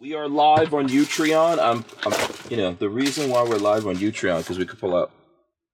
We are live on Utreon. I'm, I'm, you know, the reason why we're live on Utreon because we could pull out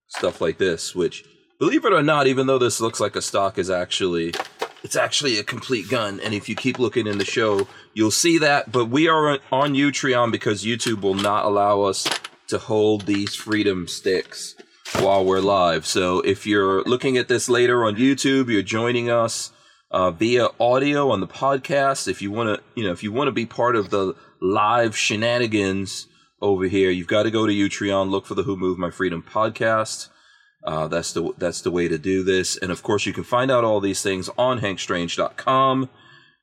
stuff like this, which, believe it or not, even though this looks like a stock, is actually, it's actually a complete gun. And if you keep looking in the show, you'll see that. But we are on Utreon because YouTube will not allow us to hold these Freedom sticks while we're live. So if you're looking at this later on YouTube, you're joining us uh, via audio on the podcast. If you want to, you know, if you want to be part of the live shenanigans over here, you've got to go to Utreon, look for the Who Moved My Freedom podcast. Uh, that's the that's the way to do this. And of course, you can find out all these things on hankstrange.com.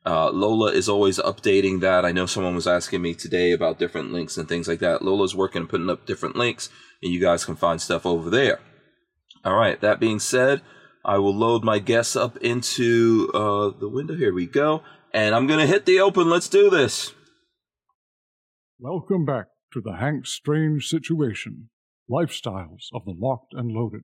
Uh, Lola is always updating that. I know someone was asking me today about different links and things like that. Lola's working and putting up different links, and you guys can find stuff over there. All right. That being said, I will load my guests up into uh, the window. Here we go. And I'm going to hit the open. Let's do this. Welcome back to the Hank Strange Situation Lifestyles of the Locked and Loaded.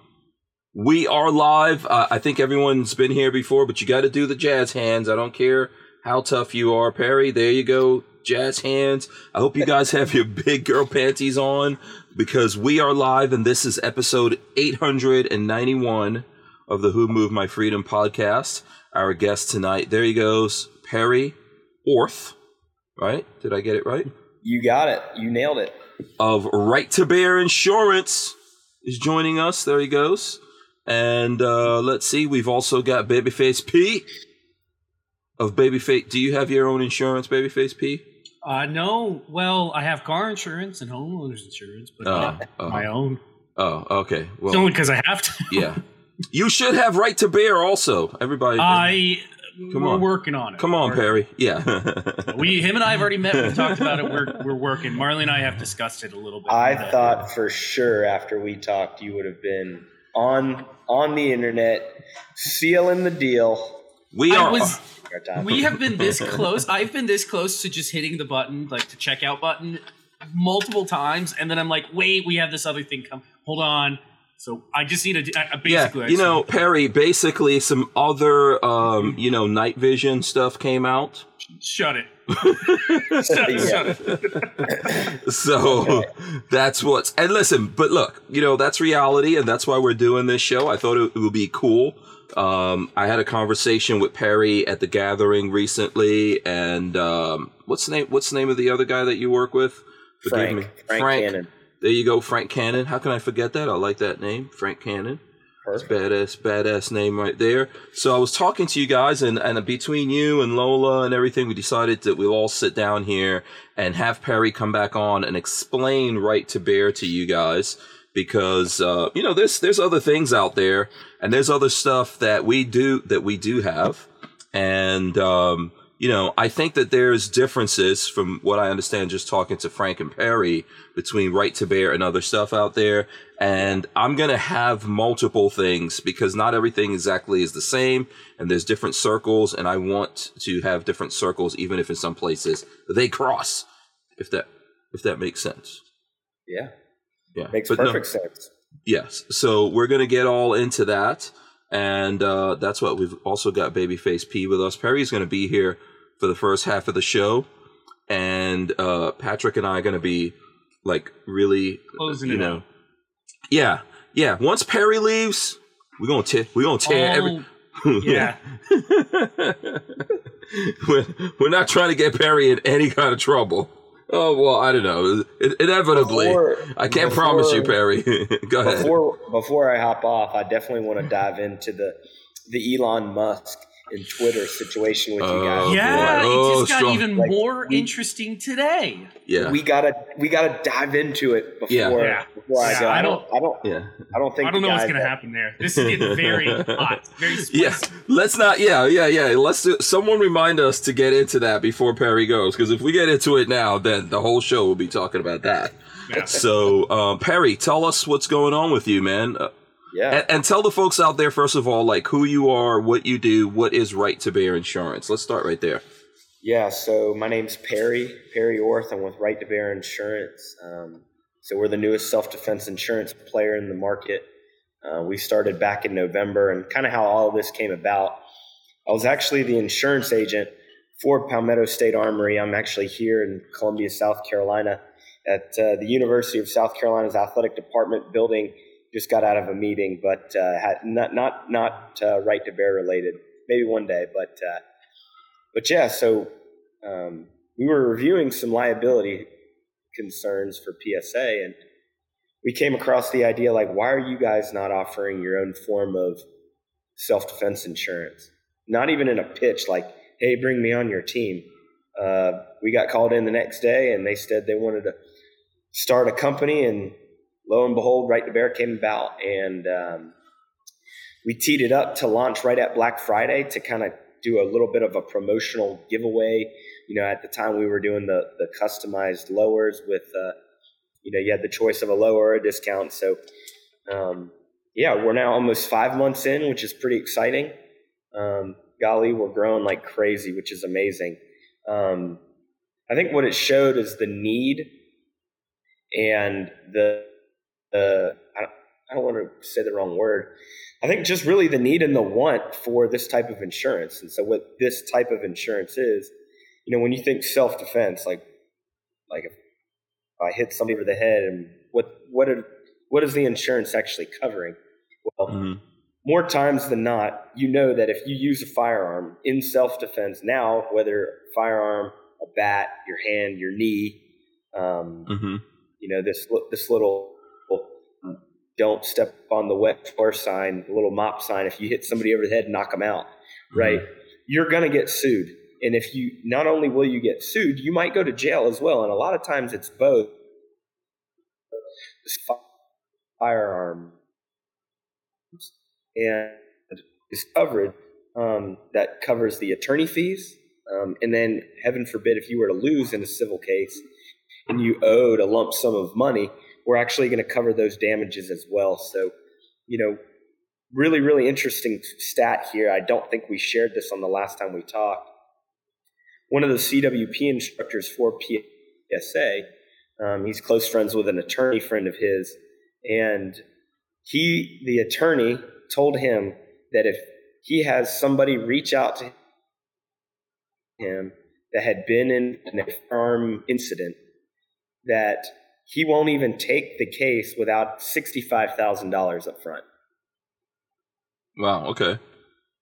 we are live. Uh, I think everyone's been here before, but you got to do the jazz hands. I don't care how tough you are, Perry. There you go, jazz hands. I hope you guys have your big girl panties on because we are live, and this is episode 891 of the Who Moved My Freedom podcast. Our guest tonight, there he goes, Perry Orth. Right? Did I get it right? You got it. You nailed it. Of Right to Bear Insurance is joining us. There he goes. And uh, let's see, we've also got Babyface P of Babyface. Do you have your own insurance, Babyface P? Uh, no. Well, I have car insurance and homeowners insurance, but not uh, my own. Oh, okay. It's only because I have to. yeah. You should have right to bear also. Everybody. I. Come we're on. working on it. Come on, We're- Perry. Yeah. We, him and I have already met. We've talked about it. We're, we're working. Marley and I have discussed it a little bit. I But- thought for sure after we talked, you would have been on on the internet, sealing the deal. we are. was. We have been this close. I've been this close to just hitting the button, like the checkout button, multiple times, and then I'm like, "Wait, we have this other thing come. Hold on." So I just need to. I, I yeah, basically, you know, need- Perry. Basically, some other, um, you know, night vision stuff came out. shut it. shut it. Shut it. So that's what's and listen, but look, you know that's reality, and that's why we're doing this show. I thought it, it would be cool. Um, I had a conversation with Perry at the gathering recently, and um, what's the name? What's the name of the other guy that you work with? Frank, Frank Cannon. There you go, Frank Cannon. How can I forget that? I like that name, Frank Cannon. It's badass, badass name right there. So I was talking to you guys, and, and between you and Lola and everything, we decided that we'll all sit down here and have Perry come back on and explain right to bear to you guys because uh, you know there's there's other things out there, and there's other stuff that we do that we do have, and um, you know I think that there's differences from what I understand just talking to Frank and Perry between right to bear and other stuff out there and I'm gonna have multiple things because not everything exactly is the same, and there's different circles, and I want to have different circles, even if in some places they cross. If that if that makes sense, Yeah, yeah, makes But no, perfect sense. yes. So we're gonna get all into that, and uh, that's what we've also got. Babyface P with us. Perry's gonna be here for the first half of the show, and uh, Patrick and I are gonna be like really Closing you it know, out. yeah, yeah. Once Perry leaves, we're gonna tear, we're gonna tear every. Oh, yeah. we're, we're not trying to get Perry in any kind of trouble. Oh well, I don't know. In- inevitably, Before- I can't before- promise you, Perry. Go ahead. Before before I hop off, I definitely want to dive into the the Elon Musk and Twitter situation with you Oh, guys. yeah, boy. Oh, it just got strong. even Like, more we- interesting today. Yeah. We gotta we gotta dive into it before, Yeah. Yeah. I go. I I don't I don't yeah. I don't think I don't know what's gonna that- happen there. This is getting very hot, very Yeah, let's not. Yeah, yeah, yeah. Let's do, someone remind us to get into that before Perry goes, because if we get into it now, then the whole show will be talking about that. Yeah. So, um, Perry, tell us what's going on with you, man, uh, Yeah. and, and tell the folks out there first of all, like who you are, what you do, what is Right to Bear Insurance. Let's start right there. Yeah, so my name's Perry, Perry Orth. I'm with Right to Bear Insurance. Um, so we're the newest self defense insurance player in the market. Uh, we started back in November, and kind of how all of this came about. I was actually the insurance agent for Palmetto State Armory. I'm actually here in Columbia, South Carolina, at uh, the University of South Carolina's athletic department building. Just got out of a meeting, but uh, had not not not uh, Right to Bear related. Maybe one day, but. Uh, but yeah, so um, we were reviewing some liability concerns for PSA, and we came across the idea like, why are you guys not offering your own form of self defense insurance? Not even in a pitch, like, hey, bring me on your team. Uh, we got called in the next day, and they said they wanted to start a company, and lo and behold, Right to Bear came about, and um, we teed it up to launch right at Black Friday to kind of do a little bit of a promotional giveaway. You know, at the time we were doing the the customized lowers with, uh, you know, you had the choice of a lower or a discount. So, um, yeah, we're now almost five months in, which is pretty exciting. Um, golly, we're growing like crazy, which is amazing. Um, I think what it showed is the need and the the I, I don't want to say the wrong word. I think just really the need and the want for this type of insurance. And so what this type of insurance is, you know, when you think self defense, like like if I hit somebody over the head and what what are, what is the insurance actually covering? Well, Mhm. more times than not, you know that if you use a firearm in self defense now, whether firearm, a bat, your hand, your knee, um, Mhm. you know this this little don't step on the wet floor sign, the little mop sign. If you hit somebody over the head, knock them out, right? You're gonna get sued, and if you not only will you get sued, you might go to jail as well. And a lot of times it's both. This firearm and is covered um, that covers the attorney fees, um, and then heaven forbid if you were to lose in a civil case and you owed a lump sum of money, we're actually going to cover those damages as well. So, you know, really, really interesting stat here. I don't think we shared this on the last time we talked. One of the CWP instructors for PSA, um, he's close friends with an attorney friend of his, and he, the attorney, told him that if he has somebody reach out to him that had been in an firearm incident, that he won't even take the case without $65,000 up front. Wow. Okay.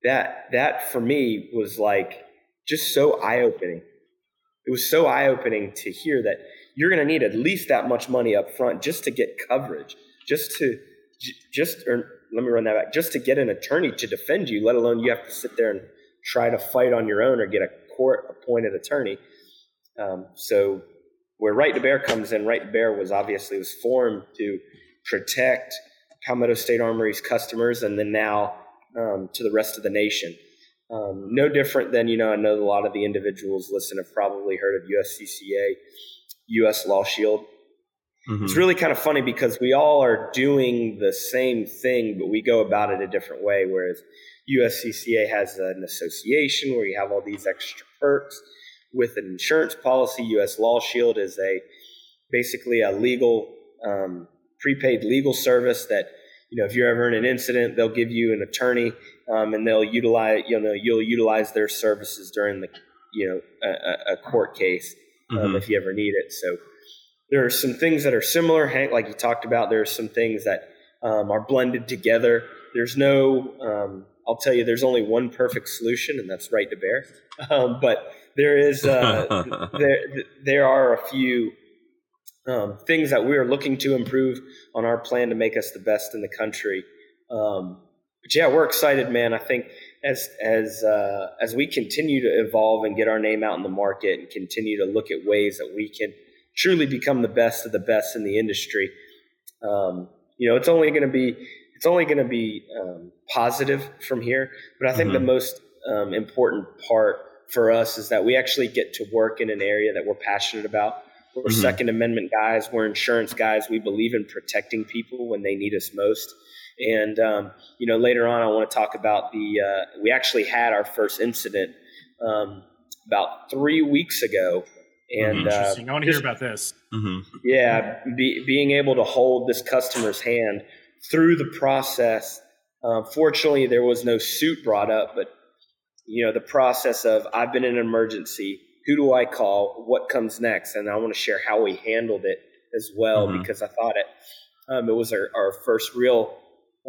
That that for me was like just so eye-opening. It was so eye-opening to hear that you're going to need at least that much money up front just to get coverage, just to just or let me run that back, just to get an attorney to defend you, let alone you have to sit there and try to fight on your own or get a court-appointed attorney. Um, so where Right to Bear comes in, Right to Bear was obviously was formed to protect Palmetto State Armory's customers, and then now um, to the rest of the nation. Um, no different than you know. I know a lot of the individuals listen have probably heard of USCCA, U.S. Law Shield. Mhm. It's really kind of funny because we all are doing the same thing, but we go about it a different way. Whereas USCCA has an association where you have all these extra perks with an insurance policy. U.S. Law Shield is a basically a legal um, prepaid legal service that you know if you're ever in an incident, they'll give you an attorney um, and they'll utilize you know you'll utilize their services during the you know a, a- court case um, Mhm. if you ever need it. So there are some things that are similar, Hank, like you talked about. There are some things that um, are blended together. There's no, um, I'll tell you, there's only one perfect solution, and that's right to bear. Um, but there is, uh, there, there are a few um, things that we are looking to improve on our plan to make us the best in the country. Um, but yeah, we're excited, man. I think as as uh, as we continue to evolve and get our name out in the market and continue to look at ways that we can truly become the best of the best in the industry, um, you know, it's only going to be it's only going to be um, positive from here. But I think Mhm. the most um, important part for us is that we actually get to work in an area that we're passionate about. We're Mhm. Second Amendment guys. We're insurance guys. We believe in protecting people when they need us most. And um, you know, later on, I want to talk about the. Uh, we actually had our first incident um, about three weeks ago, and Mhm. uh, Interesting. I want to hear about this. hmm yeah, be, being able to hold this customer's hand through the process. Uh, fortunately, there was no suit brought up, but you know the process of I've been in an emergency. Who do I call? What comes next? And I want to share how we handled it as well Mhm. because I thought it um, it was our, our first real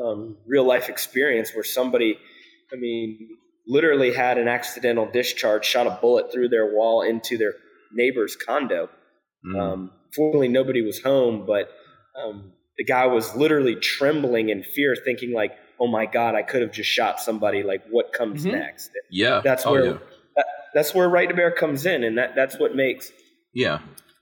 um, real life experience where somebody, I mean, literally had an accidental discharge, shot a bullet through their wall into their neighbor's condo. Mm. Um, fortunately, nobody was home, but um, the guy was literally trembling in fear, thinking like, "Oh my God, I could have just shot somebody. Like, what comes Mhm. next?" yeah. That's oh, where yeah. that, that's where Right to Bear comes in, and that that's what makes Yeah.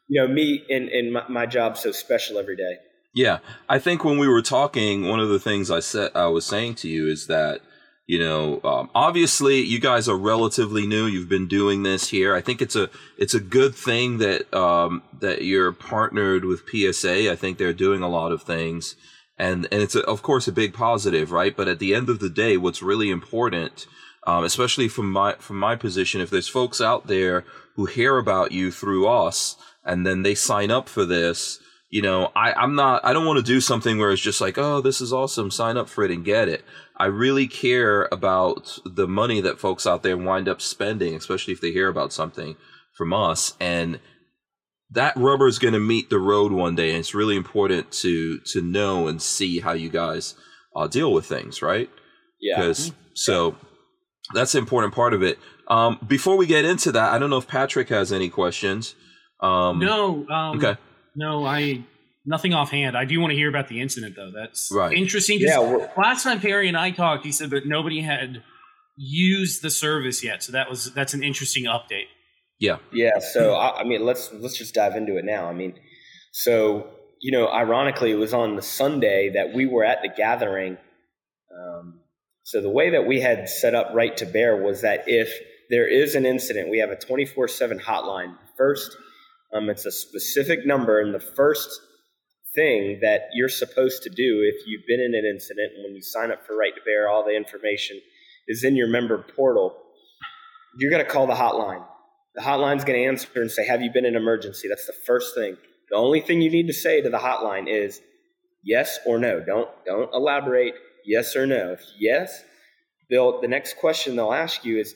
you know me and and my, my job so special every day. Yeah, I think when we were talking, one of the things I said I was saying to you is that you know, um, obviously you guys are relatively new. You've been doing this here. I think it's a it's a good thing that um, that you're partnered with PSA. I think they're doing a lot of things, and and it's a, of course a big positive, right? But at the end of the day, what's really important, um, especially from my from my position, if there's folks out there who hear about you through us and then they sign up for this you know I, i'm not i don't want to do something where it's just like oh this is awesome sign up for it and get it i really care about the money that folks out there wind up spending especially if they hear about something from us and that rubber is going to meet the road one day and it's really important to to know and see how you guys uh, deal with things right Yeah, because so that's an important part of it um, before we get into that i don't know if patrick has any questions um, no. Um, okay No, I nothing offhand. I do want to hear about the incident though. That's Right. interesting. yeah. We're, last time Perry and I talked, he said that nobody had used the service yet. So that was that's an interesting update. Yeah Yeah, so I, I mean, let's let's just dive into it now. I mean, so you know, ironically, it was on the Sunday that we were at the gathering. Um, so the way that we had set up Right to Bear was that if there is an incident, we have a twenty four seven hotline. First, um, it's a specific number, and the first thing that you're supposed to do if you've been in an incident and when you sign up for Right to Bear, all the information is in your member portal. You're going to call the hotline. The hotline's going to answer and say, Have you been in an emergency? That's the first thing. The only thing you need to say to the hotline is yes or no. Don't don't elaborate. Yes or no. If yes, they'll the next question they'll ask you is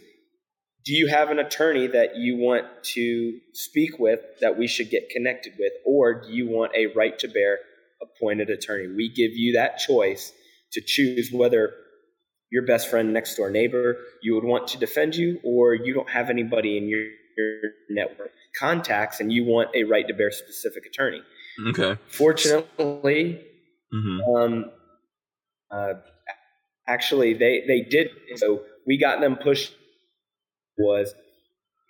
do you have an attorney that you want to speak with that we should get connected with or do you want a right to bear appointed attorney we give you that choice to choose whether your best friend next door neighbor you would want to defend you or you don't have anybody in your network contacts and you want a right to bear specific attorney. Okay. Fortunately hmm um, uh, actually they they did so we got them pushed was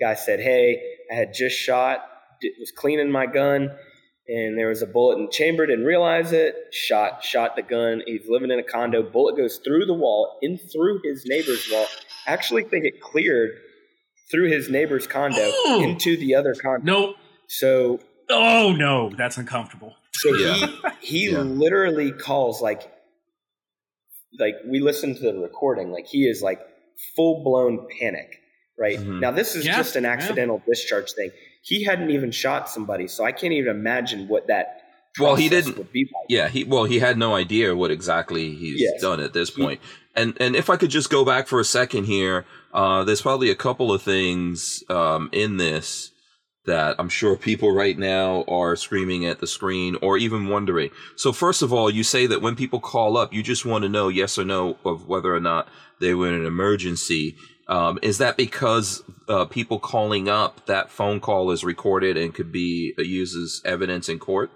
guy said hey i had just shot was cleaning my gun and there was a bullet in the chamber didn't realize it shot shot the gun he's living in a condo bullet goes through the wall in through his neighbor's wall actually think it cleared through his neighbor's condo Ooh. into the other condo No. so Oh no, that's uncomfortable. so Yeah. he he Yeah. literally calls like like we listened to the recording like he is like full blown panic right Mhm. now this is Yeah, just an yeah. accidental discharge thing he hadn't even shot somebody so i can't even imagine what that Well, he process didn't- would be like. Yeah, he well, he had no idea what exactly he's Yes. done at this point. And and if I could just go back for a second here, uh, there's probably a couple of things um, in this that I'm sure people right now are screaming at the screen or even wondering. So first of all, you say that when people call up, you just want to know yes or no of whether or not they were in an emergency. Um, is that because uh, people calling up, that phone call is recorded and could be uh, used as evidence in court?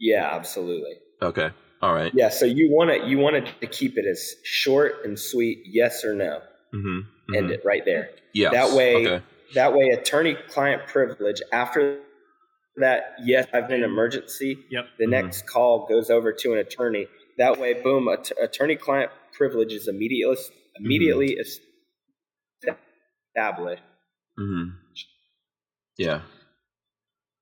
yeah absolutely Okay. All right. yeah so you want to you wanted to keep it as short and sweet yes or no Mm-hmm. End it right there. Yeah. That way, Okay. that way, attorney-client privilege. After that, yes, I've been an emergency. Yep. The Mhm. next call goes over to an attorney. That way, boom, att- attorney-client privilege is immediately immediately established. hmm Yeah.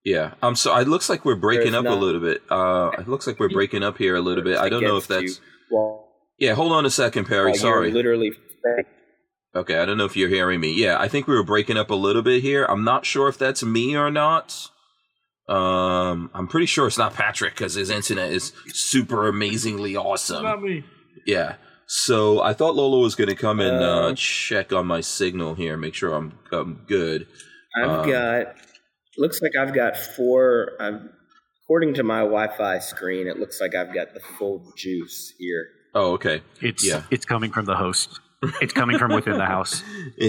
Yeah. I'm so. It looks like we're breaking There's up a little bit. Uh, it looks like we're breaking up here a little bit. I don't know if that's. you while, Yeah. Hold on a second, Perry. while Sorry. literally. Okay, I don't know if you're hearing me. Yeah, I think we were breaking up a little bit here. I'm not sure if that's me or not. Um, I'm pretty sure it's not Patrick because his internet is super amazingly awesome. Not me. Yeah. So I thought Lola was going to come and uh, Uh, check on my signal here, make sure I'm I'm good. I've Um, got. Looks like I've got four. I'm, according to my Wi-Fi screen, it looks like I've got the full juice here. Oh, okay. It's Yeah. it's coming from the host. It's coming from within the house.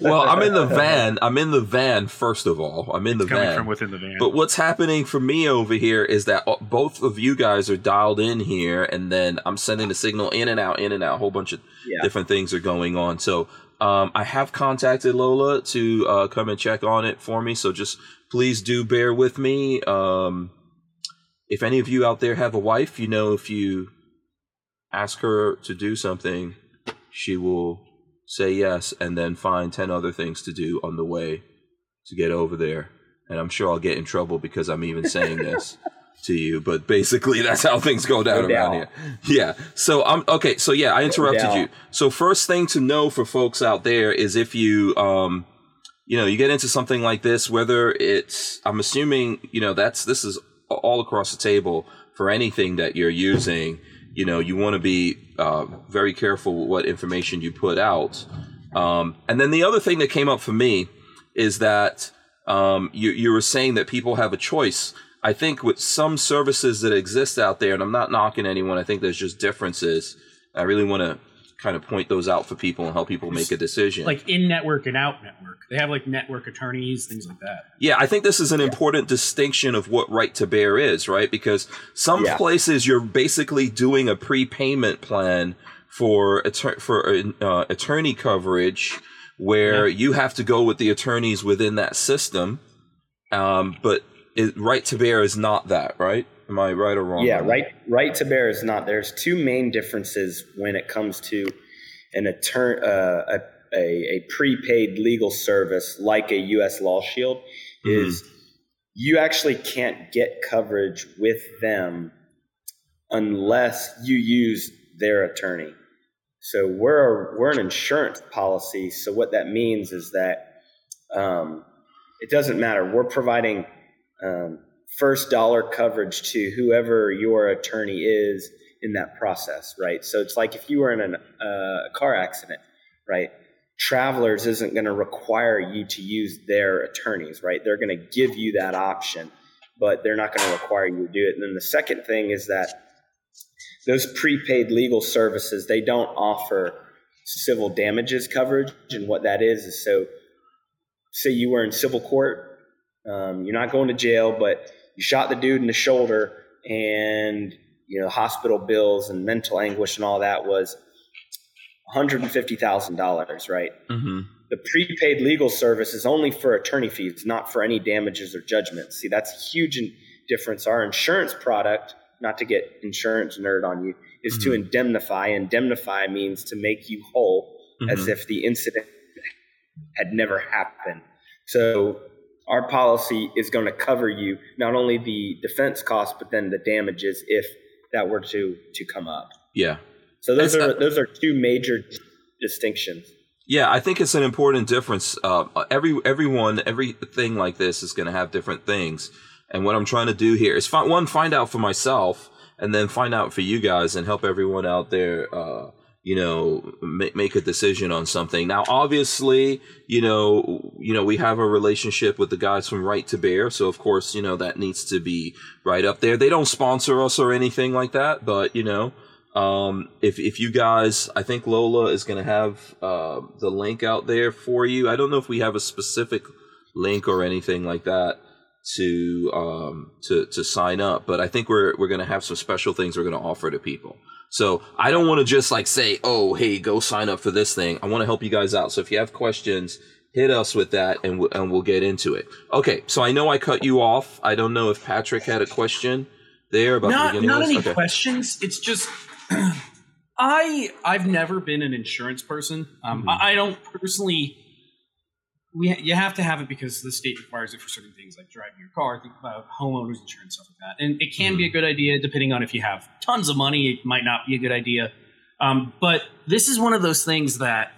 well, I'm in the van. I'm in the van. First of all, I'm in the Coming van. from within the van. But what's happening for me over here is that uh, both of you guys are dialed in here, and then I'm sending the signal in and out, in and out. A whole bunch of Yeah. different things are going on. So um, I have contacted Lola to uh, come and check on it for me. So just please do bear with me. Um, if any of you out there have a wife, you know, if you ask her to do something, she will say yes and then find 10 other things to do on the way to get over there. And I'm sure I'll get in trouble because I'm even saying this to you, but basically that's how things go down No around doubt. here. Yeah. So I'm okay. So yeah, I interrupted you. So first thing to know for folks out there is if you, um, you know, you get into something like this, whether it's, I'm assuming, you know, that's, this is all across the table for anything that you're using. You know, you want to be uh, very careful with what information you put out. Um, and then the other thing that came up for me is that um, you, you were saying that people have a choice. I think with some services that exist out there, and I'm not knocking anyone, I think there's just differences. I really want to kind of point those out for people and help people make a decision. Like in network and out network. They have like network attorneys, things like that. Yeah, I think this is an important distinction of what right to bear is, right? Because some Yeah. places you're basically doing a prepayment plan for for uh, attorney coverage, where you have to go with the attorneys within that system. Um, but it, right to bear is not that, right? Am I right or wrong? Yeah, right. Right to bear is not. There's two main differences when it comes to an attorney, uh, a, a a prepaid legal service like a U.S. Law Shield. Mm-hmm. Is you actually can't get coverage with them unless you use their attorney. So we're we're an insurance policy. So what that means is that um, it doesn't matter. We're providing um, first dollar coverage to whoever your attorney is in that process, right? So it's like if you were in uh, a car accident, right? Travelers isn't going to require you to use their attorneys, right? They're going to give you that option, but they're not going to require you to do it. And then the second thing is that those prepaid legal services they don't offer civil damages coverage, and what that is is so say you were in civil court, um, you're not going to jail, but you shot the dude in the shoulder, and you know hospital bills and mental anguish and all that was one hundred and fifty thousand dollars, right? Mhm. The prepaid legal service is only for attorney fees, not for any damages or judgments. See, that's a huge difference. Our insurance product, not to get insurance nerd on you, is to indemnify. Indemnify means to make you whole as Mhm. if the incident had never happened. So our policy is going to cover you not only the defense costs, but then the damages if that were to to come up. Yeah. So those That's- are those are two major distinctions. Yeah, I think it's an important difference. Uh, every everyone, everything like this is going to have different things, and what I'm trying to do here is find one, find out for myself, and then find out for you guys, and help everyone out there. Uh, you know, make, a decision on something. Now, obviously, you know, you know, we have a relationship with the guys from Right to Bear, so of course, you know, that needs to be right up there. They don't sponsor us or anything like that, but you know, um, if if you guys, I think Lola is going to have uh, the link out there for you. I don't know if we have a specific link or anything like that. to um to to sign up. But I think we're we're gonna have some special things we're gonna offer to people. So I don't want to just like say, oh, hey, go sign up for this thing. I want to help you guys out. So if you have questions, hit us with that, and we'll, and we'll get into it. Okay. So I know I cut you off. I don't know if Patrick had a question there about the not beginning not any Okay. questions. It's just I I've never been an insurance person. Um, Mm-hmm. I, I don't personally. We you have to have it because the state requires it for certain things like driving your car, think about homeowners insurance, stuff like that. And it can be a Mm-hmm. good idea depending on if you have tons of money. It might not be a good idea. Um, but this is one of those things that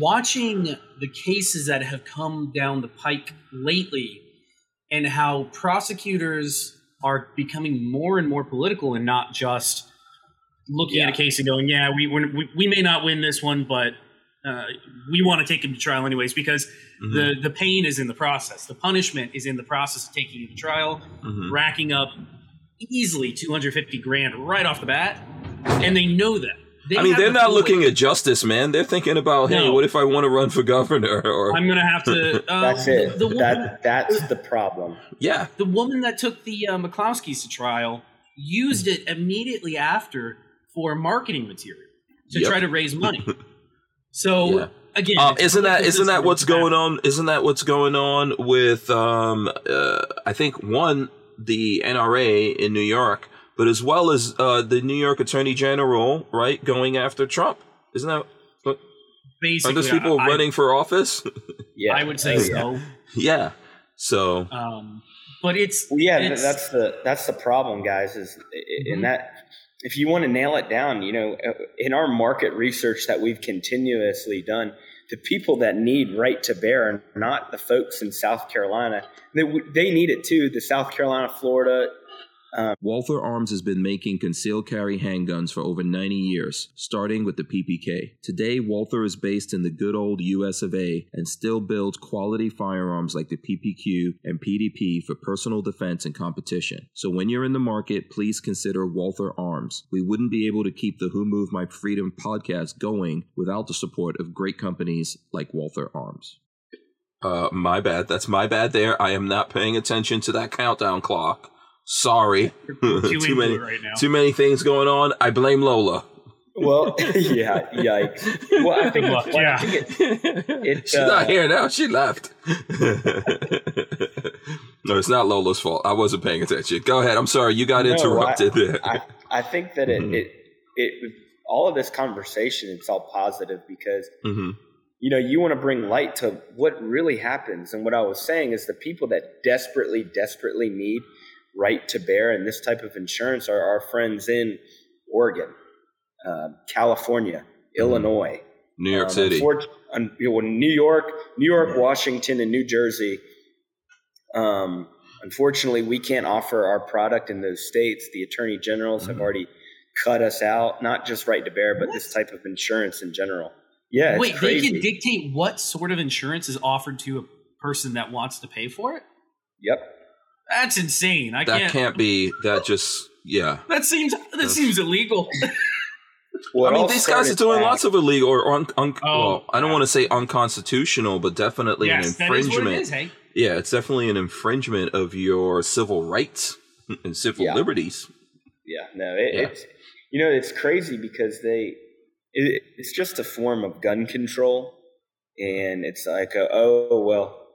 watching the cases that have come down the pike lately and how prosecutors are becoming more and more political and not just looking at a case and going, yeah, we, we we may not win this one, but uh, we want to take him to trial anyways because Mhm. the the pain is in the process. The punishment is in the process of taking him to trial, Mhm. racking up easily 250 grand right off the bat, and they know that. They I mean, they're not looking weight. at justice, man. They're thinking about, hey, No. what if I want to run for governor? Or I'm gonna have to. Uh, That's it. The, the woman, that that's the problem. yeah, the woman that took the uh, McCloskeys to trial used it immediately after for marketing material to Yep. try to raise money. So Yeah. again, Um, isn't that political isn't that what's going on? Isn't that what's going on with um, uh, I think one the NRA in New York, but as well as uh, the New York Attorney General, right, going after Trump. Isn't that? Are Basically, those people I, running for office? Yeah, I would say Oh, yeah. so. yeah. So Um, but it's Well, yeah, it's- that's the that's the problem, guys. Is i- Mhm. in that if you want to nail it down, you know, uh, in our market research that we've continuously done, the people that need right to bear are not the folks in South Carolina. They they need it too. The South Carolina, Florida, Walther Arms has been making concealed carry handguns for over 90 years, starting with the PPK. Today, Walther is based in the good old US of A and still builds quality firearms like the PPQ and PDP for personal defense and competition. So when you're in the market, please consider Walther Arms. We wouldn't be able to keep the Who Moved My Freedom podcast going without the support of great companies like Walther Arms. Uh, my bad. That's my bad there. I am not paying attention to that countdown clock. Sorry. too, too many right now. too many things going on. I blame Lola. well, yeah, yikes. Well, I think, Good luck. well, I Yeah. think it, It, She's uh, not here now. She left. no, it's not Lola's fault. I wasn't paying attention. Go ahead. I'm sorry. You got No, interrupted there. I, I think that it, Mhm. it it all of this conversation it's all positive because hmm you know you want to bring light to what really happens and what i was saying is the people that desperately desperately need right to bear and this type of insurance are our friends in oregon uh, california illinois New York um, City. unfor- un- you know, New York, New York, Washington, and New Jersey. Um, unfortunately, we can't offer our product in those states. The attorney generals have Mhm. already cut us out. Not just right to bear, but this type of insurance in general. Yeah, Wait, crazy. they can dictate what sort of insurance is offered to a person that wants to pay for it. yep. That's insane. I that can't. can't be. That just yeah. That seems that seems illegal. Well, I mean, these guys are doing back- lots of illegal or un, un, Oh, well, I don't want to say unconstitutional, but definitely yes, an that is what infringement. it is. Hey, Yeah, it's definitely an infringement of your civil rights and civil Yeah. liberties. Yeah, no, it, Yeah. it's you know it's crazy because they it, it's just a form of gun control, and it's like a, oh well,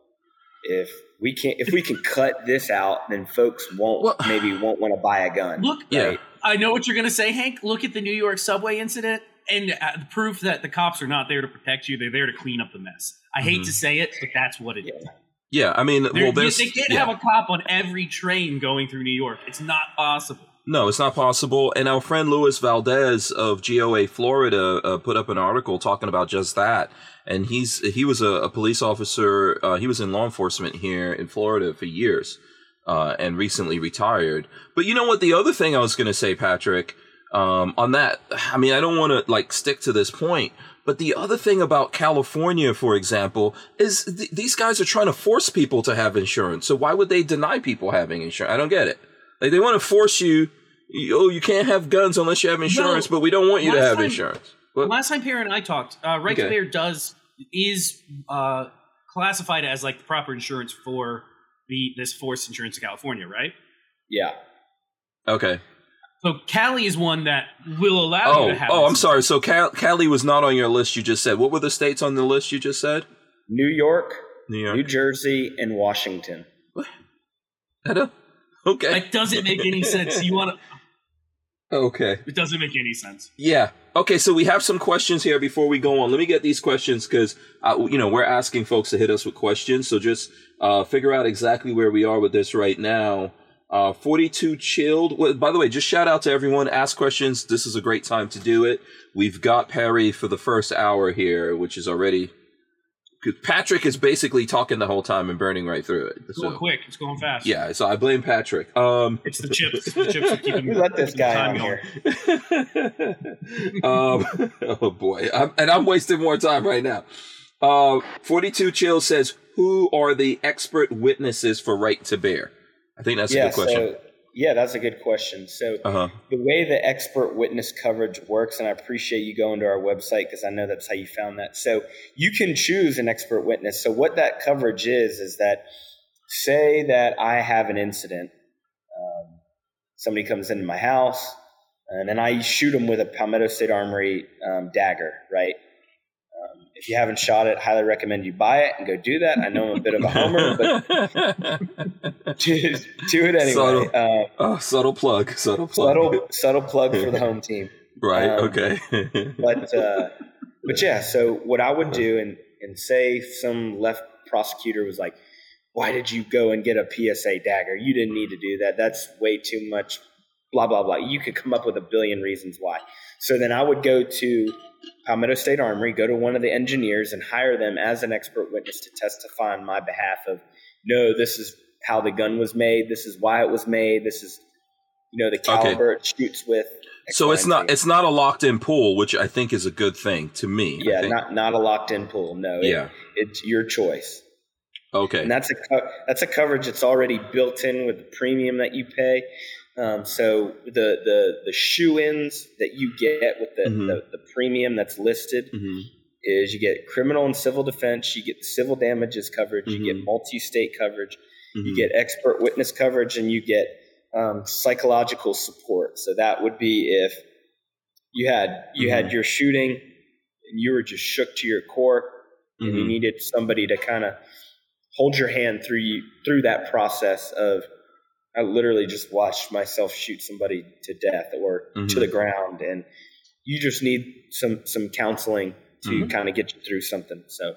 if we can if we can cut this out, then folks won't Well- maybe won't want to buy a gun. look. Yeah. right? I know what you're going to say, Hank. Look at the New York subway incident and uh, the proof that the cops are not there to protect you; they're there to clean up the mess. I hate Mhm. to say it, but that's what it is. Yeah. Yeah, I mean, There- well, they didn't yeah. have a cop on every train going through New York. It's not possible. No, it's not possible. And our friend Luis Valdes of GOA Florida uh, put up an article talking about just that. And he's he was a, a police officer. Uh, he was in law enforcement here in Florida for years, uh, and recently retired. But you know what? The other thing I was going to say, Patrick, um, on that. I mean, I don't want to like stick to this point. But the other thing about California, for example, is th- these guys are trying to force people to have insurance. So why would they deny people having insurance? I don't get it. Like they want to force you, you- oh, you can't have guns unless you have insurance, but we don't want you to have time- insurance. What? Last time Perry and I talked, uh, right to Okay. bear does is uh, classified as like the proper insurance for the this forced insurance in California, right? Yeah. Okay. So Cali is one that will allow Oh, you to have. oh, I'm this. sorry. So Cal- Cali was not on your list. You just said. What were the states on the list you just said? New York, New York. New Jersey, and Washington. Hedda? Okay. That doesn't make any sense. You want to? Okay. It doesn't make any sense. Yeah. Okay. So we have some questions here before we go on. Let me get these questions because uh, you know we're asking folks to hit us with questions. So just uh, figure out exactly where we are with this right now. Uh, 42 chilled. Well, by the way, just shout out to everyone. Ask questions. This is a great time to do it. We've got Perry for the first hour here, which is already. Cause Patrick is basically talking the whole time and burning right through it. It's going So, quick. It's going fast. yeah, so I blame Patrick. Um, It's the chips. The chips are keeping. Let this guy time on going. here? um, oh boy, I'm, and I'm wasting more time right now. Uh, 42 Chill says, "Who are the expert witnesses for right to bear?" I think that's a good question. so yeah, that's a good question. So Uh huh. the way the expert witness coverage works, and I appreciate you going to our website because I know that's how you found that. So you can choose an expert witness. So what that coverage is is that say that I have an incident, um, somebody comes into my house, and then I shoot them with a Palmetto State Armory um, dagger, right? If you haven't shot it, highly recommend you buy it and go do that. I know I'm a bit of a homer, but do, do it anyway. Subtle. Uh, oh, subtle plug. Subtle plug. subtle subtle plug for the home team. Right. um, okay. But uh, but yeah, so what I would do and and say some left prosecutor was like, "Why did you go and get a PSA dagger? You didn't need to do that. That's way too much." Blah blah blah. You could come up with a billion reasons why. So then I would go to Palmetto State Armory, go to one of the engineers, and hire them as an expert witness to testify on my behalf of, no, this is how the gun was made. This is why it was made. This is, you know, the caliber it shoots with. X, so Y, it's not it's not a locked in pool, which I think is a good thing to me. Yeah, not not a locked in pool. No, it- yeah. it's your choice, Okay. and that's a that's a coverage that's already built in with the premium that you pay. Um, so the the the shoe ins that you get with the, Mhm. the the premium that's listed hmm is you get criminal and civil defense, you get civil damages coverage, you get Mhm. multi state coverage, you get expert witness coverage, and you get um, psychological support. So that would be if you had you had your shooting and you were just shook to your core, and you needed somebody to kind of hold your hand through you through that process of. I literally just watched myself shoot somebody to death or to Mhm. the ground, and you just need some some counseling to Mhm. kind of get you through something. So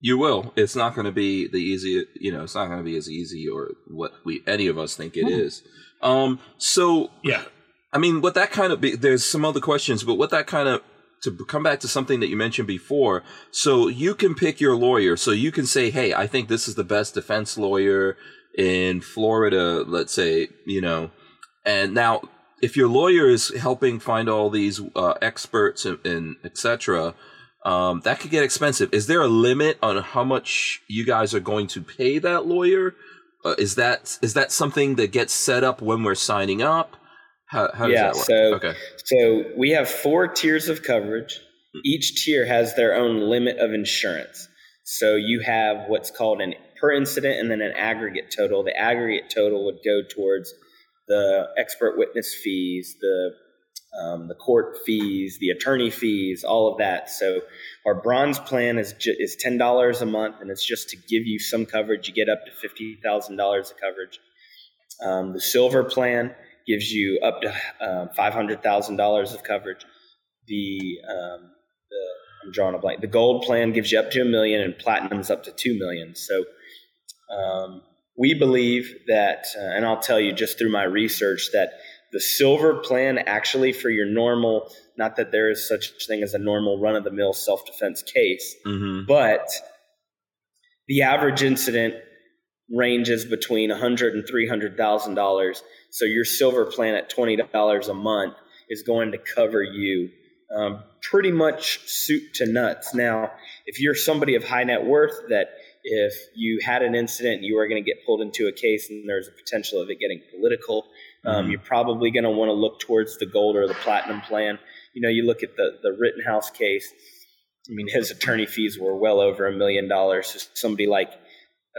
You will. It's not going to be the easy. You know, it's not going to be as easy or what we any of us think it is. Um. So Yeah. I mean, what that kind of be, there's some other questions, but what that kind of to come back to something that you mentioned before. So you can pick your lawyer. So you can say, "Hey, I think this is the best defense lawyer in Florida." Let's say, you know, and now if your lawyer is helping find all these uh, experts and, and etc. Um, that could get expensive. Is there a limit on how much you guys are going to pay that lawyer? Uh, is that is that something that gets set up when we're signing up? How, how does Yeah, that work? so- okay. So we have four tiers of coverage. Each tier has their own limit of insurance. So you have what's called an per incident and then an aggregate total. The aggregate total would go towards the expert witness fees, the um, the court fees, the attorney fees, all of that. So our bronze plan is ju- is ten dollars a month, and it's just to give you some coverage. You get up to fifty thousand dollars of coverage. Um, the silver plan gives you up to uh, five hundred thousand dollars of coverage. The um, the I'm drawing a blank. The gold plan gives you up to a million, and platinum's up to two million. So um, we believe that, uh, and I'll tell you just through my research that the silver plan actually for your normal, not that there is such thing as a normal run of the mill self defense case, Mm-hmm. but the average incident ranges between $100 and $300,000. So your silver plan at $20 a month is going to cover you um, pretty much soup to nuts. Now, if you're somebody of high net worth that if you had an incident and you were going to get pulled into a case and there's a potential of it getting political, um, Mhm. you're probably going to want to look towards the gold or the platinum plan. You know, you look at the, the Rittenhouse case. I mean, his attorney fees were well over a million dollars. So somebody like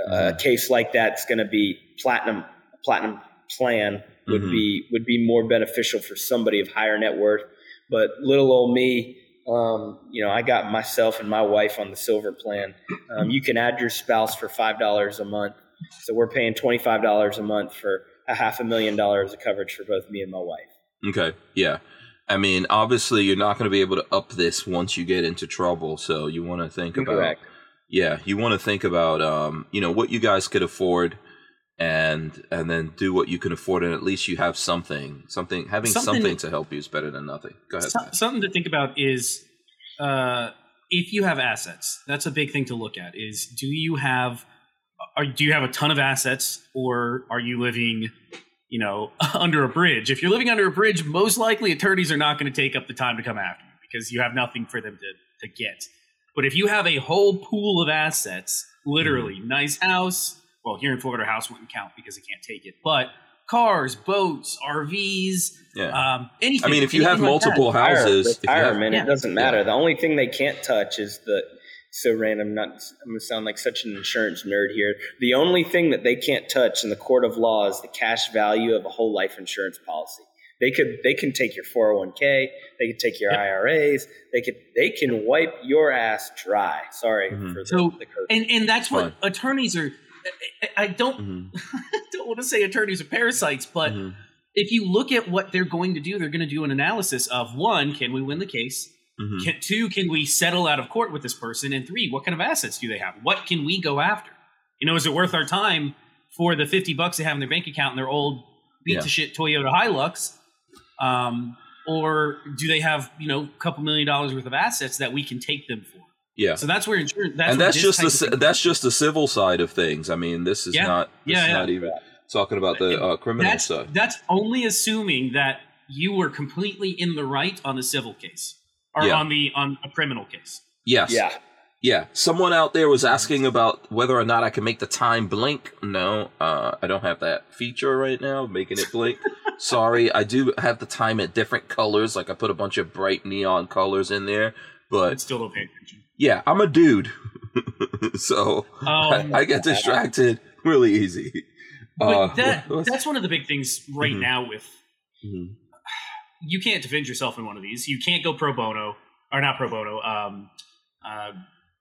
a Mhm. case like that's going to be platinum. Platinum plan would Mhm. be would be more beneficial for somebody of higher net worth. But little old me, um, you know, I got myself and my wife on the silver plan. Um, you can add your spouse for five dollars a month, so we're paying twenty five dollars a month for a half a million dollars of coverage for both me and my wife. Okay, yeah. I mean, obviously, you're not going to be able to up this once you get into trouble. So you want to think about, yeah, you want to think about, um, you know, what you guys could afford, and and then do what you can afford, and at least you have something, something having something, Something- to help you is better than nothing. Go ahead. So- something to think about is uh, if you have assets. That's a big thing to look at. Is do you have are do you have a ton of assets, or are you living, you know, under a bridge? If you're living under a bridge, most likely attorneys are not going to take up the time to come after you because you have nothing for them to to get. But if you have a whole pool of assets, literally nice house. Well, here in Florida, a house wouldn't count because it can't take it. But cars, boats, RVs, yeah. um, anything. I mean, if you have anything like that. multiple houses, if have- retirement, Yeah. it doesn't matter. The only thing they can't touch is the so random. Not I'm gonna sound like such an insurance nerd here. The only thing that they can't touch in the court of law is the cash value of a whole life insurance policy. They could they can take your 401k, they can take your Yep. IRAs, they could they can wipe your ass dry. Sorry Mhm. for the, So, the curse. and and that's what Fine. attorneys are. I- don't Mhm, don't want to say attorneys are parasites, but mhm. if you look at what they're going to do, they're going to do an analysis of one, can we win the case? Mhm. Can, two, can we settle out of court with this person? And three, what kind of assets do they have? What can we go after? You know, is it worth our time for the fifty bucks they have in their bank account and their old beat Yeah. to shit Toyota Hilux? Um, or do they have you know a couple million dollars worth of assets that we can take them for? Yeah. So that's where insurance. That's and that's just the of that's just the civil side of things. I mean, this is Yeah. not this Yeah, is yeah. not even talking about the uh, criminal that's side. that's only assuming that you were completely in the right on the civil case or Yeah. on the on a criminal case. Yes. yeah, Yeah. Someone out there was asking about whether or not I can make the time blink. No, uh, I don't have that feature right now, making it blink. Sorry, I do have the time at different colors. Like I put a bunch of bright neon colors in there. But But still don't pay attention. yeah, I'm a dude, so Um, I, I get distracted really easy. but Uh, that, that's one of the big things right Mhm. now with Mhm. you can't defend yourself in one of these. You can't go pro bono or not pro bono. Um, uh,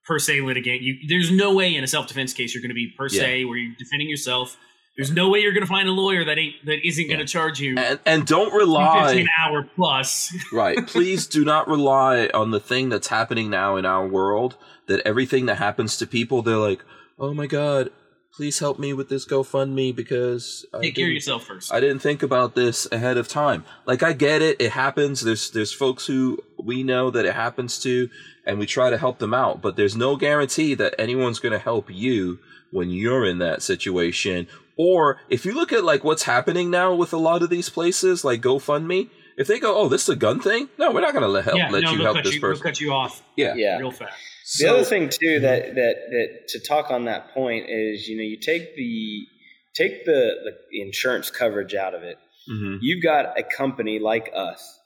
pro se litigate. You, there's no way in a self defense case you're going to be pro se where you're defending yourself. There's no way you're going to find a lawyer that ain't that isn't going to charge you and and don't rely an hour plus. right please do not rely on the thing that's happening now in our world that everything that happens to people they're like oh my god please help me with this gofundme because I Take care of yourself first. I didn't think about this ahead of time. Like I get it, it happens. There's there's folks who we know that it happens to, and we try to help them out. But there's no guarantee that anyone's going to help you when you're in that situation. Or if you look at like what's happening now with a lot of these places, like GoFundMe, if they go, "Oh, this is a gun thing," no, we're not going to let help yeah, let no, you help cut this you, they'll person. cut you off Yeah. yeah. real fast. The So- other thing too that, that that to talk on that point is you know you take the take the, the insurance coverage out of it. Mhm. You've got a company like us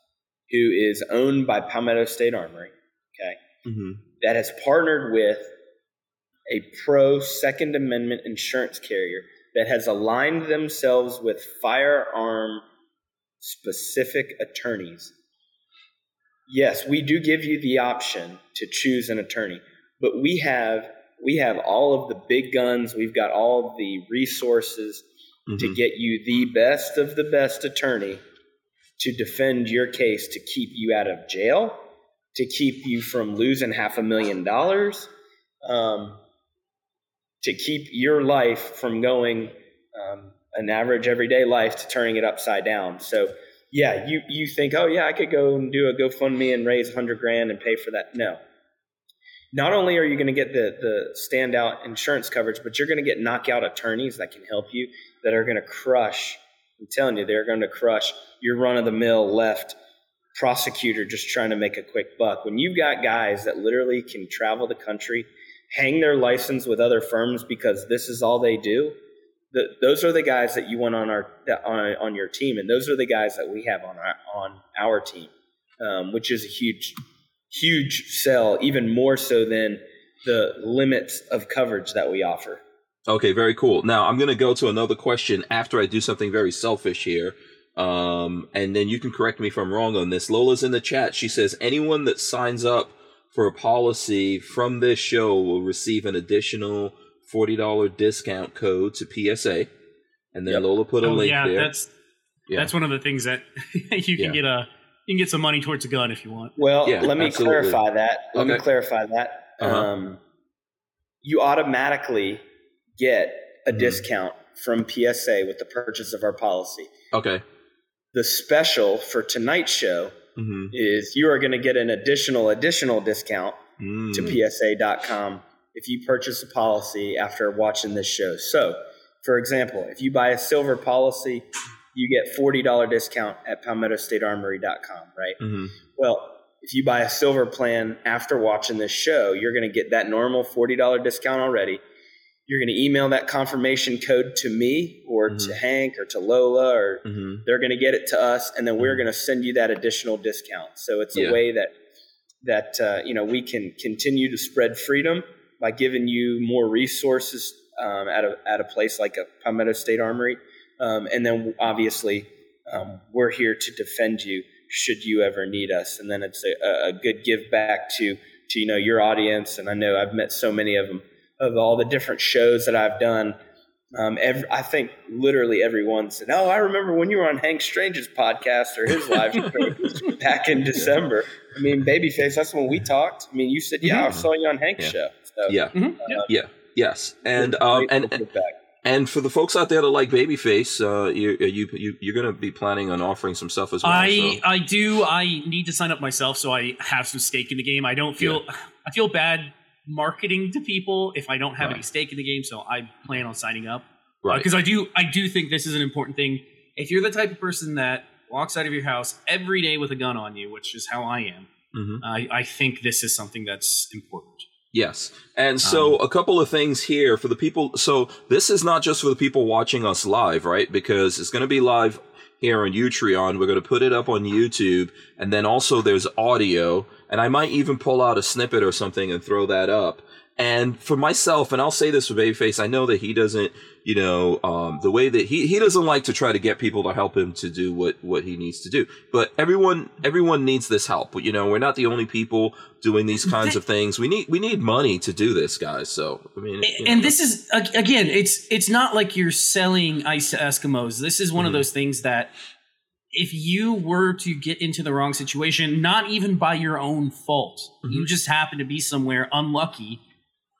who is owned by Palmetto State Armory, okay, Mhm. that has partnered with a pro Second Amendment insurance carrier that has aligned themselves with firearm specific attorneys. Yes, we do give you the option to choose an attorney, but we have we have all of the big guns, we've got all the resources to Mhm. get you the best of the best attorney to defend your case to keep you out of jail, to keep you from losing half a million dollars, um, to keep your life from going um, an average everyday life to turning it upside down. So, yeah, you you think, oh yeah, I could go and do a GoFundMe and raise hundred grand and pay for that. No. Not only are you going to get the the standout insurance coverage, but you're going to get knockout attorneys that can help you that are going to crush. I'm telling you, they're going to crush your run of the mill left prosecutor just trying to make a quick buck. When you've got guys that literally can travel the country, hang their license with other firms because this is all they do, the, those are the guys that you want on our on, on your team, and those are the guys that we have on our on our team, um, which is a huge huge sell, even more so than the limits of coverage that we offer. Okay, very cool. Now I'm going to go to another question after I do something very selfish here. Um, and then you can correct me if I'm wrong on this. Lola's in the chat. She says anyone that signs up for a policy from this show will receive an additional $40 discount code to PSA. And then Yep. Lola put a Oh, link yeah, there. that's Yeah. that's one of the things that you can Yeah. get a you can get some money towards a gun if you want. Well, Yeah, let me absolutely. clarify that. Let me clarify that. Uh-huh. Um, you automatically get a Mhm. discount from PSA with the purchase of our policy. okay. The special for tonight's show Mm-hmm. is you are going to get an additional additional discount Mm. to PSA.com if you purchase a policy after watching this show. So, for example, if you buy a silver policy, you get $40 discount at PalmettoStateArmory.com, right? hmm Well, if you buy a silver plan after watching this show, you're going to get that normal $40 discount already. You're going to email that confirmation code to me or to Mhm. Hank or to Lola, or hmm they're going to get it to us, and then we're going to send you that additional discount. So it's a Yeah. way that that uh, you know we can continue to spread freedom by giving you more resources um, at a at a place like a Palmetto State Armory, um, and then obviously um, we're here to defend you should you ever need us. And then it's a, a good give back to to you know your audience. And I know I've met so many of them of all the different shows that I've done. Um, every, I think literally everyone said, "Oh, I remember when you were on Hank Strange's podcast or his live show back in December." I mean, Babyface, that's when we talked. I mean, you said, "Yeah, I saw you on Hank's Yeah. show." So, Yeah. Mhm, yeah. Yeah. Yes. And um grateful and for and for the folks out there that like Babyface, uh, you you you you're gonna be planning on offering some stuff as well. I so. I do. I need to sign up myself, so I have some stake in the game. I don't feel I feel bad marketing to people if I don't have any stake in the game. So I plan on signing up right. because I do. I do think this is an important thing. If you're the type of person that walks out of your house every day with a gun on you, which is how I am, hmm I, I think this is something that's important. Yes. And so Um, a couple of things here for the people. So this is not just for the people watching us live, right? Because it's going to be live here on Utreon. We're going to put it up on YouTube. And then also there's audio. And I might even pull out a snippet or something and throw that up. And for myself, and I'll say this for Babyface, I know that he doesn't, you know, um, the way that he, he doesn't like to try to get people to help him to do what, what he needs to do. But everyone, everyone needs this help. You know, we're not the only people doing these kinds of things. We need, we need money to do this, guys. So, I mean, you and this is again it's it's not like you're selling ice to eskimos this is one of Mhm. those things that if you were to get into the wrong situation not even by your own fault you Mhm. just happen to be somewhere unlucky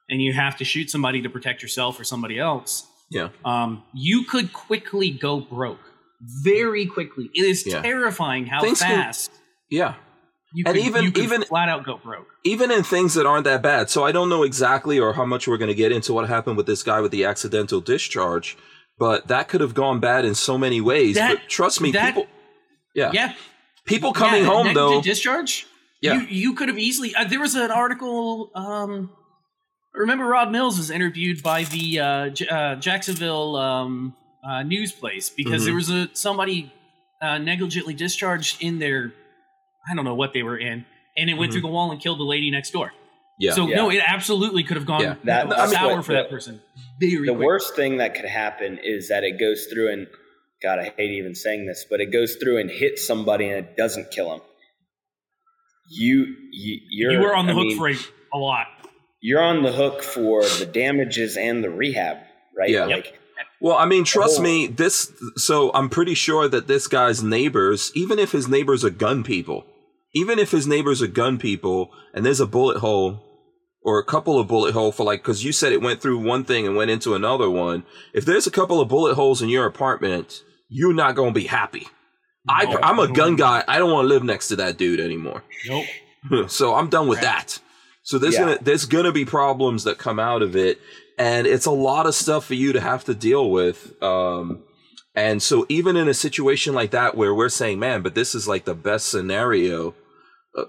and you have to shoot somebody to protect yourself or somebody else yeah. um, you could quickly go broke very quickly it is Yeah. terrifying how Things can- fast Yeah. you and could, even- you even- flat out go broke even in things that aren't that bad. So I don't know exactly or how much we're going to get into what happened with this guy with the accidental discharge, but that could have gone bad in so many ways. That- but trust me, that- people, yeah, yeah people coming Yeah, home negligent though, discharge. Yeah. you, you could have easily. Uh, there was an article. Um, I remember Rob Mills was interviewed by the uh, J- uh, Jacksonville um, uh, news place because Mhm. there was a somebody uh, negligently discharged in their. I don't know what they were in, and it went Mhm. through the wall and killed the lady next door. yeah, So Yeah. no, it absolutely could have gone Yeah. That- that, that's sour what- for that person. Very the quick. worst thing that could happen is that it goes through and God, I hate even saying this, but it goes through and hits somebody and it doesn't kill them. You, you you're You were on the I hook mean, for a, a lot. you're on the hook for the damages and the rehab, right? Yeah. Like Well, I mean, trust whole- me, this. So I'm pretty sure that this guy's neighbors, even if his neighbors are gun people, even if his neighbors are gun people, and there's a bullet hole or a couple of bullet hole for like, because you said it went through one thing and went into another one. If there's a couple of bullet holes in your apartment, you're not gonna be happy. I, No. I'm a gun guy. I don't want to live next to that dude anymore. Nope. so I'm done with that. So there's Yeah. gonna there's gonna be problems that come out of it, and it's a lot of stuff for you to have to deal with. Um, and so even in a situation like that where we're saying, man, but this is like the best scenario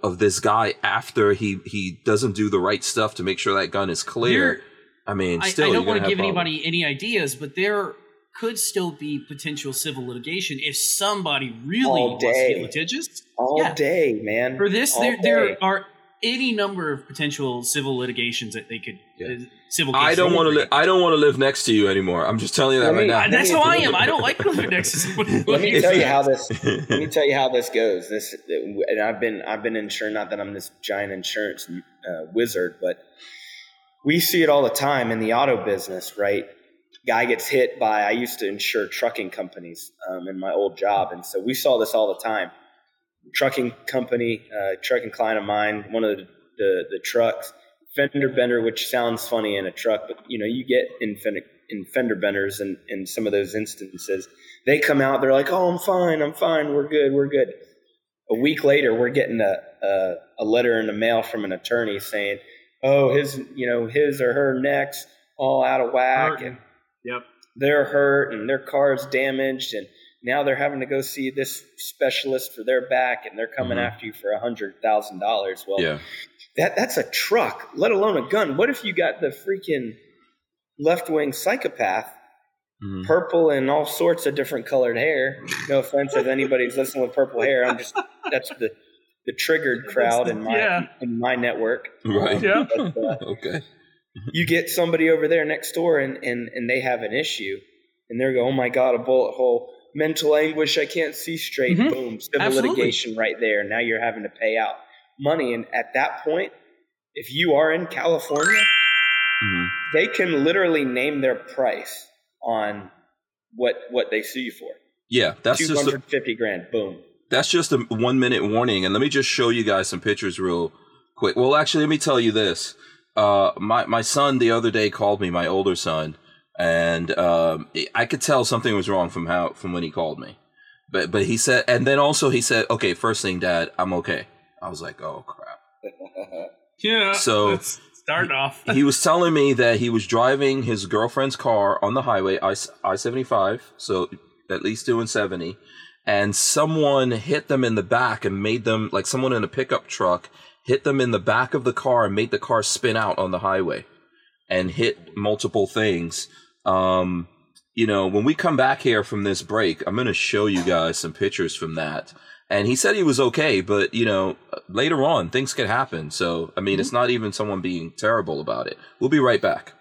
of this guy after he he doesn't do the right stuff to make sure that gun is clear. There- I mean, I, still, I you're don't want to give problems. anybody any ideas, but there could still be potential civil litigation if somebody really All wants to day. get litigious. all Yeah. day, man. For this, All there day. there are any number of potential civil litigations that they could Yeah. uh, civil. I don't want to. Li- I don't want to live next to you anymore. I'm just telling you that Let right me- now. That's Let how I am. I don't like living next to somebody. Let me tell you- you how this. let me tell you how this goes. This, and I've been I've been insured. Not that I'm this giant insurance uh, wizard, but we see it all the time in the auto business. Right, guy gets hit by. I used to insure trucking companies um, in my old job, and so we saw this all the time. Trucking company, uh, trucking client of mine, one of the, the the trucks fender bender, which sounds funny in a truck, but you know you get in fender, in fender benders in, in some of those instances. They come out, they're like, "Oh, I'm fine, I'm fine, we're good, we're good." A week later, we're getting a a, a letter in the mail from an attorney saying, "Oh, his you know his or her necks all out of whack, Hurting. and Yep. they're hurt, and their car's damaged, and now they're having to go see this specialist for their back, and they're coming Mhm. after you for a hundred thousand dollars." Well, yeah. that that's a truck, let alone a gun. What if you got the freaking left wing psychopath, Mhm. purple and all sorts of different colored hair? No offense if anybody's listening with purple hair. I'm just that's the the triggered crowd in my Yeah. in my network. Right. Yeah. But, uh, okay. you get somebody over there next door and, and, and they have an issue and they're going, oh my God, a bullet hole, mental anguish, I can't see straight. Mhm. Boom, civil Absolutely. litigation right there. Now you're having to pay out money. And at that point, if you are in California, Mhm. they can literally name their price on what what they sue you for. Yeah, that's Two just a, hundred fifty grand. Boom. that's just a one minute warning, and let me just show you guys some pictures real quick. Well, actually, let me tell you this. Uh, my my son the other day called me, my older son, and um, I could tell something was wrong from how from when he called me. But but he said, and then also he said, "Okay, first thing, Dad, I'm okay." I was like, "Oh crap." Yeah. So- start off. he was telling me that he was driving his girlfriend's car on the highway, I I seventy five, so at least doing seventy, and someone hit them in the back and made them like someone in a pickup truck hit them in the back of the car and made the car spin out on the highway and hit multiple things. Um, you know, when we come back here from this break, I'm going to show you guys some pictures from that. And he said he was okay, but you know, later on things could happen. So, I mean, it's not even someone being terrible about it. We'll be right back.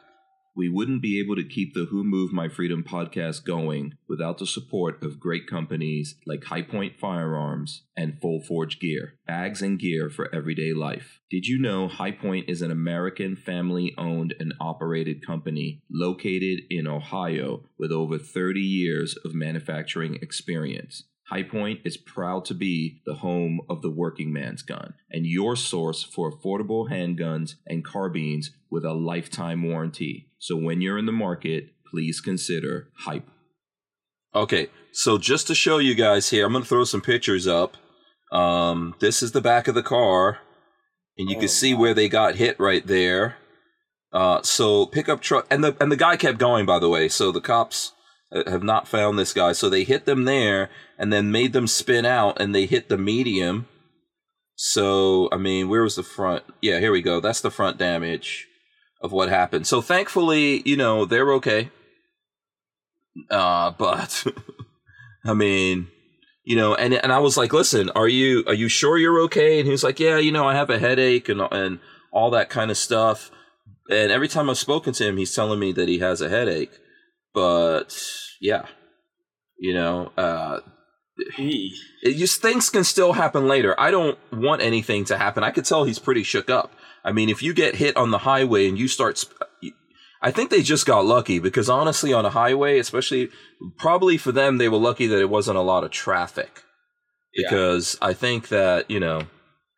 We wouldn't be able to keep the Who Moved My Freedom podcast going without the support of great companies like Hi-Point Firearms and Full Forge Gear, bags and gear for everyday life. Did you know Hi-Point is an American family owned and operated company located in Ohio with over 30 years of manufacturing experience? Hi-Point is proud to be the home of the working man's gun and your source for affordable handguns and carbines with a lifetime warranty. So when you're in the market, please consider Hype. Okay, so just to show you guys here, I'm going to throw some pictures up. Um, this is the back of the car, and you Oh, can see wow. where they got hit right there. Uh, so pickup truck, and the and the guy kept going. By the way, so the cops have not found this guy. So they hit them there, and then made them spin out, and they hit the medium. So I mean, where was the front? Yeah, here we go. That's the front damage of what happened. So thankfully, you know, they're okay. Uh, but I mean, you know, and and I was like, listen, are you are you sure you're okay? And he was like, yeah, you know, I have a headache and and all that kind of stuff. And every time I've spoken to him, he's telling me that he has a headache. But yeah, you know, uh, it just things can still happen later. I don't want anything to happen. I could tell he's pretty shook up. I mean, if you get hit on the highway and you start, sp- I think they just got lucky because honestly, on a highway, especially probably for them, they were lucky that it wasn't a lot of traffic. Yeah. Because I think that you know,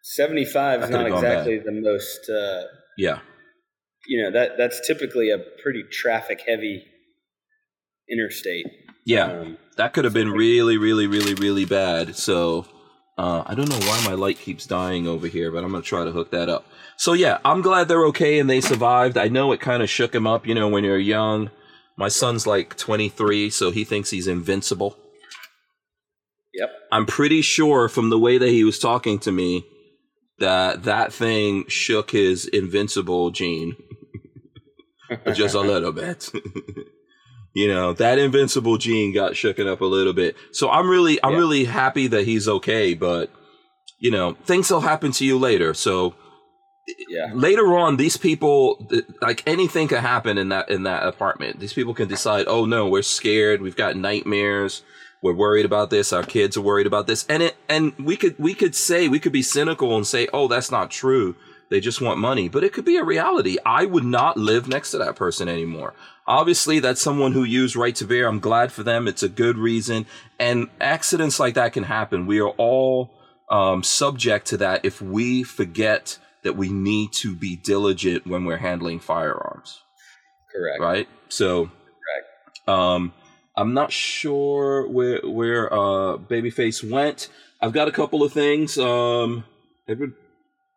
75 is not could've gone exactly the most, uh, yeah, you know, that that's typically a pretty traffic heavy interstate. yeah, Um, that could have been really, really, really, really bad. So uh, I don't know why my light keeps dying over here, but I'm gonna try to hook that up. So yeah, I'm glad they're okay and they survived. I know it kind of shook him up, you know, when you're young. My son's like 23, so he thinks he's invincible. yep. I'm pretty sure from the way that he was talking to me that that thing shook his invincible gene just a little bit. you know, that invincible gene got shooken up a little bit. So I'm really I'm Yeah. really happy that he's okay, but you know, things will happen to you later. So Yeah. later on these people like anything could happen in that in that apartment. These people can decide oh no we're scared. We've got nightmares. We're worried about this. Our kids are worried about this. And it and we could we could say we could be cynical and say oh that's not true. They just want money. But it could be a reality. I would not live next to that person anymore obviously that's someone who used right to bear i'm glad for them it's a good reason and accidents like that can happen we are all um, subject to that if we forget that we need to be diligent when we're handling firearms, Correct. right? So, um, I'm not sure where where uh, Babyface went. I've got a couple of things. Um, Edward,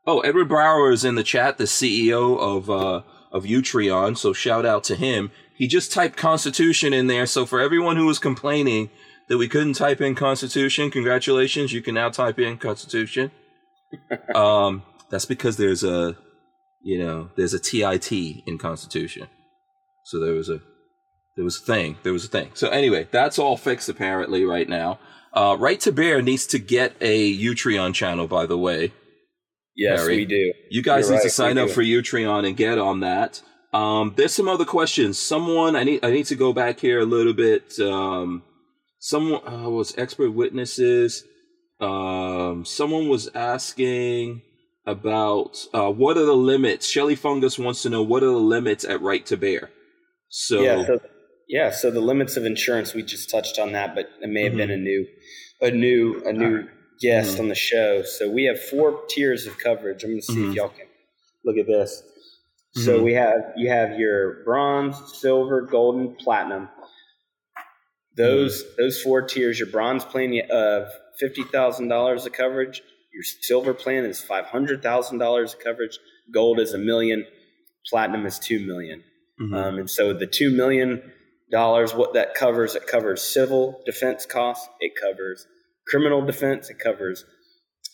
oh, Edward Brower is in the chat, the CEO of uh, of Utreon. So shout out to him. He just typed Constitution in there. So for everyone who was complaining that we couldn't type in Constitution, congratulations, you can now type in Constitution. um, that's because there's a, you know, there's a TIT in Constitution. So there was a, there was a thing. There was a thing. So anyway, that's all fixed apparently right now. Uh, right to Bear needs to get a Utreon channel, by the way. Yes, Harry. we do. You guys You're need to sign up do. for Utreon and get on that. Um, there's some other questions. Someone I need I need to go back here a little bit. Um, someone uh, was expert witnesses. Um, someone was asking about uh, what are the limits. Shelly Fungus wants to know what are the limits at right to bear. So, yeah, so yeah, so the limits of insurance we just touched on that, but it may have been a new, a new, a new guest Mhm. on the show. So we have four tiers of coverage. I'm going to see Mhm. if y'all can look at this. So Mhm. we have you have your bronze, silver, golden, platinum. Those those four tiers. Your bronze plan of fifty thousand dollars of coverage. Your silver plan is five hundred thousand dollars of coverage. Gold is a million. Platinum is two million. Um, and so the two million dollars, what that covers, it covers civil defense costs, it covers criminal defense, it covers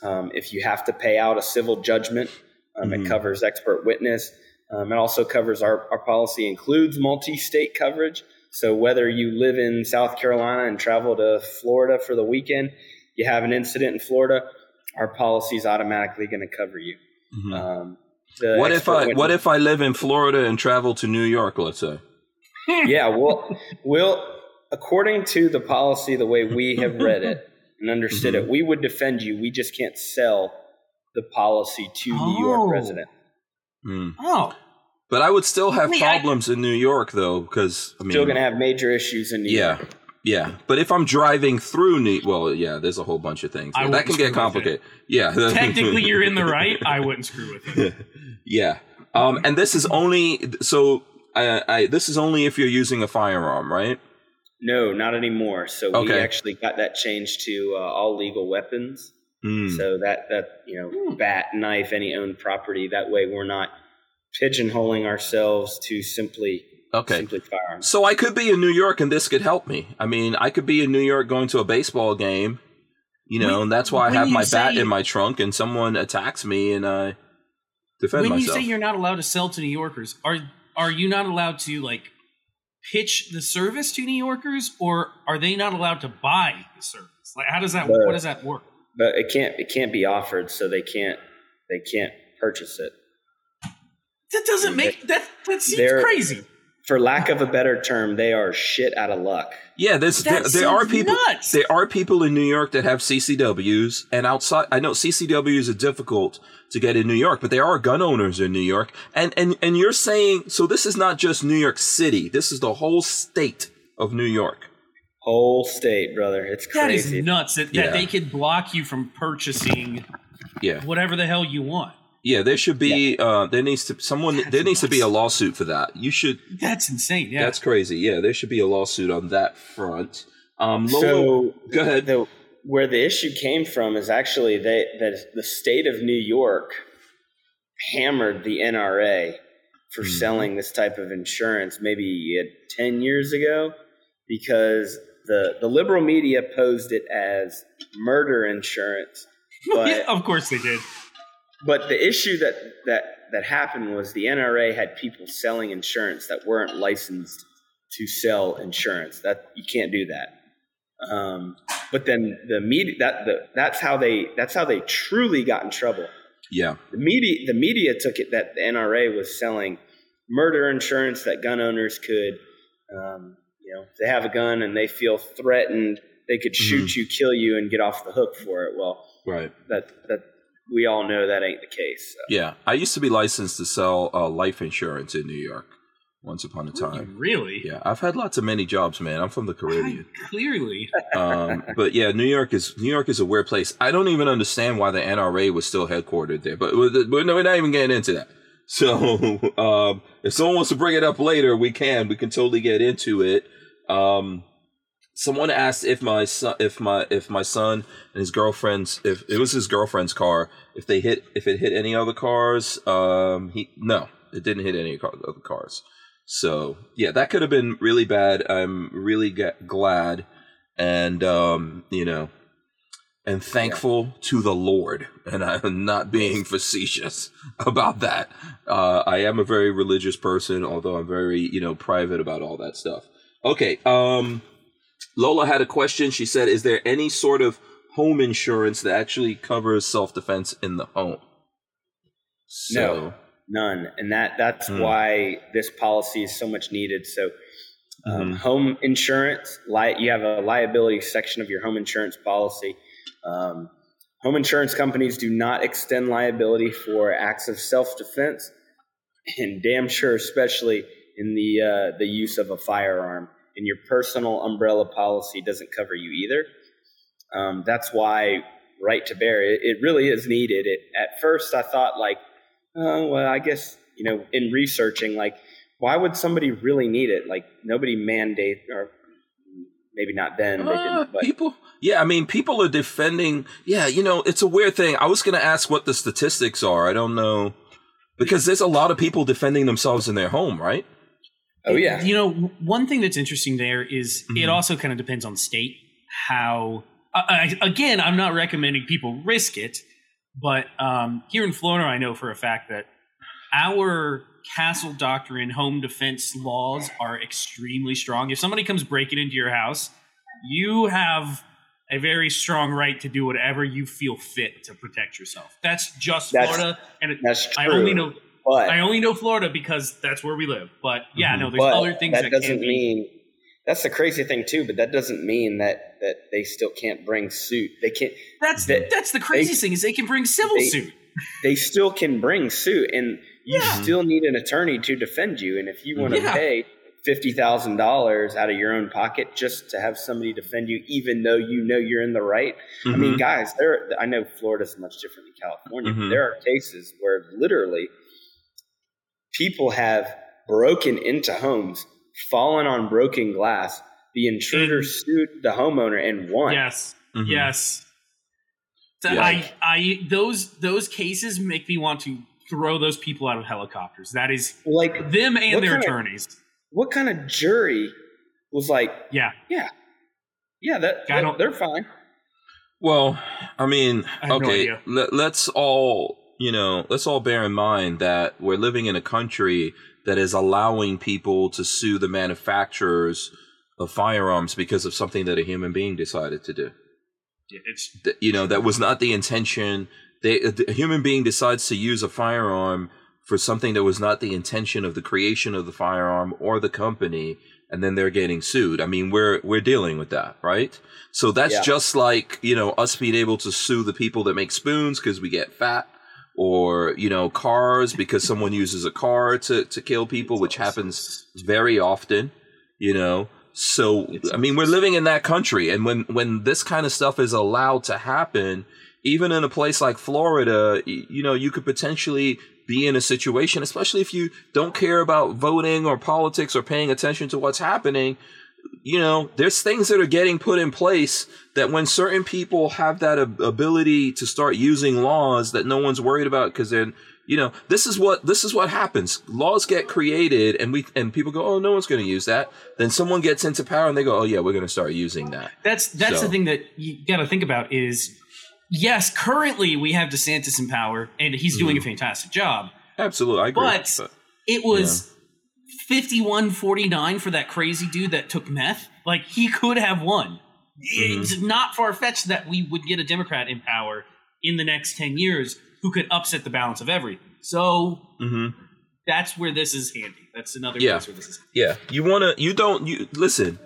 um, if you have to pay out a civil judgment, um, Mhm. it covers expert witness. Um, it also covers our, our policy includes multi-state coverage. So whether you live in South Carolina and travel to Florida for the weekend, you have an incident in Florida, our policy is automatically going to cover you. Mhm. Um, what if I witness- what if I live in Florida and travel to New York? Let's say. yeah, well, we'll according to the policy, the way we have read it and understood Mm-hmm. it, we would defend you. We just can't sell the policy to New Oh. York resident. Hmm. Oh, But I would still have I mean, I- problems in New York though, because I mean, Still going to have major issues in New yeah, York. yeah. Yeah. But if I'm driving through New, well, yeah, there's a whole bunch of things I that can get complicated. Yeah, technically you're in the right. I wouldn't screw with it. yeah. Um, and this is only so. I, I this is only if you're using a firearm, right? No, not anymore. So we actually got that changed to uh, all legal weapons. Hmm. So that that you know, bat, knife, any owned property. That way, we're not pigeonholing ourselves to simply Okay. simply firearms. So I could be in New York and this could help me. I mean, I could be in New York going to a baseball game, you know, When- and that's why I have my bat in my trunk and someone attacks me and I defend when myself. you say you're not allowed to sell to New Yorkers, are are you not allowed to like pitch the service to New Yorkers, or are they not allowed to buy the service? Like, how does that? Both. What does that work? but it can't it can't be offered, so they can't they can't purchase it. That doesn't make that. That seems crazy. For lack of a better term, they are shit out of luck. Yeah, there's there, there are people nuts. there are people in New York that have CCWs and outside I know CCWs are difficult to get in New York, but there are gun owners in New York. And and and you're saying so this is not just New York City. This is the whole state of New York. Whole state, brother. It's That is nuts. That, Yeah. that they could block you from purchasing Yeah. whatever the hell you want. Yeah, there should be uh there needs to someone That's there needs to be a lawsuit for that. You should That's insane. Yeah. That's crazy. Yeah, there should be a lawsuit on that front. Um Lolo, so go ahead. the, where the issue came from is actually they, that the state of New York hammered the NRA for Mhm. selling this type of insurance maybe uh, 10 years ago because the, the liberal media posed it as murder insurance. But, yeah, of course they did. But the issue that, that, that happened was the NRA had people selling insurance that weren't licensed to sell insurance. That you can't do that. Um, but then the media that the, that's how they that's how they truly got in trouble Yeah. The media the media took it that the NRA was selling murder insurance that gun owners could, um, you know, if they have a gun and they feel threatened, they could shoot you, kill you, and get off the hook for it. Well, Right. that that we all know that ain't the case. So. Yeah. I used to be licensed to sell uh, life insurance in New York once upon a time. Really? Yeah, I've had lots of many jobs, man. I'm from the Caribbean. Clearly. um, but yeah, New York is New York is a weird place. I don't even understand why the NRA was still headquartered there. But we're, we're not even getting into that. So um, if someone wants to bring it up later, we can. We can totally get into it. Um, someone asked if my son, if my if my son and his girlfriend's if it was his girlfriend's car, if they hit if it hit any other cars. Um, he no, it didn't hit any other cars. So yeah, that could have been really bad. I'm really ga- glad and um, you know, and thankful to the Lord. And I'm not being facetious about that. Uh, I am a very religious person, although I'm very you know private about all that stuff. Okay, um, Lola had a question. She said, "Is there any sort of home insurance that actually covers self defense in the home?" No. None, and that that's Hmm. why this policy is so much needed. So, um, Mhm. home insurance, li- you have a liability section of your home insurance policy. Um, home insurance companies do not extend liability for acts of self defense, and damn sure, especially in the uh, the use of a firearm. And your personal umbrella policy doesn't cover you either. Um, that's why right to bear it, it really is needed. It at first I thought like, oh well, I guess you know in researching like, why would somebody really need it? Like nobody mandate or maybe not then Uh, but people, yeah, I mean, people are defending. Yeah, you know, it's a weird thing. I was going to ask what the statistics are. I don't know because there's a lot of people defending themselves in their home, right? Oh yeah, You know, one thing that's interesting there is it Mhm. also kind of depends on state how. Uh, I, again, I'm not recommending people risk it, but um, here in Florida, I know for a fact that our castle doctrine home defense laws are extremely strong. If somebody comes breaking into your house, you have a very strong right to do whatever you feel fit to protect yourself. That's just That's- Florida, and it, that's true. I only know but I only know Florida because that's where we live. But yeah, no, there's but other things that that, doesn't can be. mean that's the crazy thing too. But that doesn't mean that that they still can't bring suit. They can't. That's They- that's the craziest thing is they can bring civil they- suit. They still can bring suit, and you Yeah. still need an attorney to defend you. And if you want to Yeah. pay fifty thousand dollars out of your own pocket just to have somebody defend you, even though you know you're in the right, I Mm-hmm. mean, guys, there. I know Florida's much different than California. but Mhm. There are cases where literally people have broken into homes, fallen on broken glass. The intruder And- sued the homeowner and won. Yes, Mhm. yes. So Yeah. I, I, those those cases make me want to throw those people out of helicopters. That is Like, them and their kind of- attorneys. what kind of jury was like, Yeah, yeah, yeah, that, I that- don't- they're fine. Well, I mean, I have no okay, let, let's all, you know, let's all bear in mind that we're living in a country that is allowing people to sue the manufacturers of firearms because of something that a human being decided to do. it's You know, that was not the intention. They, uh, a human being decides to use a firearm for something that was not the intention of the creation of the firearm or the company, and then they're getting sued. I mean, we're we're dealing with that, right? So that's Yeah. just like you know us being able to sue the people that make spoons because we get fat, or you know cars because someone uses a car to to kill people, which happens very often. You know, so I mean, we're living in that country, and when when this kind of stuff is allowed to happen, even in a place like Florida, you know, you could potentially be in a situation, especially if you don't care about voting or politics or paying attention to what's happening. You know, there's things that are getting put in place that when certain people have that ab- ability to start using laws that no one's worried about because then you know this is what this is what happens laws get created and we and people go oh no one's going to use that then someone gets into power and they go oh yeah we're going to start using that That's that's So- the thing that you got to think about is yes, currently we have DeSantis in power and he's doing Mm-hmm. a fantastic job. absolutely i agree But it was 51-49 for that crazy dude that took meth. Like he could have won. Mm-hmm. It's not far fetched that we would get a Democrat in power in the next 10 years who could upset the balance of everything. So hmm that's where this is handy. That's another Yeah. place where this is. Yeah, you want to. You don't. You listen.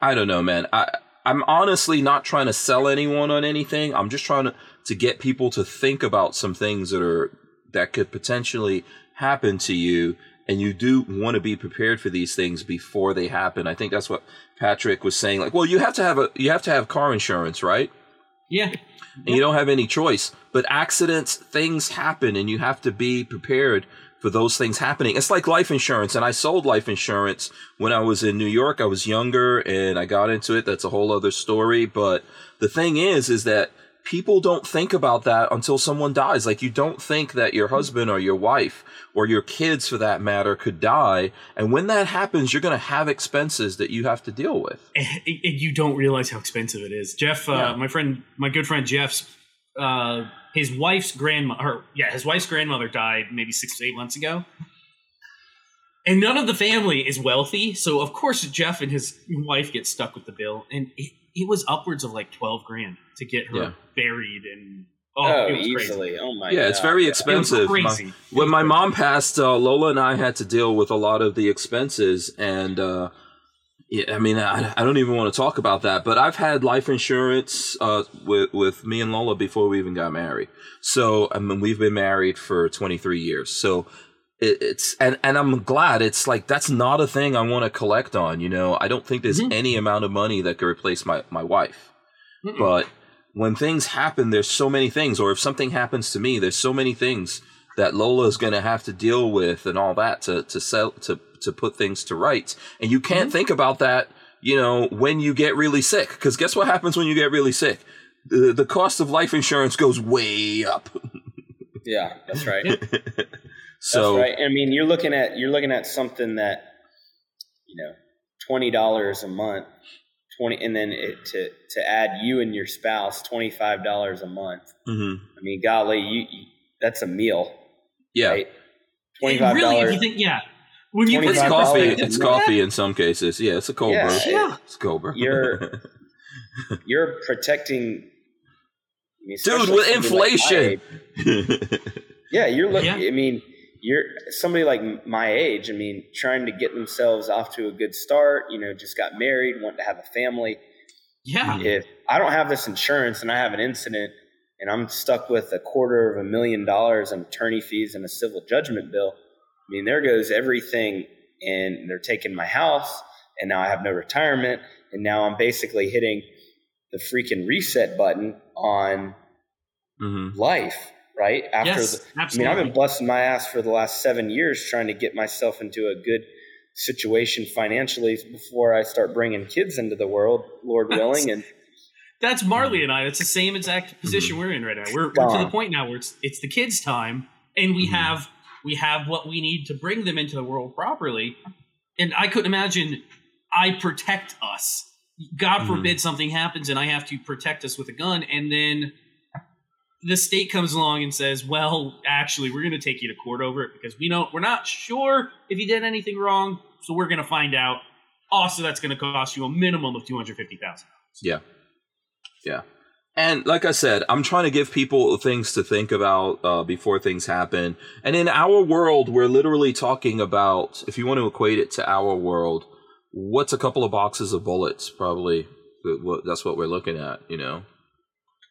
I don't know, man. I I'm honestly not trying to sell anyone on anything. I'm just trying to to get people to think about some things that are that could potentially happen to you, and you do want to be prepared for these things before they happen. I think that's what Patrick was saying. Like, well, you have to have a you have to have car insurance, right? Yeah, and you don't have any choice. But accidents, things happen, and you have to be prepared for those things happening. It's like life insurance, and I sold life insurance when I was in New York. I was younger, and I got into it. That's a whole other story. But the thing is, is that people don't think about that until someone dies. Like you don't think that your husband or your wife or your kids, for that matter, could die. And when that happens, you're going to have expenses that you have to deal with. and, and you don't realize how expensive it is. Jeff, uh, Yeah. my friend, my good friend Jeff's, uh, his wife's grandmother, yeah, his wife's grandmother died maybe six to eight months ago. And none of the family is wealthy, so of course Jeff and his wife get stuck with the bill, and it, it was upwards of like twelve grand to get her Yeah. buried, and oh, Oh, it was crazy. Oh my yeah, god. it's very It was expensive. My- crazy. when my mom passed, uh, Lola and I had to deal with a lot of the expenses, and uh, yeah, I mean, I, I don't even want to talk about that. But I've had life insurance uh, with with me and Lola before we even got married. So I mean, we've been married for 23 years. So it, it's and and I'm glad it's like that's not a thing I want to collect on. You know, I don't think there's Mhm. any amount of money that could replace my my wife. Mm-mm. But when things happen, there's so many things, or if something happens to me, there's so many things that Lola's going to have to deal with and all that to to sell to to put things to rights. And you can't think about that, you know, when you get really sick. Because guess what happens when you get really sick? The, the cost of life insurance goes way up. Yeah, that's right. So that's right. I mean, you're looking at you're looking at something that you know, twenty dollars a month, twenty, and then it, to to add you and your spouse twenty five dollars a month. mhm. I mean, golly, you, you that's a meal, yeah, right? Twenty It five really, if dollars. you think, yeah, when you put it's that in $25 coffee. It's coffee in some cases. Yeah, it's a cold Yeah, brew. Yeah. It's Cobra. You're- You're protecting. I mean, Dude, with somebody like inflation. Yeah, you're looking. Yeah. I mean, you're somebody like my age. I mean, trying to get themselves off to a good start. You know, just got married, want to have a family. yeah, If I don't have this insurance and I have an incident and I'm stuck with a quarter of a million dollars in attorney fees and a civil judgment bill, I mean, there goes everything. And they're taking my house, and now I have no retirement, and now I'm basically hitting the freaking reset button on Mhm. life. Right after yes, the, I mean, I've been busting my ass for the last seven years trying to get myself into a good situation financially before I start bringing kids into the world, Lord willing. And That's Marley and I. That's the same exact position we're in right now. We're, we're to the point now where it's it's the kids' time, and we Mhm. have we have what we need to bring them into the world properly. And I couldn't imagine I protect us. God Mhm. forbid something happens and I have to protect us with a gun, and then the state comes along and says, "Well, actually, we're going to take you to court over it because we know we're not sure if you did anything wrong, so we're going to find out." Also, that's going to cost you a minimum of two hundred fifty thousand. Yeah. Yeah. And like I said, I'm trying to give people things to think about uh, before things happen. And in our world, we're literally talking about, if you want to equate it to our world, what's a couple of boxes of bullets? Probably that's what we're looking at, you know?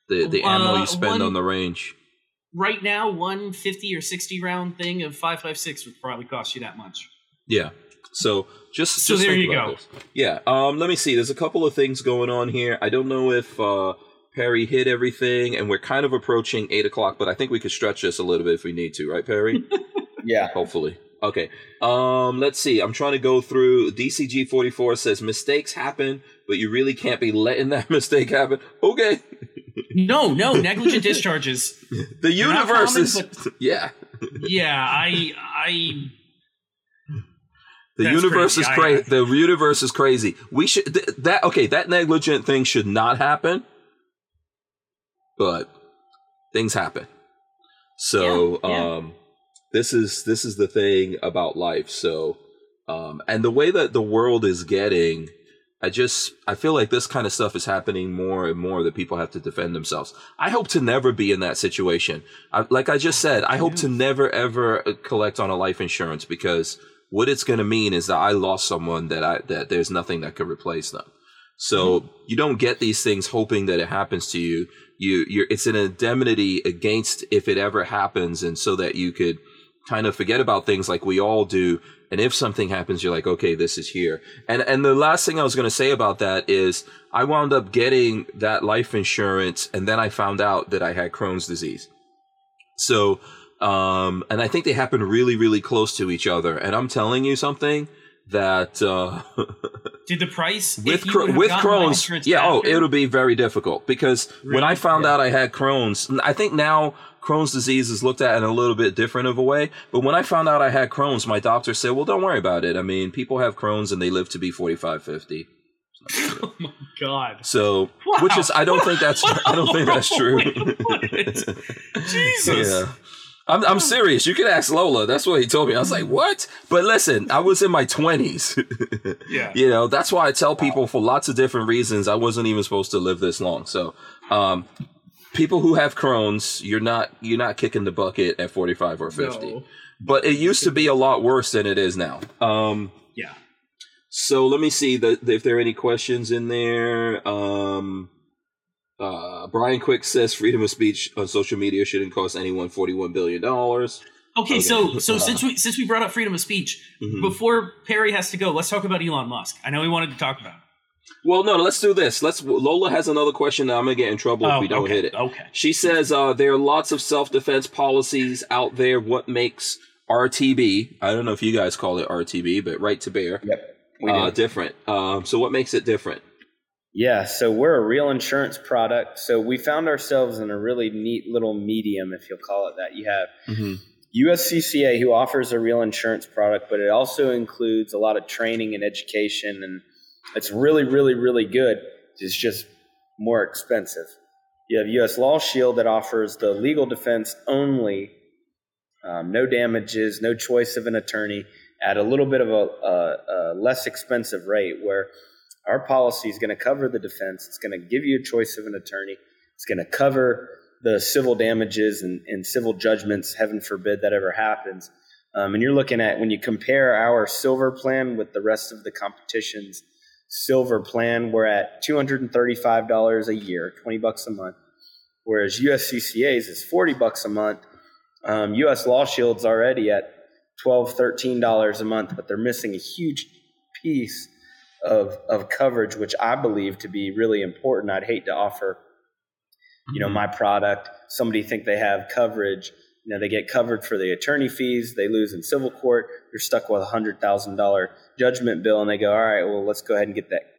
The, the ammo Uh, you spend one- on the range. right now, one fifty or sixty round thing of five five six would probably cost you that much. Yeah. So just So just there think you about go. this. Yeah. Um. Let me see. There's a couple of things going on here. I don't know if uh, Perry hit everything, and we're kind of approaching eight o'clock, but I think we could stretch this a little bit if we need to, right, Perry? yeah, Hopefully. Okay. Um. Let's see. I'm trying to go through. DCG 44 says mistakes happen, but you really can't be letting that mistake happen. Okay. No, no, negligent discharges. The universe common, is. yeah. Yeah, I, I, The That's universe crazy. is crazy. The universe is crazy. We should th- that okay. That negligent thing should not happen, but things happen. So Yeah, yeah. um, this is this is the thing about life. So um, and the way that the world is getting, I just I feel like this kind of stuff is happening more and more that people have to defend themselves. I hope to never be in that situation. I, like I just said, I hope to never ever uh, collect on a life insurance because what it's going to mean is that I lost someone that I that there's nothing that could replace them. So you don't get these things hoping that it happens to you. You you're it's an indemnity against if it ever happens and so that you could kind of forget about things like we all do and if something happens you're like okay this is here. And and the last thing i was going to say about that is i wound up getting that life insurance and then i found out that i had crohn's disease. So um and i think they happen really really close to each other and i'm telling you something that uh Did the price with Cro- with Crohn's, yeah, oh, it'll be very difficult because when I found Yeah. out I had Crohn's, I think now Crohn's disease is looked at in a little bit different of a way. But when I found out I had Crohn's, my doctor said, "Well, don't worry about it. I mean, people have Crohn's and they live to be 45, 50. Oh my god. So, Wow. which is I don't think that's I don't think that's true. Jesus. Yeah. I'm, I'm serious. You can ask Lola. That's what he told me. I was like, what? But listen, I was in my 20s. Yeah. you know, that's why I tell people for lots of different reasons I wasn't even supposed to live this long. So, um, people who have Crohn's, you're not you're not kicking the bucket at 45 or 50. No. But it used to be a lot worse than it is now. Um, Yeah. so let me see the, if there are any questions in there. Um, uh, Brian Quick says freedom of speech on social media shouldn't cost anyone forty-one billion dollars. Okay, Okay. so so since we since we brought up freedom of speech, Mhm. before Perry has to go, let's talk about Elon Musk. I know we wanted to talk about. Him. Well, no, let's do this. Let's. Lola has another question. That I'm gonna get in trouble if we don't Oh, okay. hit it. Okay. She says uh, there are lots of self-defense policies out there. What makes RTB? I don't know if you guys call it RTB, but right to bear. Yep. We Uh, do. different. Um, so what makes it different? Yeah, so we're a real insurance product. So we found ourselves in a really neat little medium, if you'll call it that. You have Mm-hmm. USCCA, who offers a real insurance product, but it also includes a lot of training and education, and it's really, really, really good. It's just more expensive. You have US Law Shield that offers the legal defense only, um, no damages, no choice of an attorney, at a little bit of a, a, a less expensive rate. Where our policy is going to cover the defense, it's going to give you a choice of an attorney, it's going to cover the civil damages and, and civil judgments. Heaven forbid that ever happens. Um, and you're looking at when you compare our silver plan with the rest of the competition's silver plan, we're at $235 a year, 20 bucks a month, whereas USCCA's is 40 bucks a month. Um, US Law Shield's already at 12 $13 a month, but they're missing a huge piece of, of coverage, which I believe to be really important. I'd hate to offer you know my product somebody think they have coverage you know they get covered for the attorney fees. They lose in civil court. You're stuck with a hundred thousand dollar judgment bill and they go all right well let's go ahead and get that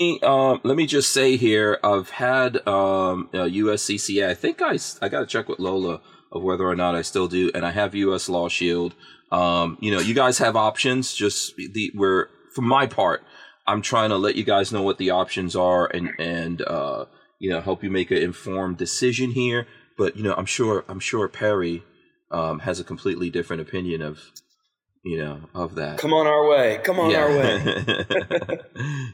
Um, let me just say here, I've had um, USCCA. I think I, I got to check with Lola of whether or not I still do, and I have US Law Shield. Um, you know, you guys have options. Just the we're for my part, I'm trying to let you guys know what the options are and and uh, you know help you make an informed decision here. But you know, I'm sure I'm sure Perry um, has a completely different opinion of you know of that come on our way come on our way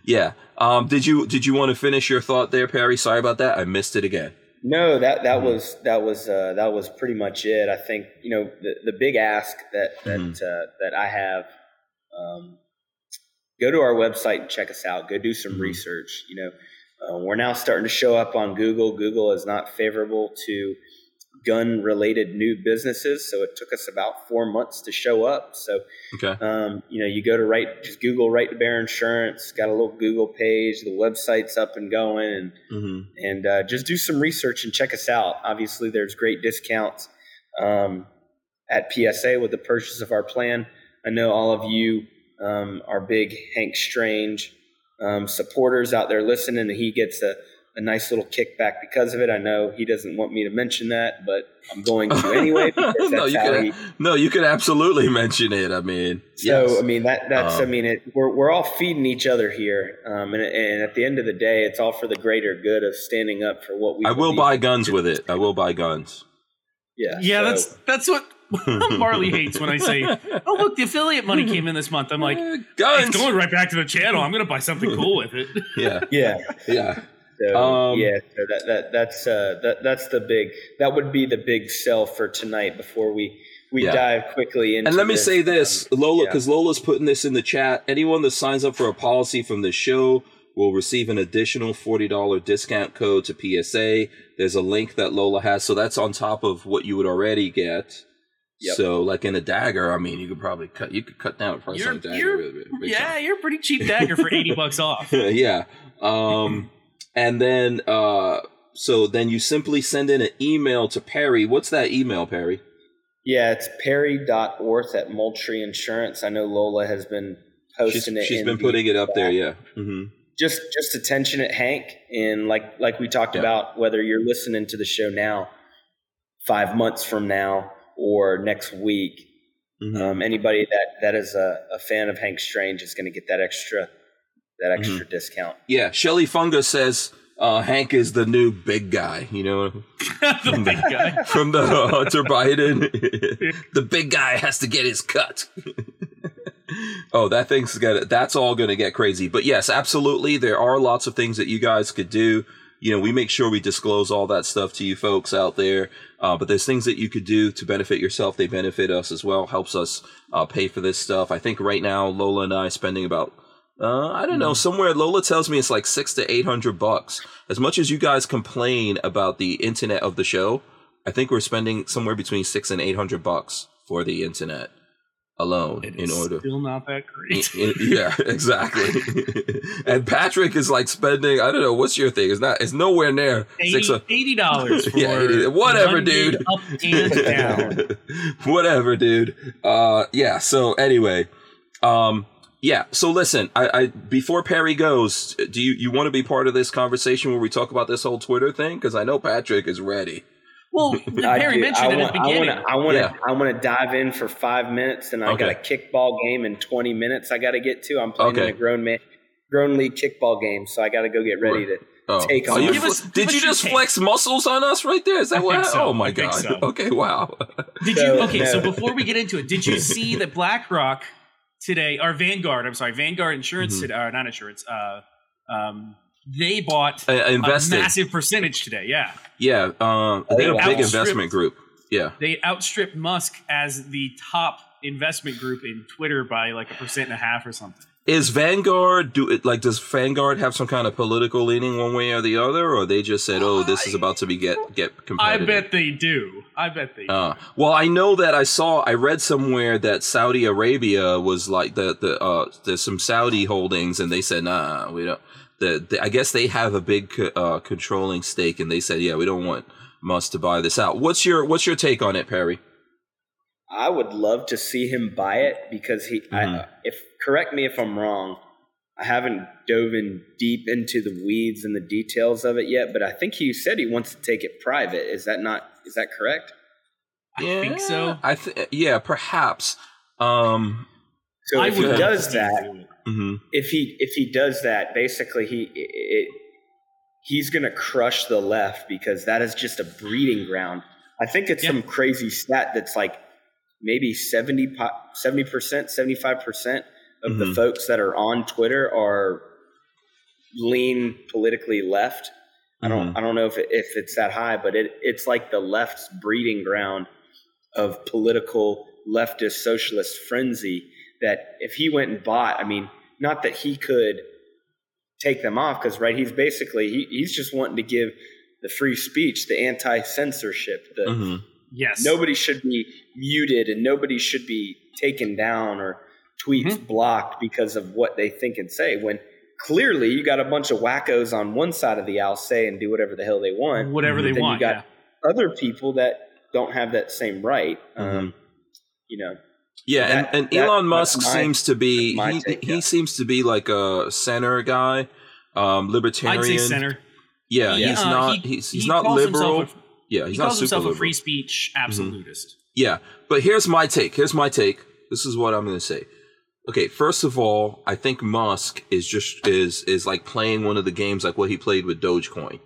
yeah. Um, did you did you want to finish your thought there, Perry? Sorry about that. I missed it again. No, that that Mhm. was that was uh, that was pretty much it. I think you know the, the big ask that that Mhm. uh, that I have. Um, go to our website and check us out. Go do some Mhm. research. You know, uh, we're now starting to show up on Google. Google is not favorable to gun related new businesses, so it took us about four months to show up. So Okay. um, you know, you go to right, just Google Right to Bear Insurance. Got a little Google page. The website's up and going, and hmm and uh, just do some research and check us out. Obviously, there's great discounts um, at PSA with the purchase of our plan. I know all of you um, are big Hank Strange um, supporters out there listening, and he gets a, a nice little kickback because of it. I know he doesn't want me to mention that, but I'm going to anyway because no, you how could, he. no, you could absolutely mention it. I mean, So yes. I mean that that's I Um, mean it, we're we're all feeding each other here, um, and and at the end of the day, it's all for the greater good of standing up for what we. I will buy guns with it. I will buy guns. Yeah, Yeah, so- that's that's what Marley hates when I say, "Oh, look, the affiliate money came in this month." I'm like, guns. "It's going right back to the channel. I'm going to buy something cool with it." yeah, yeah. yeah. So, Um, yeah, so that, that that's uh, that that's the big that would be the big sell for tonight before we we Yeah. dive quickly into. And let me this. say this, Um, Lola, yeah. because Lola's putting this in the chat. Anyone that signs up for a policy from the show will receive an additional forty dollar discount code to PSA. There's a link that Lola has, so that's on top of what you would already get. Yep. So, like in a dagger, I mean, you could probably cut. You could cut down the price You're- on a dagger. you're- really big- big yeah, time. you're a pretty cheap dagger for eighty bucks off. yeah. Um, and then, uh, so then you simply send in an email to Perry. What's that email, Perry? yeah, it's perry.orth at Moultrie Insurance. I know Lola has been She's, posting it. she's been putting it up there. Yeah. hmm just just attention at Hank and like like we talked Yeah. about whether you're listening to the show now, five months from now or next week. hmm Um, anybody that that is a, a fan of Hank Strange is going to get that extra that Mm-hmm. extra discount. Yeah, Shelly Fungus says uh, Hank is the new big guy. You know, the big guy. from the Hunter Biden. the big guy has to get his cut. oh, that thing's gonna. That's all gonna get crazy. But yes, absolutely, there are lots of things that you guys could do. You know, we make sure we disclose all that stuff to you folks out there. Uh, but there's things that you could do to benefit yourself. They benefit us as well. Helps us uh, pay for this stuff. I think right now Lola and I are spending about uh, I don't know. Somewhere Lola tells me it's like six to eight hundred bucks. As much as you guys complain about the internet of the show, I think we're spending somewhere between six and eight hundred bucks for the internet alone It in order. still not that great. Yeah, exactly. and Patrick is like spending. I don't know. What's your thing? It's not. It's nowhere near six. Eighty dollars Yeah, 80 whatever, dude. Up and down. Whatever, dude. Uh, yeah. So anyway, um, yeah. So listen, I, I before Perry goes, do you you want to be part of this conversation where we talk about this whole Twitter thing? Because I know Patrick is ready. Well, Perry do. mentioned I it want, at the beginning. I want to. Yeah. I want to dive in for five minutes, and I got a kickball game in twenty minutes. I got to get to. I'm playing Okay. in a grown man, grown league kickball game, so I got to go get ready to. Oh, Take Are on. you Give fl- us- did us you your just take. flex muscles on us right there? Is that I what? think so. Oh my I think god. so. Okay. Wow. Did So, you? Okay, so before we get into it, did you see that BlackRock today, or Vanguard? I'm sorry, Vanguard Insurance, Mhm. today, uh, not insurance. Uh, um, they bought Uh, a massive percentage today. Yeah, Yeah. Um, they're a big investment group. Yeah. they outstripped Musk as the top investment group in Twitter by like a percent and a half or something. Is Vanguard do it like does Vanguard have some kind of political leaning one way or the other, or they just said, "Oh, this is about to be get get competitive." I bet they do. I bet they. do. Uh, well, I know that I saw, I read somewhere that Saudi Arabia was like the the uh, there's some Saudi holdings, and they said, nah, we don't. The, the I guess they have a big co- uh, controlling stake, and they said, yeah, we don't want Musk to buy this out. What's your What's your take on it, Perry? I would love to see him buy it because he. I, Mhm. if correct me if I'm wrong. I haven't dove in deep into the weeds and the details of it yet, but I think he said he wants to take it private. Is that not? Is that correct? I think so. I th- yeah, perhaps. Um, So I if he does that, to do it. mhm. if he if he does that, basically he it, it, he's going to crush the left because that is just a breeding ground. I think it's Yeah. some crazy stat that's like maybe 70 percent, seventy five percent of the Mhm. folks that are on Twitter are lean politically left. I don't Mhm. I don't know if it, if it's that high, but it it's like the left's breeding ground of political leftist socialist frenzy that if he went and bought, I mean, not that he could take them off because right, he's basically he, he's just wanting to give the free speech, the anti-censorship, the Mhm. Yes. nobody should be muted and nobody should be taken down or tweets Mm-hmm. blocked because of what they think and say when clearly you got a bunch of wackos on one side of the aisle say and do whatever the hell they want Whatever they Then you want. got- yeah. other people that don't have that same right Mm-hmm. um, you know Yeah, That- and, and that- Elon Musk my- seems to be he, take, he yeah. seems to be like a center guy, um, libertarian. I'd say center. Yeah, He, he's uh, not. he- he's he's he not liberal. a- yeah, he he's not calls super himself a liberal. free speech absolutist. Yeah, but here's my take. Here's my take. This is what I'm going to say. Okay, first of all, I think Musk is just is is like playing one of the games like what he played with Dogecoin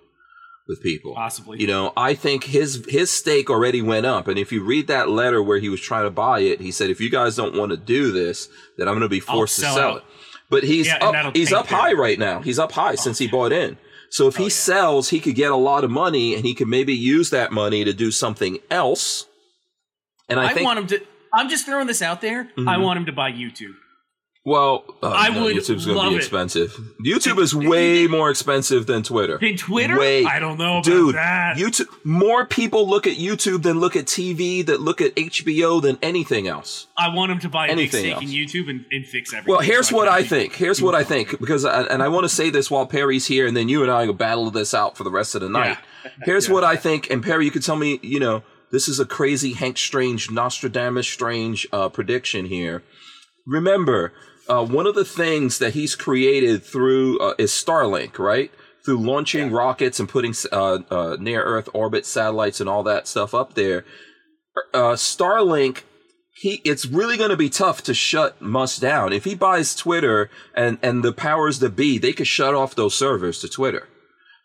with people. Possibly. You know, I think his his stake already went up, and if you read that letter where he was trying to buy it, he said, "If you guys don't want to do this, then I'm going to be forced to sell sell out. it." But he's Yeah, up. He's up high right now. He's up high since he bought in. So if oh, he yeah. sells, he could get a lot of money, and he could maybe use that money to do something else. And I, I, think want him to. I'm just throwing this out there. I mm-hmm. want him to buy YouTube. Well, uh, I no, would YouTube's going to be it. expensive. YouTube is way more expensive than Twitter. In Twitter, Way. I don't know about Dude, that. YouTube. More people look at YouTube than look at TV, that look at HBO than anything else. I want them to buy a big Anything stake in YouTube and, and fix everything. Well, here's so what can I think. Here's what I think because, I, and I want to say this while Perry's here, and then you and I will battle this out for the rest of the night. Here's what I think, and Perry, you could tell me. You know, this is a crazy Hank Strange, Nostradamus Strange uh, prediction here. Remember, uh, one of the things that he's created through uh, is Starlink, right? Through launching rockets and putting uh, uh, near Earth orbit satellites and all that stuff up there. Uh, Starlink, he it's really going to be tough to shut Musk down. If he buys Twitter and and the powers that be, they could shut off those servers to Twitter.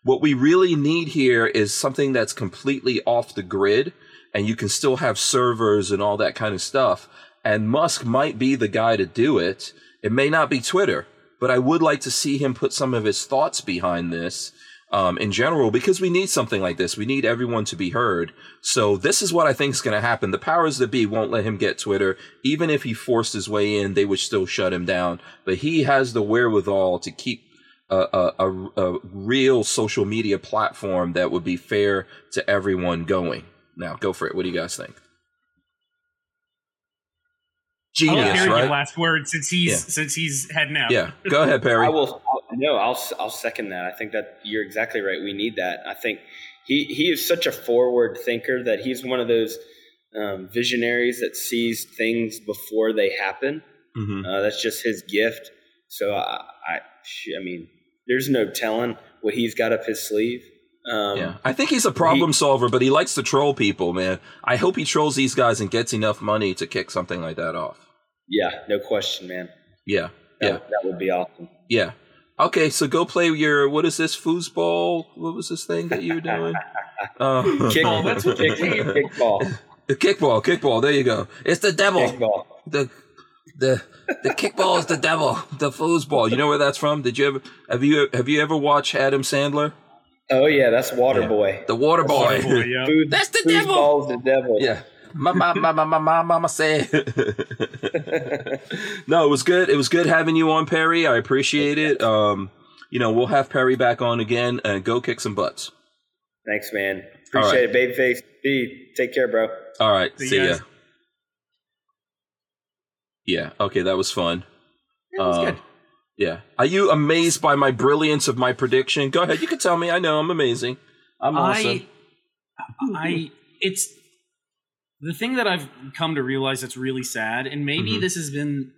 What we really need here is something that's completely off the grid and you can still have servers and all that kind of stuff. And Musk might be the guy to do it. It may not be Twitter, but I would like to see him put some of his thoughts behind this um, in general because we need something like this. We need everyone to be heard. So this is what I think is going to happen. The powers that be won't let him get Twitter. Even if he forced his way in, they would still shut him down. But he has the wherewithal to keep a, a, a, a real social media platform that would be fair to everyone going. Now, go for it. What do you guys think? I'll Genius, let Perry get last word since he's Yeah. since he's heading out. Yeah, go ahead, Perry. I will. I'll, no, I'll I'll second that. I think that you're exactly right. We need that. I think he he is such a forward thinker that he's one of those um, visionaries that sees things before they happen. Mhm. Uh, that's just his gift. So I, I, I mean, there's no telling what he's got up his sleeve. Um, Yeah, I think he's a problem he- solver, but he likes to troll people, man. I hope he trolls these guys and gets enough money to kick something like that off. yeah, no question, man. Yeah, That, yeah, that would be awesome. yeah. Okay, so go play your what is this foosball? What was this thing that you were doing? Uh, Kickball, that's what kick, do. kickball, kickball, kickball. There you go. It's the devil. kickball. The the the kickball is the devil. The foosball. You know where that's from? Did you ever have you have you ever watched Adam Sandler? Oh yeah, that's Waterboy. The water boy. Boy, yeah. Food, That's the devil. Foosball's the devil. Yeah. My my my my my, my mama said. no, it was good. It was good having you on, Perry. I appreciate it. Um, you know, we'll have Perry back on again and go kick some butts. Thanks, man. Appreciate right. it, babyface. B, take care, bro. All right. See See, ya. guys. Yeah. Okay, that was fun. Yeah, that's Uh, good. Yeah. Are you amazed by my brilliance of my prediction? Go ahead. You can tell me. I know I'm amazing. I'm awesome. I, I, it's the thing that I've come to realize that's really sad, and maybe Mhm. this has been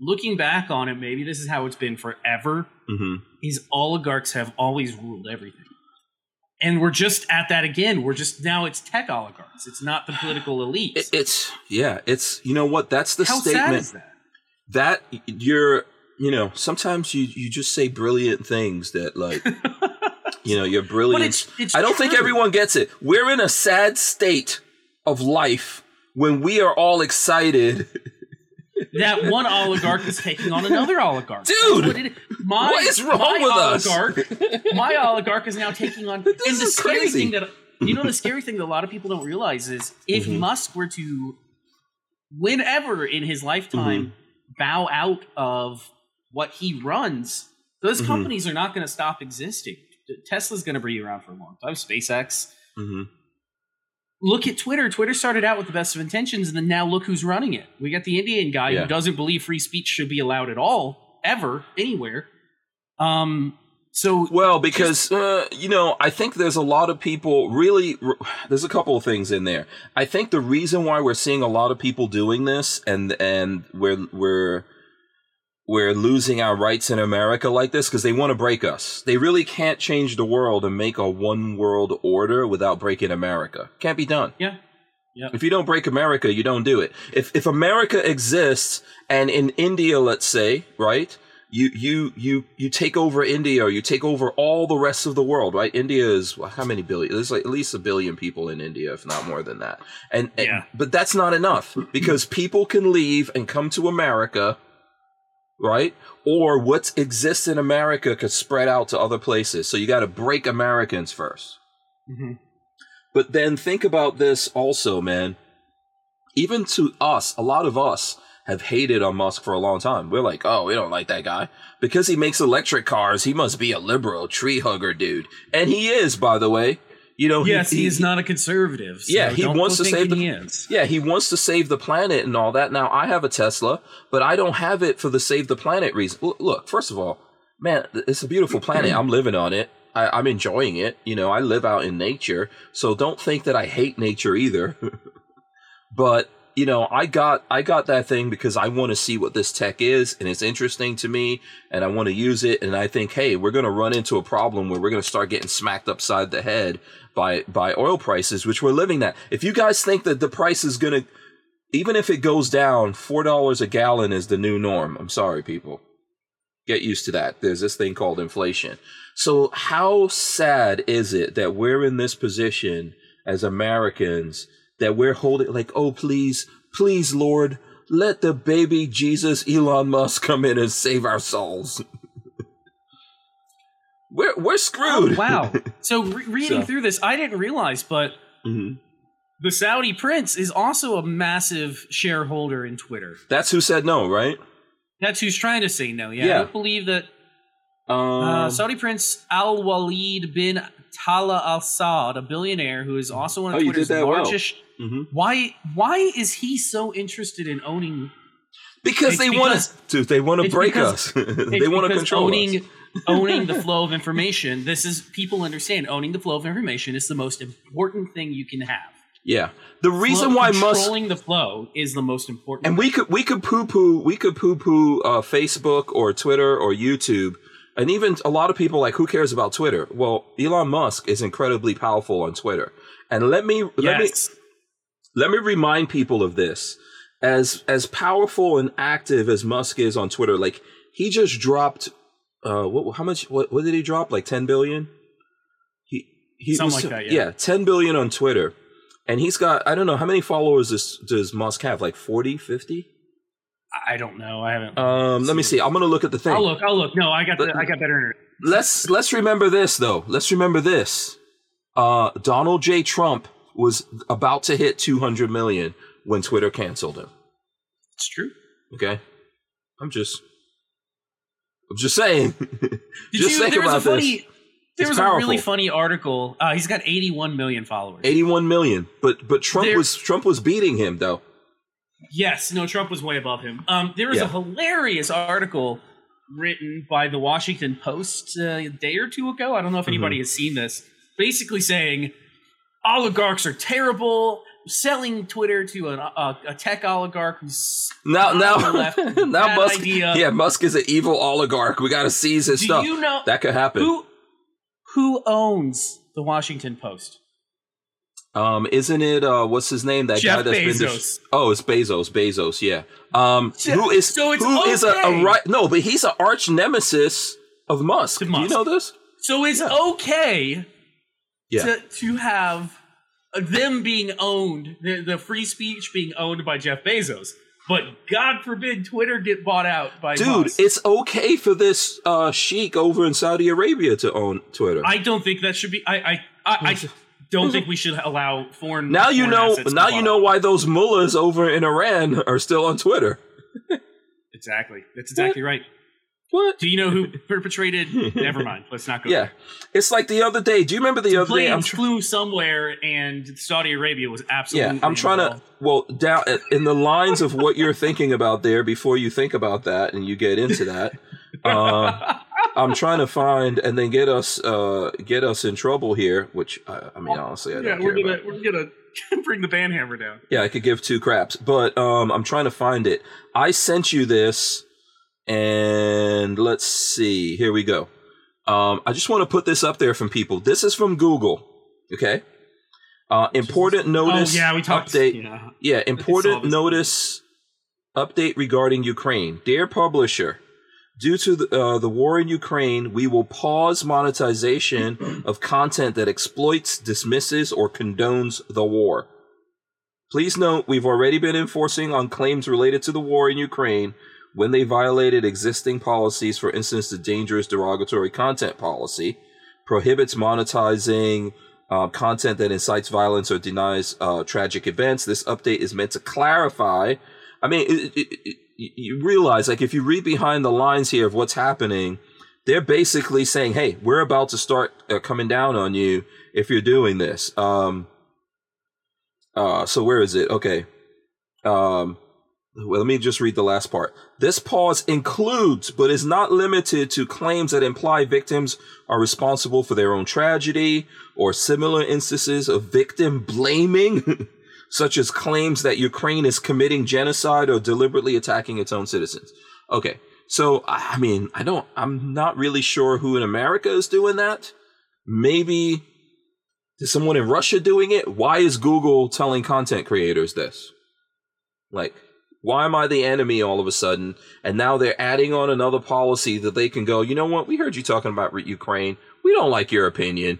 looking back on it. Maybe this is how it's been forever. hmm Is oligarchs have always ruled everything, and we're just at that again. We're just now it's tech oligarchs. It's not the political elites. It, it's yeah. It's you know what? That's the how statement. sad is that? that you're you know sometimes you you just say brilliant things that like you know your But brilliance it's, it's i don't think everyone gets it we're in a sad state of life when we are all excited that one oligarch is taking on another oligarch. Dude! what it- my, What is wrong with us? oligarch, my oligarch is now taking on. and the is scary crazy. thing that you know, the scary thing that a lot of people don't realize is if Mhm. Musk were to, whenever in his lifetime, Mm-hmm. bow out of what he runs, those Mhm. companies are not going to stop existing. Tesla's going to be around for a long time. SpaceX. hmm Look at Twitter. Twitter started out with the best of intentions, and then now look who's running it. We got the Indian guy Yeah. who doesn't believe free speech should be allowed at all, ever, anywhere. Um. So well because uh, you know i think there's a lot of people really there's a couple of things in there i think the reason why we're seeing a lot of people doing this and and we're we're we're losing our rights in America like this because they want to break us. They really can't change the world and make a one world order without breaking America. Can't be done. Yeah. Yeah. If you don't break America, you don't do it. If if America exists and in India, let's say, right, you you you you take over India or you take over all the rest of the world, right? India is well, how many billion? There's like at least a billion people in India, if not more than that. And, and Yeah. but that's not enough because people can leave and come to America, right? Or what exists in America could spread out to other places. So you got to break Americans 1st Mhm. But then think about this also, man. Even to us, a lot of us have hated on Musk for a long time. We're like, oh, we don't like that guy. Because he makes electric cars, he must be a liberal tree hugger dude. And he is, by the way. You know, Yes, he, he, is not a conservative. so Yeah, he don't wants to save the- he is. yeah, he wants to save the planet and all that. Now, I have a Tesla, but I don't have it for the save the planet reason. Look, first of all, man, it's a beautiful planet. I'm living on it. I, I'm enjoying it. You know, I live out in nature, so don't think that I hate nature either. but you know, I got I got that thing because I want to see what this tech is, and it's interesting to me, and I want to use it. And I think, hey, we're going to run into a problem where we're going to start getting smacked upside the head by by oil prices, which we're living that. If you guys think that the price is going to, even if it goes down, four dollars a gallon is the new norm. I'm sorry, people. Get used to that. There's this thing called inflation. So how sad is it that we're in this position as Americans that we're holding like, oh please, please, Lord, let the baby Jesus Elon Musk come in and save our souls. we're we're Oh, screwed. wow. So re- reading So- through this, I didn't realize, but Mhm. the Saudi prince is also a massive shareholder in Twitter. That's who said no, right? That's who's trying to say no. Yeah, Yeah. I don't believe that Um, uh, Saudi Prince Al Walid bin Talal Al Saud, a billionaire who is also one of Oh, Twitter's did that well. largest. mhm. Why? Why is he so interested in owning? Because It's they want to. They want to break because- us. they want to control owning, us. owning the flow of information. This is people understand. Owning the flow of information is the most important thing you can have. Yeah. The reason Flow- why Musk controlling the flow is the most important. and we could we could poo poo we could poo poo uh, Facebook or Twitter or YouTube, and even a lot of people like who cares about Twitter? Well, Elon Musk is incredibly powerful on Twitter, and let me let me let me remind people of this. As as powerful and active as Musk is on Twitter, like he just dropped, uh, what how much? What what did he drop? Like ten billion. He he Something was- like that, yeah. ten billion on Twitter, and he's got I don't know how many followers does does Musk have? Like 40, 50? I don't know. I haven't. Um, let me see. I'm gonna look at the thing. I'll look. I'll look. No, I got. The, I got better. internet. let's let's remember this though. Let's remember this. Uh, Donald J. Trump was about to hit 200 million when Twitter canceled him. It's true. Okay, I'm just, I'm just saying. Did just you? think There was about a funny. this. There was a really funny article. Uh, he's got 81 million followers. 81 million, but but Trump There- was Trump was beating him though. Yes, no, Trump was way above him. Um, there was Yeah. a hilarious article written by the Washington Post uh, a day or two ago. I don't know if anybody Mm-hmm. has seen this. Basically saying oligarchs are terrible, selling Twitter to an, a, a tech oligarch who's Now now left. now Musk idea. yeah Musk is an evil oligarch. We got to seize his Do stuff. you know that could happen. who who owns the Washington Post? Um, isn't it uh what's his name? That Jeff guy that's been Bezos. dis- Oh, it's Bezos, Bezos, yeah. Um Jeff- who is so it's who is a, okay. a right no, but he's an arch nemesis of Musk. To Do you know this? So it's Yeah. okay Yeah. to, to have them being owned, the, the free speech being owned by Jeff Bezos. But God forbid Twitter get bought out by Dude, Musk. it's okay for this uh sheik over in Saudi Arabia to own Twitter. I don't think that should be. I I I, I don't think we should allow foreign. now you foreign know now you know why those mullahs over in Iran are still on Twitter. Exactly. That's exactly right. What? Do you know who perpetrated? Never mind. Let's not go. Yeah. there. It's like the other day. Do you remember the other day? I'm Planes tr- flew somewhere, and Saudi Arabia was absolutely. Yeah, I'm trying to. Well, down in the lines of what you're thinking about there, before you think about that and you get into that, uh, I'm trying to find and then get us uh, get us in trouble here. Which I, I mean, honestly, I don't yeah, care we're gonna about. we're gonna bring the band hammer down. Yeah, I could give two craps, but um, I'm trying to find it. I sent you this, And let's see. Here we go. Um, I just want to put this up there from people. This is from Google. Okay. Uh, important notice. oh yeah, we talked. update. Yeah. Yeah, important this. notice update regarding Ukraine. Dear publisher, due to the, uh, the war in Ukraine, we will pause monetization of content that exploits, dismisses, or condones the war. Please note we've already been enforcing on claims related to the war in Ukraine when they violated existing policies, for instance, the dangerous derogatory content policy prohibits monetizing uh, content that incites violence or denies uh, tragic events. This update is meant to clarify. I mean, it, it, it, you realize, like, if you read behind the lines here of what's happening, they're basically saying, "Hey, we're about to start uh, coming down on you if you're doing this." Um, uh, so where is it? Okay. Um, well, let me just read the last part. This pause includes, but is not limited to, claims that imply victims are responsible for their own tragedy or similar instances of victim blaming, such as claims that Ukraine is committing genocide or deliberately attacking its own citizens. Okay. So, I mean, I don't, I'm not really sure who in America is doing that. Maybe is someone in Russia doing it? Why is Google telling content creators this? Like, why am I the enemy all of a sudden? And now they're adding on another policy that they can go, you know what? We heard you talking about Ukraine. We don't like your opinion.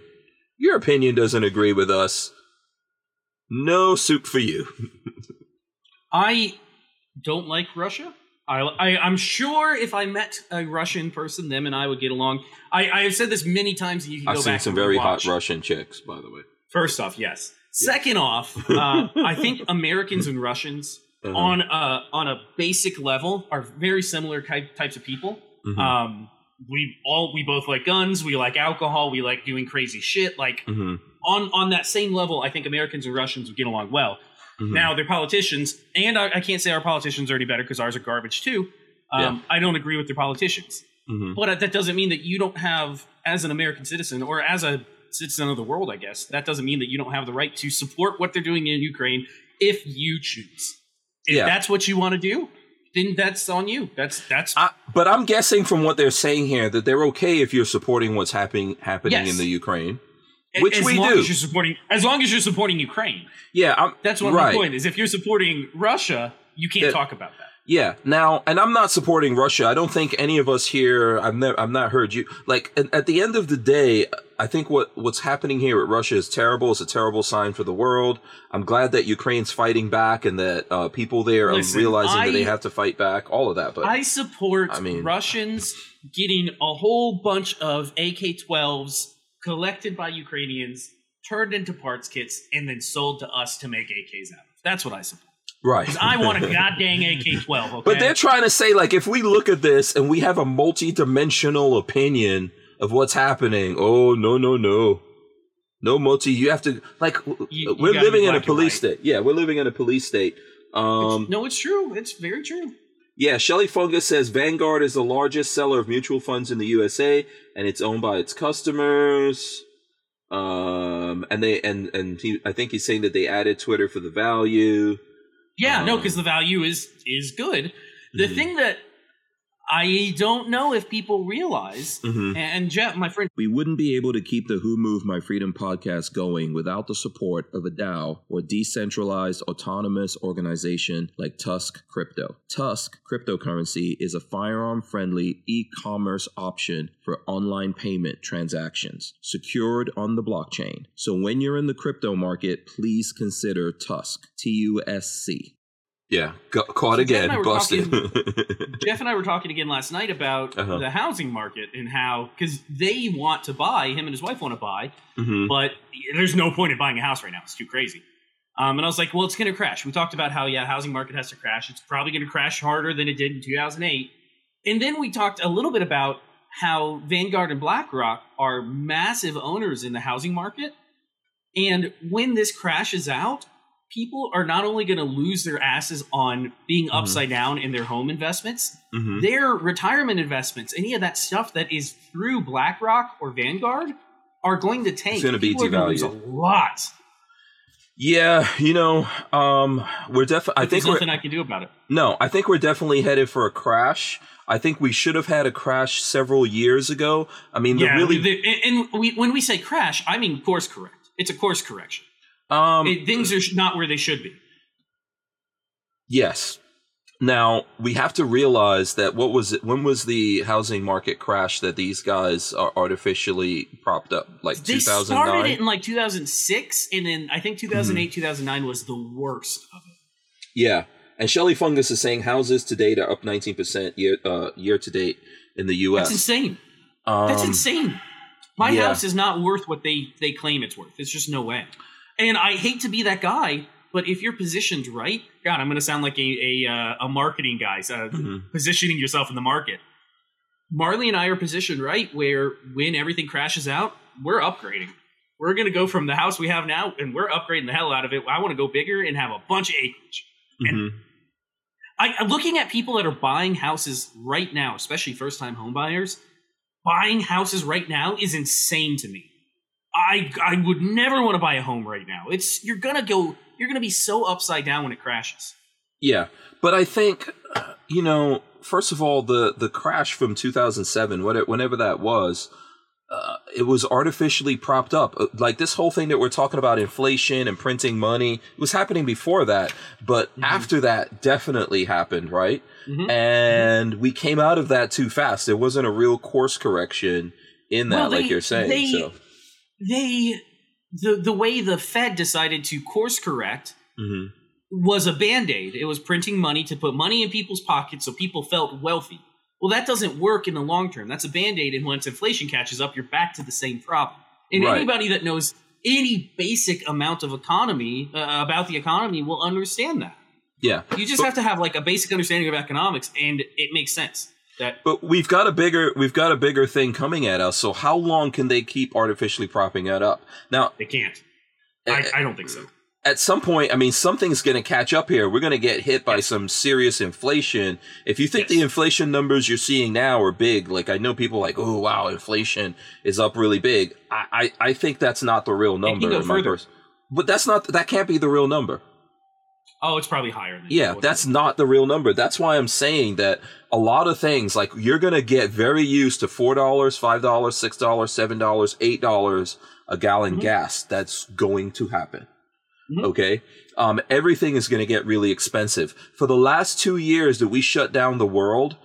Your opinion doesn't agree with us. No soup for you. I don't like Russia. I, I, I'm sure if I met a Russian person, them and I would get along. I, I have said this many times. You can I've go seen back some very watch. hot Russian chicks, by the way. First off, yes. Second off, uh, I think Americans and Russians Uh-huh. on a on a basic level are very similar type, types of people. Mhm. Um, we all we both like guns. We like alcohol. We like doing crazy shit. Like Mhm. On on that same level, I think Americans and Russians would get along well. Mhm. Now they're politicians, and I, I can't say our politicians are any better because ours are garbage too. Um, I don't agree with their politicians, Mhm. but that doesn't mean that you don't have, as an American citizen or as a citizen of the world, I guess that doesn't mean that you don't have the right to support what they're doing in Ukraine if you choose. If Yeah. that's what you want to do, then that's on you. That's that's I, but I'm guessing from what they're saying here that they're okay if you're supporting what's happening happening Yes. in the Ukraine, which as we long do. As you're supporting, as long as you're supporting Ukraine, Yeah, I'm, that's what right. my point is. If you're supporting Russia, you can't Yeah. talk about that. Yeah. Now, and I'm not supporting Russia. I don't think any of us here. I've never. I've not heard you. Like at, at the end of the day, I think what what's happening here at Russia is terrible. It's a terrible sign for the world. I'm glad that Ukraine's fighting back and that uh, people there Listen, are realizing that they have to fight back. All of that, but I support I mean- Russians getting a whole bunch of AK-12s collected by Ukrainians, turned into parts kits, and then sold to us to make AKs out of. That's what I support. right. 'Cause I want a goddamn AK-12. Okay? But they're trying to say like if we look at this and we have a multi-dimensional opinion of what's happening, oh no no no. No multi you have to like You- we're living in a police white. state. Yeah, we're living in a police state. Um no, it's true. It's very true. Yeah, Shelly Fungus says Vanguard is the largest seller of mutual funds in the USA and it's owned by its customers. Um and they and and he I think he's saying that they added Twitter for the value. Yeah, no, Um, because the value is is good. The Mhm. thing that I don't know if people realize, Mhm. and Jeff, my friend We wouldn't be able to keep the Who Moved My Freedom podcast going without the support of a DAO or decentralized autonomous organization like TUSC Crypto. TUSC cryptocurrency is a firearm friendly e commerce option for online payment transactions secured on the blockchain. So when you're in the crypto market, please consider TUSC. T U S C. Yeah, caught So Jeff and I were. Jeff and I were talking again last night about Uh-huh. the housing market and how because they want to buy, him and his wife want to buy, Mhm. but there's no point in buying a house right now. It's too crazy. Um, and I was like, well, it's going to crash. We talked about how yeah, housing market has to crash. It's probably going to crash harder than it did in 2008. And then we talked a little bit about how Vanguard and BlackRock are massive owners in the housing market. And when this crashes out, people are not only going to lose their asses on being Mm-hmm. upside down in their home investments, Mhm. their retirement investments, any of that stuff that is through BlackRock or Vanguard, are going to tank. It's be People are gonna lose a lot. Yeah, you know, um, we're definitely. I there's think we're nothing I can do about it. no. I think we're definitely headed for a crash. I think we should have had a crash several years ago. I mean, the Yeah, really, the- and and we, when we say crash, I mean course correct. It's a course correction. Um, It- things are not where they should be. Yes. Now we have to realize that what was it? When was the housing market crash that these guys are artificially propped up? Like They two thousand started it in like 2006, and then I think 2008, 2009 was the worst of it. Yeah. And Shelly Fungus is saying houses to date are up nineteen percent year uh, year to date in the U.S. That's insane. Um, That's insane. My yeah. house is not worth what they they claim it's worth. It's just no way. And I hate to be that guy, but if you're positioned right, God, I'm going to sound like a a, uh, a marketing guy, uh, Mhm. positioning yourself in the market. Marley and I are positioned right where when everything crashes out, we're upgrading. We're going to go from the house we have now, and we're upgrading the hell out of it. I want to go bigger and have a bunch of acreage. mhm. I, I'm looking at people that are buying houses right now, especially first time homebuyers. Buying houses right now is insane to me. I I would never want to buy a home right now. It's you're gonna go you're gonna be so upside down when it crashes. Yeah, but I think you know. First of all, the the crash from 2007, what- whenever that was, uh, it was artificially propped up. Uh, Like this whole thing that we're talking about, inflation and printing money, it was happening before that, but after that, definitely happened, right? Mhm. And we came out of that too fast. There wasn't a real course correction in that, Well, like you're saying. they- so, They the the way the Fed decided to course correct Mhm. was a band-aid. It was printing money to put money in people's pockets so people felt wealthy. Well, that doesn't work in the long term. That's a band-aid, and once inflation catches up, you're back to the same problem. And Right. anybody that knows any basic amount of economy uh, about the economy will understand that. yeah. You just But- have to have like a basic understanding of economics, and it makes sense. That But we've got a bigger we've got a bigger thing coming at us. So how long can they keep artificially propping that up? Now, they can't. Eh, I, I don't think so. at some point, I mean, something's going to catch up here. We're going to get hit by some serious inflation. If you think the inflation numbers you're seeing now are big, like I know people like, oh wow, inflation is up really big. I I, I think that's not the real number. go in my further. pers- But that's not that can't be the real number. Oh, it's probably higher. Than Yeah, that's not the real number. That's why I'm saying that a lot of things, like you're gonna get very used to four dollars, five dollars, six dollars, seven dollars, eight dollars a gallon Mhm. gas. That's going to happen. Mhm. Okay, um, everything is gonna get really expensive. For the last two years that we shut down the world,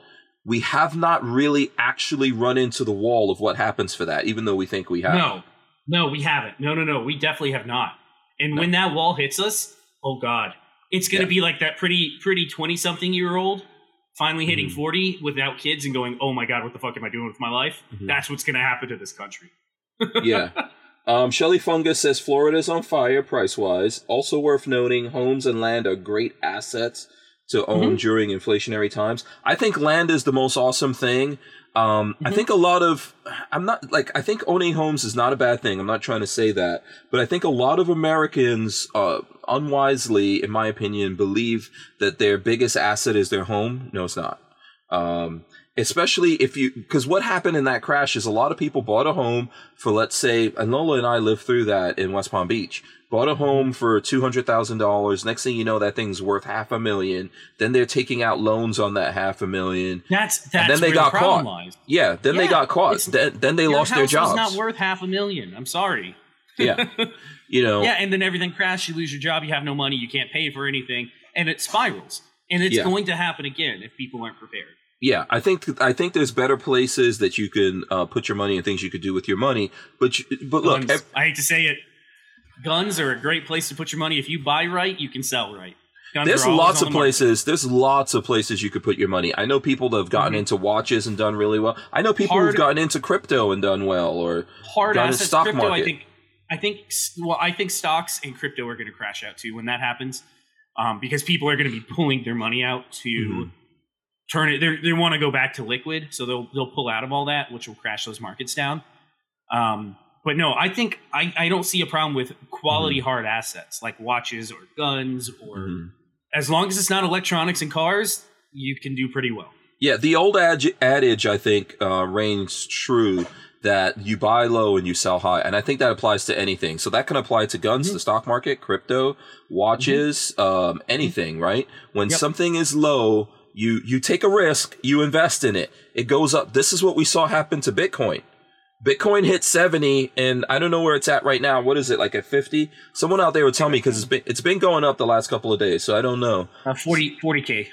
we have not really actually run into the wall of what happens for that, even though we think we have. No, no, we haven't. No, no, no, we definitely have not. And when that wall hits us, oh god, it's going to Yeah. be like that pretty, pretty twenty-something-year-old finally hitting Mhm. forty without kids and going, "Oh my god, what the fuck am I doing with my life?" Mhm. That's what's going to happen to this country. yeah. Um, Shelly Fungus says Florida's on fire price wise. Also worth noting, homes and land are great assets to own during inflationary times. I think land is the most awesome thing. Um, I Mhm. think a lot of, I'm not like, I think owning homes is not a bad thing. I'm not trying to say that, but I think a lot of Americans, uh, unwisely, in my opinion, believe that their biggest asset is their home. No, it's not. Um, especially if you, because what happened in that crash is a lot of people bought a home for, let's say, and Lola and I lived through that in West Palm Beach. Bought a home for two hundred thousand dollars. Next thing you know, that thing's worth half a million. Then they're taking out loans on that half a million. That's that's And then they got the caught. lies. Yeah, then they got caught. Then, then they lost their jobs. was not worth half a million. I'm sorry. yeah, you know. Yeah, and then everything crashes. You lose your job. You have no money. You can't pay for anything, and it spirals. And it's Yeah. going to happen again if people aren't prepared. Yeah, I think I think there's better places that you can uh, put your money and things you could do with your money. But you, but look, Guns, ev- I hate to say it, guns are a great place to put your money. If you buy right, you can sell right. Guns there's lots of the places. There's lots of places you could put your money. I know people that have gotten Mhm. into watches and done really well. I know people Hard- who've gotten into crypto and done well. Or Hard Got a assets, stock crypto. I market. think, I think, well, I think stocks and crypto are going to crash out too when that happens, um, because people are going to be pulling their money out to Mhm. Turn it. They they want to go back to liquid, so they'll they'll pull out of all that, which will crash those markets down. Um, but no, I think I, I don't see a problem with quality Mm-hmm. hard assets like watches or guns or Mhm. as long as it's not electronics and cars, you can do pretty well. yeah, the old ad- adage I think uh, reigns true that you buy low and you sell high. And I think that applies to anything. So that can apply to guns, Mm-hmm. the stock market, crypto, watches, um, anything, right? When Yep. something is low, you, you take a risk, you invest in it. It goes up. This is what we saw happen to Bitcoin. Bitcoin hit 70 and I don't know where it's at right now. What is it like at 50? Someone out there would tell me because it's been, it's been going up the last couple of days. So I don't know. Uh, 40 40k,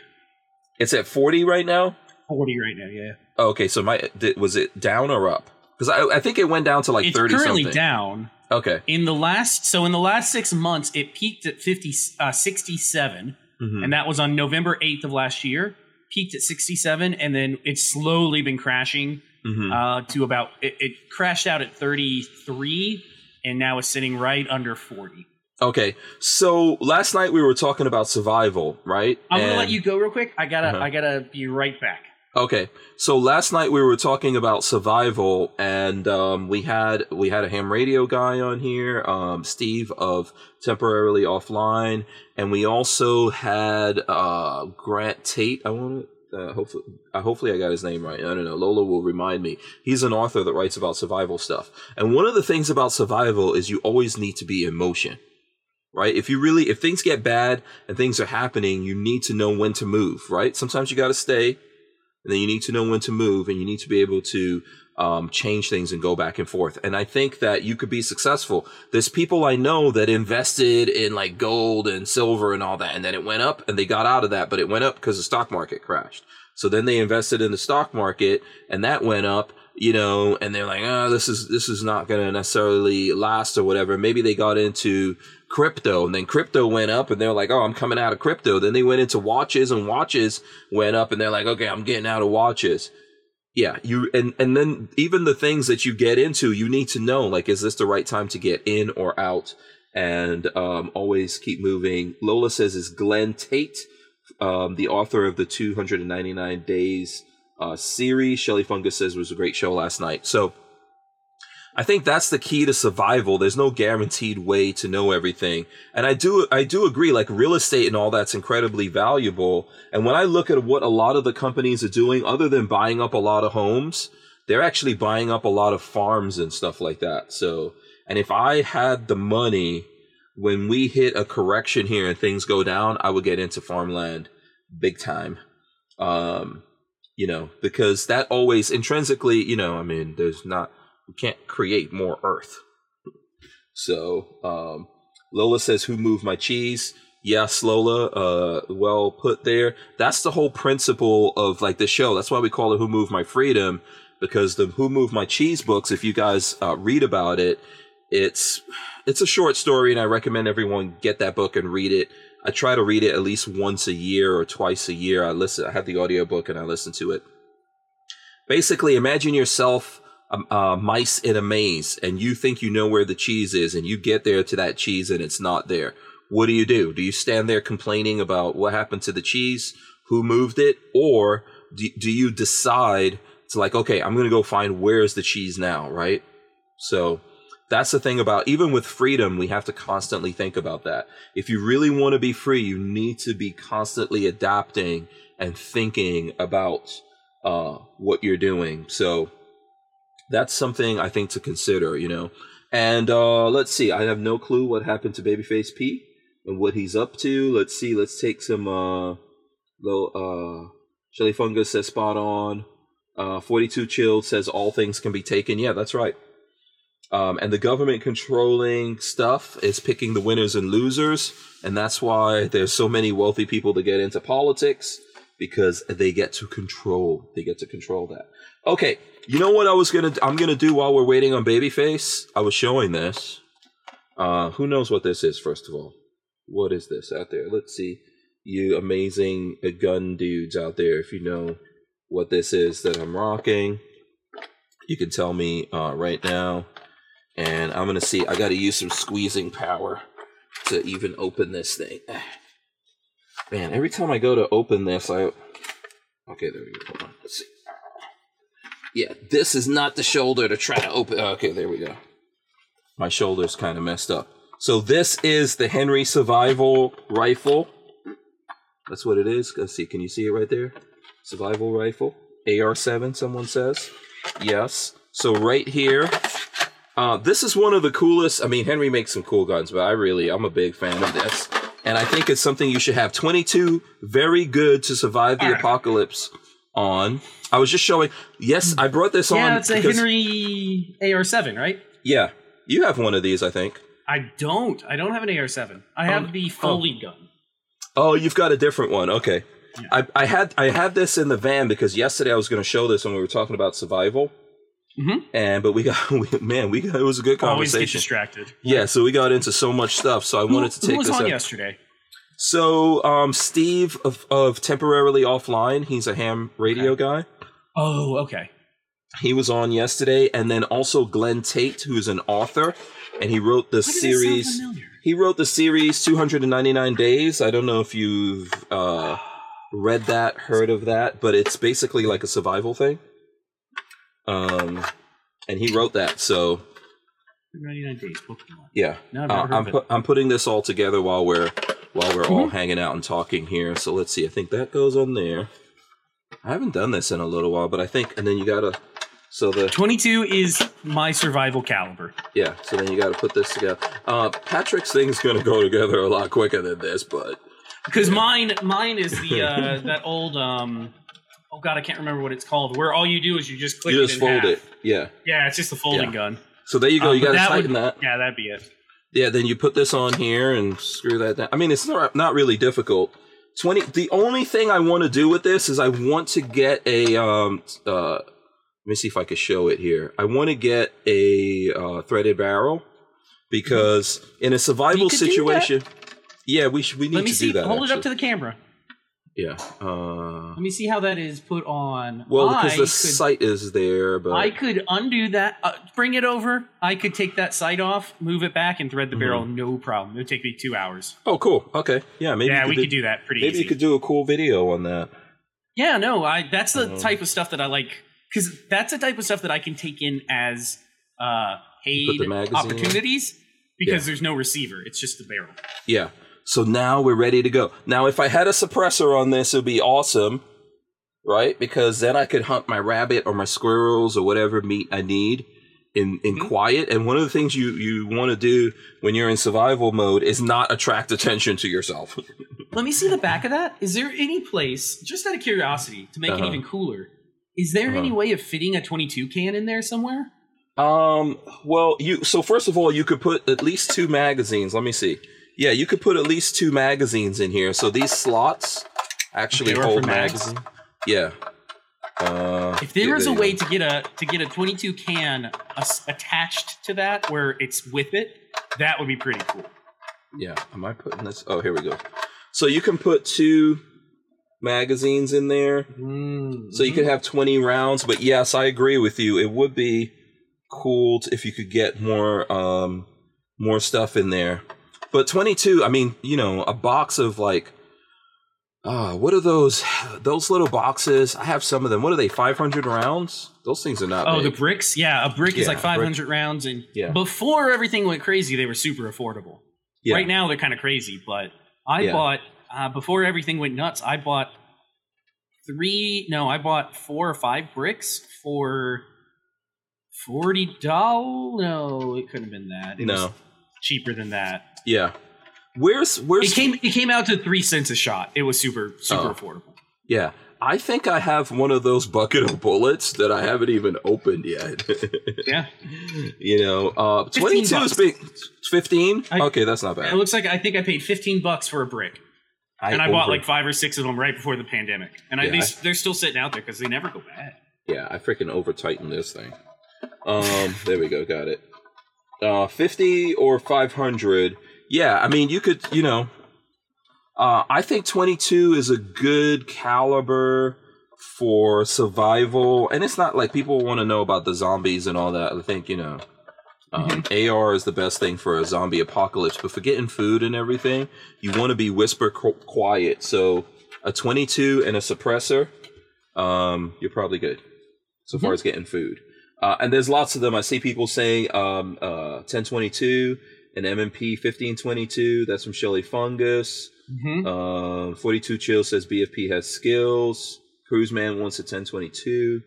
It's at 40 right now. 40 right now. Yeah, Oh, okay, so my did, was it down or up? Because I, I think it went down to like it's thirty currently something. down. Okay, In the last, so in the last six months, it peaked at 50, uh, 67, Mhm. and that was on November 8th of last year. Peaked at 67, and then it's slowly been crashing Mhm. uh, to about. It, it crashed out at 33, and now it's sitting right under 40. okay. So last night we were talking about survival, right? I'm gonna And- let you go real quick. I gotta, Uh-huh. I gotta be right back. Okay, so last night we were talking about survival, and um, we had we had a ham radio guy on here, um, Steve of temporarily offline, and we also had uh, Grant Tate. I want to uh, hopefully uh, hopefully I got his name right. I don't know. Lola will remind me. He's an author that writes about survival stuff, and one of the things about survival is you always need to be in motion. Right? If you really, if things get bad and things are happening, you need to know when to move, right? Sometimes you got to stay, and then you need to know when to move and you need to be able to um, change things and go back and forth. And i think that you could be successful. There's people i know that invested in like gold and silver and all that and then it went up and they got out of that but it went up because the stock market crashed. So then they invested in the stock market and that went up you know and they're like oh this is this is not going to necessarily last or whatever. Maybe they got into crypto. And then crypto went up and they're like oh i'm coming out of crypto. Then they went into watches and watches went up and they're like okay i'm getting out of watches. Yeah you and and then even the things that you get into you need to know like is this the right time to get in or out? And um, always keep moving. Lola says is glen tate um, the author of the 299 days uh, series? Shelly fungus says was a great show last night. So I think that's the key to survival. There's no guaranteed way to know everything. And I do, I do agree, like real estate and all that's incredibly valuable. And when I look at what a lot of the companies are doing, other than buying up a lot of homes, they're actually buying up a lot of farms and stuff like that. So, and if I had the money when we hit a correction here and things go down, I would get into farmland big time. Um, you know, because that always intrinsically, you know, I mean, there's not, can't create more earth. So, um, Lola says, Who moved my cheese? Yes, Lola, uh, well put there. That's the whole principle of like the show. That's why we call it Who Moved My Freedom, because the Who Moved My Cheese books, if you guys uh, read about it, it's it's a short story, and I recommend everyone get that book and read it. I try to read it at least once a year or twice a year. I listen. I have the audiobook and I listen to it. Basically, imagine yourself uh, mice in a maze, and you think you know where the cheese is, and you get there to that cheese and it's not there. What do you do? Do you stand there complaining about what happened to the cheese, who moved it, or do, do you decide to like, okay, I'm gonna go find where's the cheese now, right? So that's the thing about even with freedom, we have to constantly think about that. If you really want to be free, you need to be constantly adapting and thinking about uh, what you're doing. So that's something I think to consider, you know. And uh, let's see, I have no clue what happened to Babyface P and what he's up to. Let's see, let's take some uh, little uh, Shelly Fungus says spot on. Uh, 42 Chilled says all things can be taken. Yeah, that's right. Um, and the government controlling stuff is picking the winners and losers, and that's why there's so many wealthy people to get into politics because they get to control. They get to control that. Okay, you know what I was gonna I'm gonna do while we're waiting on Babyface. I was showing this. Uh, who knows what this is? First of all, what is this out there? Let's see, you amazing gun dudes out there. If you know what this is that I'm rocking, you can tell me uh, right now and I'm gonna see. I got to use some squeezing power to even open this thing. Man, every time I go to open this, I okay. There we go. Hold on. Let's see. Yeah, this is not the shoulder to try to open. Okay, there we go. My shoulder's kind of messed up. So this is the Henry Survival Rifle. That's what it is. Let's see. Can you see it right there? Survival rifle. AR7. Someone says. Yes. So right here, uh, this is one of the coolest. I mean, Henry makes some cool guns, but I really, I'm a big fan of this, and I think it's something you should have. 22, very good to survive the apocalypse. On, I was just showing. Yes, I brought this on. Yeah, it's a Henry AR7, right? Yeah, you have one of these, I think. I don't. I don't have an AR7. I have Oh, the Foley gun. Oh, you've got a different one. Okay. Yeah. I, I had I had this in the van because yesterday I was going to show this when we were talking about survival, Mhm. and but we got we, man we got, it was a good conversation. Always get distracted. Yeah, so we got into so much stuff, so I Who, wanted to take who was this. on up. yesterday? So um, Steve of, of temporarily offline, he's a ham radio guy. Oh, okay. He was on yesterday, and then also Glen Tate, who's an author, and he wrote the Why does that sound series. He wrote the series 299 Days. I don't know if you've uh, read that, heard of that, but it's basically like a survival thing. Um, and he wrote that, so 99 days. Pokemon. yeah. No, I've Uh, heard I'm of it. pu- I'm putting this all together while we're while we're all Mhm. hanging out and talking here. So let's see. I think that goes on there. I haven't done this in a little while, but I think and then you gotta. So the 22 is my survival caliber. yeah. So then you gotta put this together. Uh, Patrick's thing's gonna go together a lot quicker than this, but Because mine, mine is the uh, that old um. Oh god, I can't remember what it's called. Where all you do is you just click you just in fold half. it. Yeah. Yeah, it's just a folding Yeah. gun. So there you go. Uh, you gotta tighten would- that. Yeah, that'd be it. Yeah, then you put this on here and screw that down. I mean, it's not not really difficult. Twenty. The only thing I want to do with this is I want to get a. Um, uh, let me see if I can show it here. I want to get a uh, threaded barrel because in a survival We could do that. situation. Yeah, we should. We need Let me to see. do that. Hold it up to the camera. Yeah. Uh, Let me see how that is put on. well, I because the could, sight is there, but I could undo that. Uh, bring it over. I could take that sight off, move it back, and thread the barrel. No problem. It would take me two hours. oh, cool. Okay. Yeah, maybe. yeah, you we do, could do that pretty Maybe easy. you could do a cool video on that. Yeah, no, I that's the Mhm. type of stuff that I like because that's the type of stuff that I can take in as uh paid the magazine in? opportunities because Yeah. there's no receiver. It's just the barrel. Yeah. So now we're ready to go. Now, if I had a suppressor on this, it would be awesome, right? Because then I could hunt my rabbit or my squirrels or whatever meat I need in, in Mhm. quiet. And one of the things you, you want to do when you're in survival mode is not attract attention to yourself. Let me see the back of that. Is there any place, just out of curiosity, to make Uh-huh. it even cooler? Is there any Uh-huh. way of fitting a 22 can in there somewhere? Um. Well, you. So first of all, you could put at least two magazines. Let me see. Yeah, you could put at least two magazines in here. So these slots actually Okay, or for hold mags? magazine. Yeah. Uh, If there yeah, was there a way go. to get a to get a 22 can as- attached to that where it's with it, that would be pretty cool. Yeah. Am I putting this? Oh, here we go. So you can put two magazines in there. So you could have 20 rounds. But yes, I agree with you. It would be cool to, if you could get more um more stuff in there. But 22, I mean, you know, a box of like uh what are those those little boxes? I have some of them. What are they? 500 rounds? Those things are not Oh, the bricks? Yeah, a brick is like 500 rounds. And Yeah. before everything went crazy, they were super affordable. yeah. Right now, they're kind of crazy, but I Yeah. bought, uh, before everything went nuts, I bought three, no, I bought four or five bricks for $40. No, it couldn't have been that. It was No. cheaper than that. Yeah. Where's where's It came, it came out to three cents a shot. It was super, super Oh. affordable. Yeah. I think I have one of those bucket of bullets that I haven't even opened yet. Yeah. you know, uh 22 is big. 15? Okay, that's not bad. It looks like I think I paid 15 bucks for a brick. and I bought like five or six of them right before the pandemic. And I, they, I- they're still sitting out there because they never go bad. Yeah, I freaking over tightened this thing. Um, there we go, got it. Uh, 50 or 500. Yeah, I mean, you could, you know, uh, I think 22 is a good caliber for survival. And it's not like people want to know about the zombies and all that. I think, you know, um, AR is the best thing for a zombie apocalypse. But for getting food and everything, you want to be whisper qu- quiet. So a 22 and a suppressor, um, you're probably good so far as getting food. Uh, and there's lots of them. I see people saying um, uh, 1022 and M&P 1522. That's from Shelly Fungus. Mm-hmm. Uh, 42 Chill says BFP has skills. Cruise Man wants a 1022.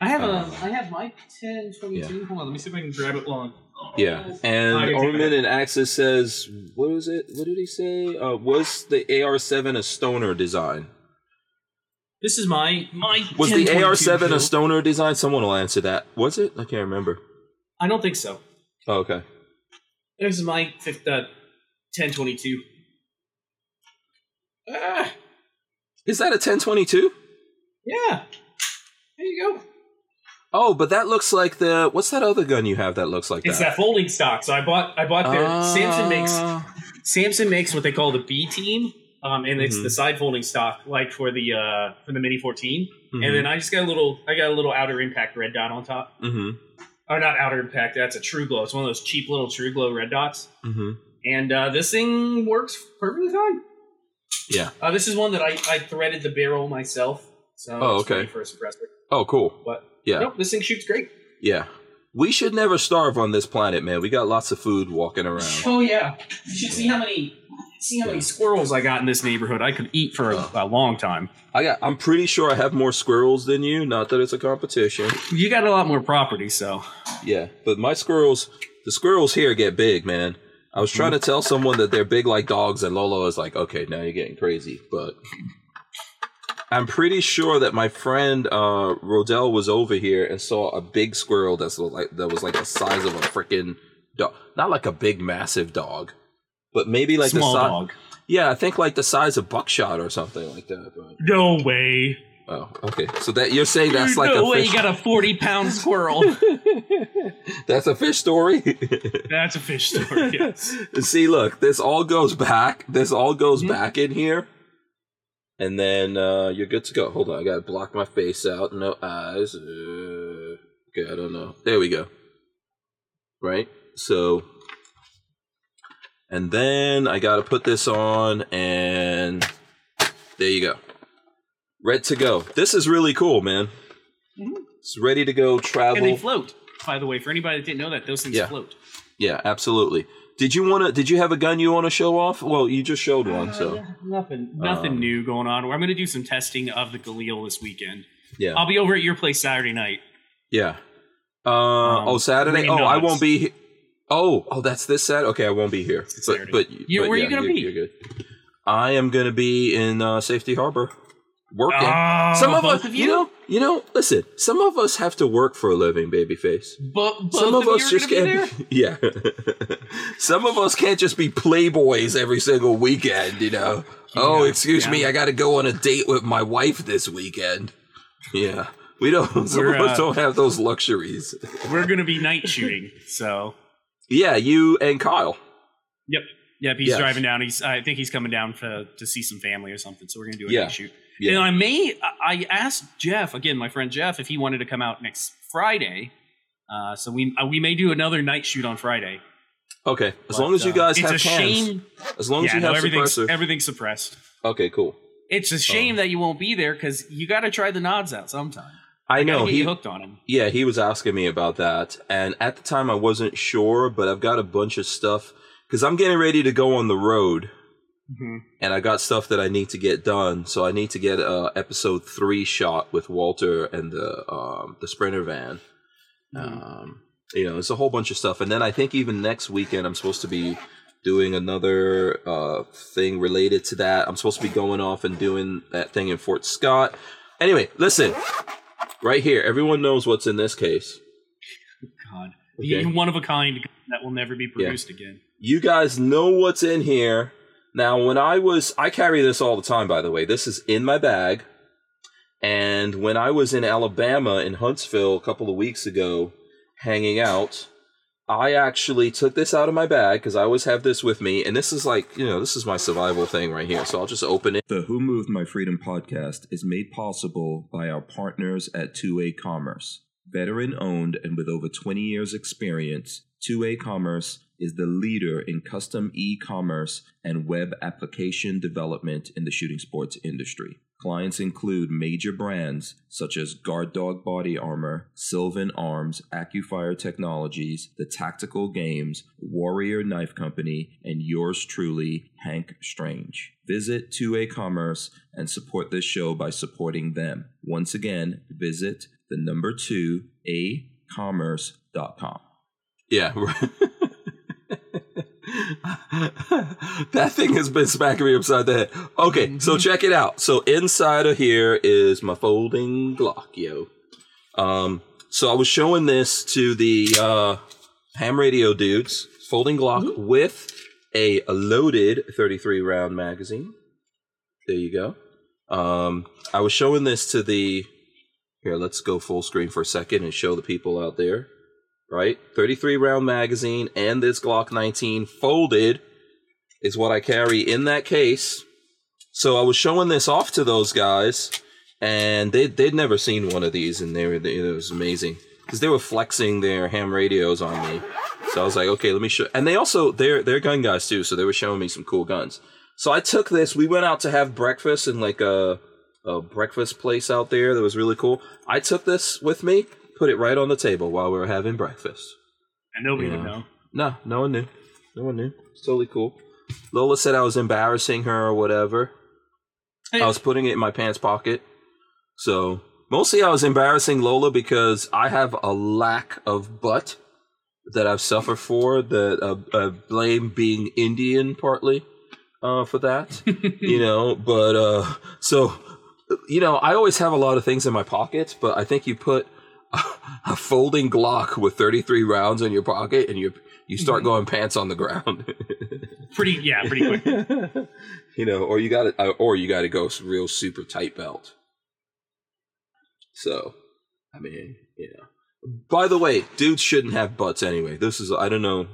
I have a Uh, I have my ten twenty two. Hold on, let me see if I can grab it long. Yeah, and I can take Orman and Axis says, what was it? What did he say? Uh, was the AR7 a stoner design? This is my my. Was the AR7 a stoner design? Someone will answer that. Was it? I can't remember. I don't think so. Oh, okay. This is my fifth, uh, ten twenty two. Ah, Is that a 1022? yeah. There you go. Oh, but that looks like the. What's that other gun you have that looks like It's that? that folding stock. So I bought I bought their Samson makes Ah. Samson makes what they call the B team, um, and it's Mhm. the side folding stock, like for the uh, for the Mini 14. Mhm. And then I just got a little I got a little outer impact red dot on top. Mhm. Or not outer impact. That's a TruGlo. It's one of those cheap little TruGlo red dots. Mhm. And uh, this thing works perfectly fine. Yeah. Uh, this is one that I, I threaded the barrel myself. So Oh, okay. for a suppressor. Oh, cool. But Yeah. nope, this thing shoots great. Yeah. We should never starve on this planet, man. We got lots of food walking around. Oh yeah, you should see how many see how many squirrels I got in this neighborhood. I could eat for a, a long time. I got. I'm pretty sure I have more squirrels than you. Not that it's a competition. You got a lot more property, so Yeah, but my squirrels, the squirrels here get big, man. I was trying to tell someone that they're big like dogs, and Lolo is like, "Okay, now you're getting crazy." But I'm pretty sure that my friend uh, Rodell was over here and saw a big squirrel that's like that was like the size of a freaking dog, not like a big massive dog, but maybe like small the size. dog. Yeah, I think like the size of buckshot or something like that. But No way. oh, okay. So that you're saying that's like no a way. fish. You got a forty pound squirrel. that's a fish story. That's a fish story. Yes. See, look, this all goes back. This all goes Mhm. back in here. And then uh, you're good to go. Hold on, I gotta block my face out. No eyes. Uh, okay, I don't know. There we go. Right? So. And then I gotta put this on, and there you go. Ready to go. This is really cool, man. Mhm. It's ready to go travel. And they float. By the way, for anybody that didn't know that, those things Yeah. float. Yeah, absolutely. Did you want to? Did you have a gun you want to show off? Well, you just showed one, so Uh, nothing, nothing Um, new going on. I'm going to do some testing of the Galil this weekend. yeah, I'll be over at your place Saturday night. yeah. Uh, Um, oh, Saturday. Oh, I won't be. Oh, oh, that's this Saturday. Okay, I won't be here. But but, You- but where are you gonna you're- be? You're good. I am gonna be in uh, Safety Harbor, working. Oh, some of us, of you you? know, you know. Listen, some of us have to work for a living, babyface. But Some of, you us just gonna be can't. Yeah. Some of us can't just be playboys every single weekend. You know. oh, excuse me. I got to go on a date with my wife this weekend. Yeah. We don't. Some of uh, don't have those luxuries. We're going to be night shooting. So, Yeah, you and Kyle. yep. Yep, he's Yes. driving down. He's I think he's coming down to to see some family or something. So we're going to do a Yeah. night shoot. Yeah. And I may I asked Jeff again, my friend Jeff, if he wanted to come out next Friday. Uh, so we uh, we may do another night shoot on Friday. Okay, as But, long as you guys uh, guys it's have a cans. shame. As long as yeah, you no, have everything's suppressor. everything's suppressed. okay, cool. It's a shame Oh. that you won't be there because you got to try the nods out sometime. I know he. hooked on him. Yeah, he was asking me about that, and at the time I wasn't sure, but I've got a bunch of stuff because I'm getting ready to go on the road. Mm-hmm. and I got stuff that I need to get done. So I need to get uh, episode three shot with Walter and the um, the Sprinter van. Um, you know, it's a whole bunch of stuff, and then I think even next weekend I'm supposed to be doing another uh, thing related to that. I'm supposed to be going off and doing that thing in Fort Scott. Anyway, listen, right here, everyone knows what's in this case. God, Okay. you're one of a kind that will never be produced again. You guys know what's in here. Now, when I was, I carry this all the time, by the way. This is in my bag. And when I was in Alabama, in Huntsville, a couple of weeks ago, hanging out, I actually took this out of my bag because I always have this with me. And this is like, you know, this is my survival thing right here. So I'll just open it. The Who Moved My Freedom podcast is made possible by our partners at 2A Commerce. Veteran owned and with over 20 years' experience, 2A Commerce is the leader in custom e commerce and web application development in the shooting sports industry. Clients include major brands such as Guard Dog Body Armor, Sylvan Arms, AccuFire Technologies, The Tactical Games, Warrior Knife Company, and yours truly, Hank Strange. Visit 2A Commerce and support this show by supporting them. Once again, visit the number two a commerce.com. Yeah. that thing has been smacking me upside the head. Okay, so check it out. So inside of here is my folding Glock, yo. Um, so I was showing this to the uh, ham radio dudes, folding Glock with a loaded 33 round magazine. There you go. Um, I was showing this to the. Here, let's go full screen for a second and show the people out there. Right? 33 round magazine and this Glock 19 folded is what I carry in that case. So I was showing this off to those guys, and they they'd never seen one of these, and they were they, it was amazing because they were flexing their ham radios on me. So I was like, okay, let me show. And they also they're they're gun guys too, so they were showing me some cool guns. So I took this. We went out to have breakfast in like a a breakfast place out there that was really cool. I took this with me, put it right on the table while we were having breakfast. And nobody would know. No, no one knew. No one knew. It's totally cool. Lola said I was embarrassing her or whatever. Hey. I was putting it in my pants pocket. So mostly I was embarrassing Lola because I have a lack of butt that I've suffered for that uh, I blame being Indian partly uh, for that. you know, but uh, so you know, I always have a lot of things in my pockets, but I think you put a, folding Glock with 33 rounds in your pocket and you you start Mm-hmm. going pants on the ground. Pretty, yeah, pretty quick. you know, or you got to, or you got to go real super tight belt. So, I mean, you know. By the way, dudes shouldn't have butts anyway. This is, I don't know.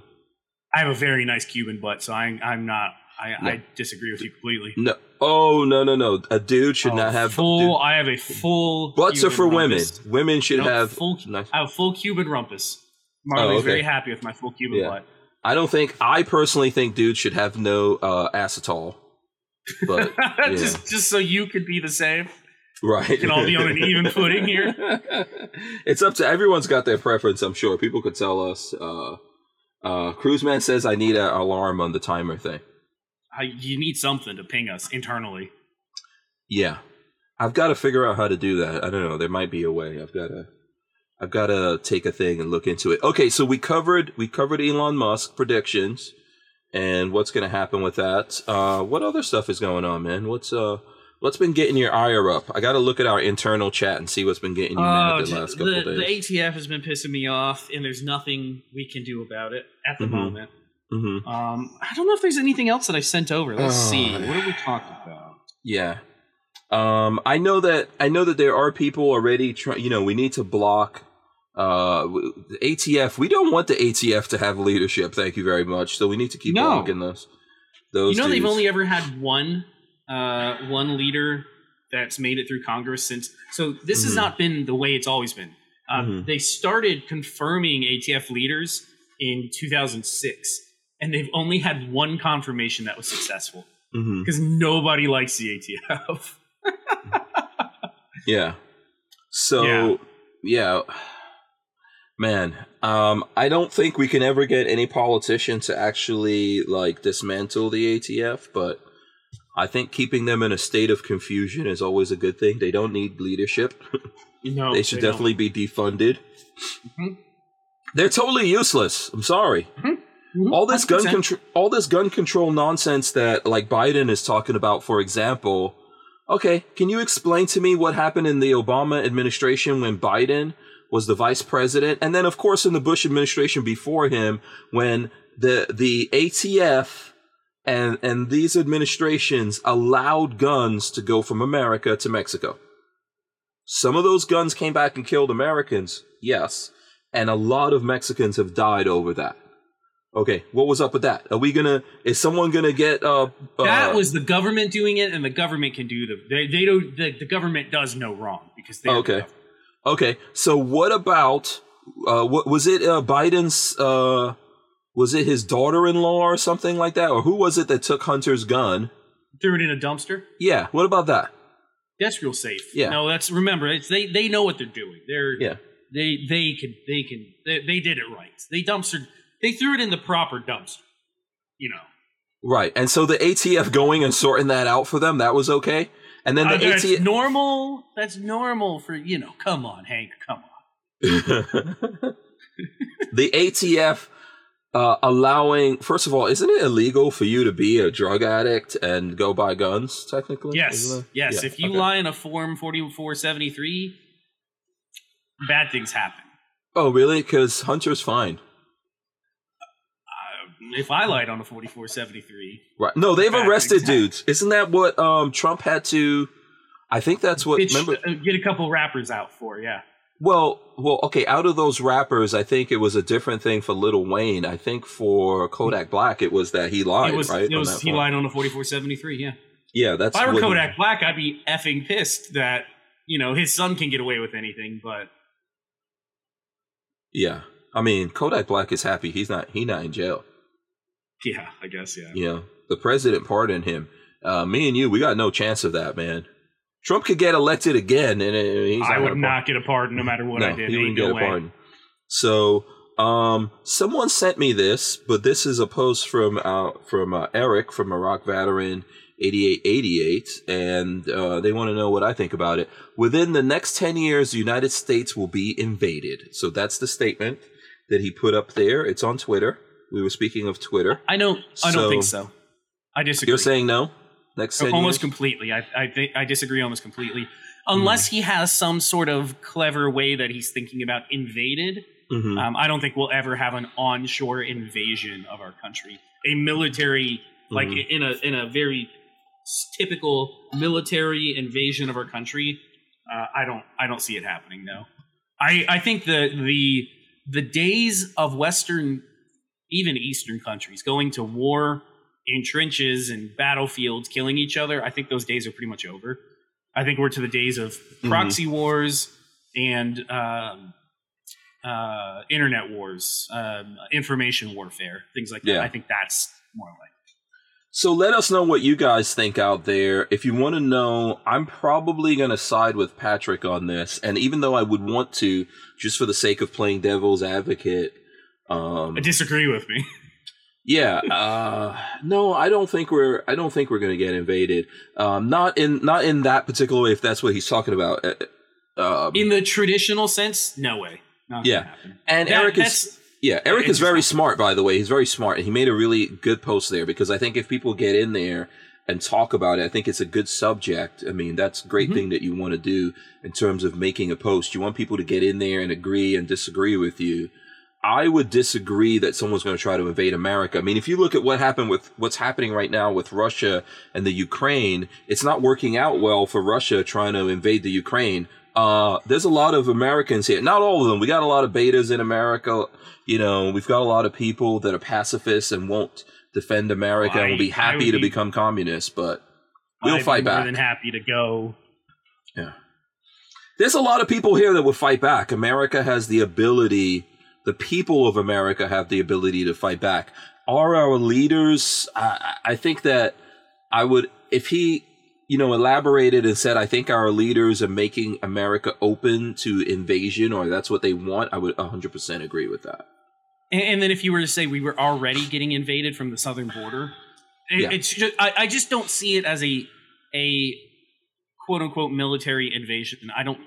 I have a very nice Cuban butt, so I, I'm not. I, No. I disagree with you completely. No, oh no, no, no. A dude should Oh, not have full. dude- I have a full. butts are for women. rumpus. Women should No, have. full. nice- I have full Cuban rumpus. Oh, Marley's okay. very happy with my full Cuban Yeah. butt. I don't think. I personally think dudes should have no uh, ass at all. But just, just so you could be the same. right, can all be on an even footing here. it's up to everyone's got their preference. I'm sure people could tell us. Uh, uh, Cruiseman says I need an alarm on the timer thing. I, you need something to ping us internally. Yeah, I've got to figure out how to do that. I don't know. There might be a way. I've got to. I've got to take a thing and look into it. Okay, so we covered we covered Elon Musk predictions and what's going to happen with that. Uh, what other stuff is going on, man? What's uh what's been getting your ire up? I got to look at our internal chat and see what's been getting you mad the Oh, last couple the days. The ATF has been pissing me off, and there's nothing we can do about it at the Mhm. moment. Hmm Um, I don't know if there's anything else that I sent over. Let's Oh, see. What have we talked about? Yeah. Um, I know that I know that there are people already trying. You know, we need to block uh the ATF. We don't want the ATF to have leadership. Thank you very much. So we need to keep No. blocking those. Those. you know, they've only ever had one, uh, one leader that's made it through Congress since. So this has Mhm. not been the way it's always been. Um, Mhm. They started confirming ATF leaders in 2006, and they've only had one confirmation that was successful Mhm. because nobody likes the ATF. Yeah. So Yeah. yeah. Man, um, I don't think we can ever get any politician to actually like dismantle the ATF, but I think keeping them in a state of confusion is always a good thing. They don't need leadership. No, they should don't. definitely be defunded. Mhm. They're totally useless. I'm sorry. Mhm. All this gun 100%. control, all this gun control nonsense that like Biden is talking about, for example. Okay, can you explain to me what happened in the Obama administration when Biden was the vice president, and then of course in the Bush administration before him when the the ATF and and these administrations allowed guns to go from America to Mexico. Some of those guns came back and killed Americans, yes, and a lot of Mexicans have died over that. Okay, what was up with that? Are we gonna? Is someone gonna get? Uh, That uh, was the government doing it, and the government can do the. They, they don't. The, the government does no wrong because they. Okay. okay. So what about? Uh, what was it? Uh, Biden's? Uh, was it his daughter-in-law or something like that, or who was it that took Hunter's gun? Threw it in a dumpster. Yeah. What about that? That's real safe. Yeah. No, that's remember. It's they. They know what they're doing. They're. Yeah. They they can they can they, they did it right. They dumpster. They threw it in the proper dumpster. You know. Right. And so the ATF going and sorting that out for them, that was okay. And then Uh, the that's ATF. normal. That's normal for you know. Come on, Hank. Come on. the ATF uh, allowing, first of all, isn't it illegal for you to be a drug addict and go buy guns? Technically, Yes, yes. Yeah, if you okay. lie in a form forty four seventy three, bad things happen. Oh, really? Because Hunter's fine. If I lied on a forty four seventy three, Right. No, they've arrested dudes. Isn't that what um, Trump had to? I think that's what. remember? uh, get a couple rappers out for yeah. Well, well, okay. Out of those rappers, I think it was a different thing for Lil Wayne. I think for Kodak Black, it was that he lied, it was, right? it on was he form. lied on a forty four seventy three. Yeah. Yeah, that's. If I were Kodak Black, I'd be effing pissed that you know his son can get away with anything. But Yeah, I mean, Kodak Black is happy. He's not. He not in jail. yeah, I guess yeah. Know, the president pardoned him. Uh, me and you, we got no chance of that, man. Trump could get elected again, and uh, he's I would not get a pardon no matter what no, I did. he wouldn't no get a way. pardon. So, um, someone sent me this, but this is a post from uh, from uh, Eric from Iraq veteran eighty eight eighty eight, and uh, they want to know what I think about it. Within the next ten years, the United States will be invaded. So that's the statement that he put up there. It's on Twitter. We were speaking of Twitter. I don't. I don't So- think so. I disagree. You're saying no? Next almost years? completely. I I think I disagree almost completely. Unless Hmm. he has some sort of clever way that he's thinking about invaded, Mhm. um, I don't think we'll ever have an onshore invasion of our country. A military, like Mhm. in a in a very typical military invasion of our country. Uh, I don't I don't see it happening. No, I I think the the the days of Western, even Eastern countries going to war in trenches and battlefields, killing each other. I think those days are pretty much over. I think we're to the days of proxy wars and um, uh, internet wars, um, information warfare, things like that. Yeah. I think that's more like. So let us know what you guys think out there. If you want to know, I'm probably going to side with Patrick on this. And even though I would want to, just for the sake of playing devil's advocate, um, I disagree with me. yeah, uh, no, I don't think we're, I don't think we're going to get invaded. Um, not in, not in that particular way. If that's what he's talking about. Uh, Um, In the traditional sense, no way. Not Yeah. and That- Eric is, Yeah, Eric is very smart, by the way. He's very smart, and he made a really good post there because I think if people get in there and talk about it, I think it's a good subject. I mean, that's a great Mhm. thing that you want to do in terms of making a post. You want people to get in there and agree and disagree with you. I would disagree that someone's going to try to invade America. I mean, if you look at what happened with what's happening right now with Russia and the Ukraine, it's not working out well for Russia trying to invade the Ukraine. Uh, there's a lot of Americans here. Not all of them. We got a lot of betas in America. You know, we've got a lot of people that are pacifists and won't defend America Well, and will be I- I happy would to be- become communists, but we'll I'd fight be more back. than happy to go. Yeah. There's a lot of people here that will fight back. America has the ability, the people of America have the ability to fight back. Are our leaders, I, I think that I would, if he, you know, elaborated and said, I think our leaders are making America open to invasion or that's what they want, I would 100% agree with that. And, and then if you were to say we were already getting invaded from the southern border, it, Yeah. it's just, I, I just don't see it as a a quote unquote military invasion. I don't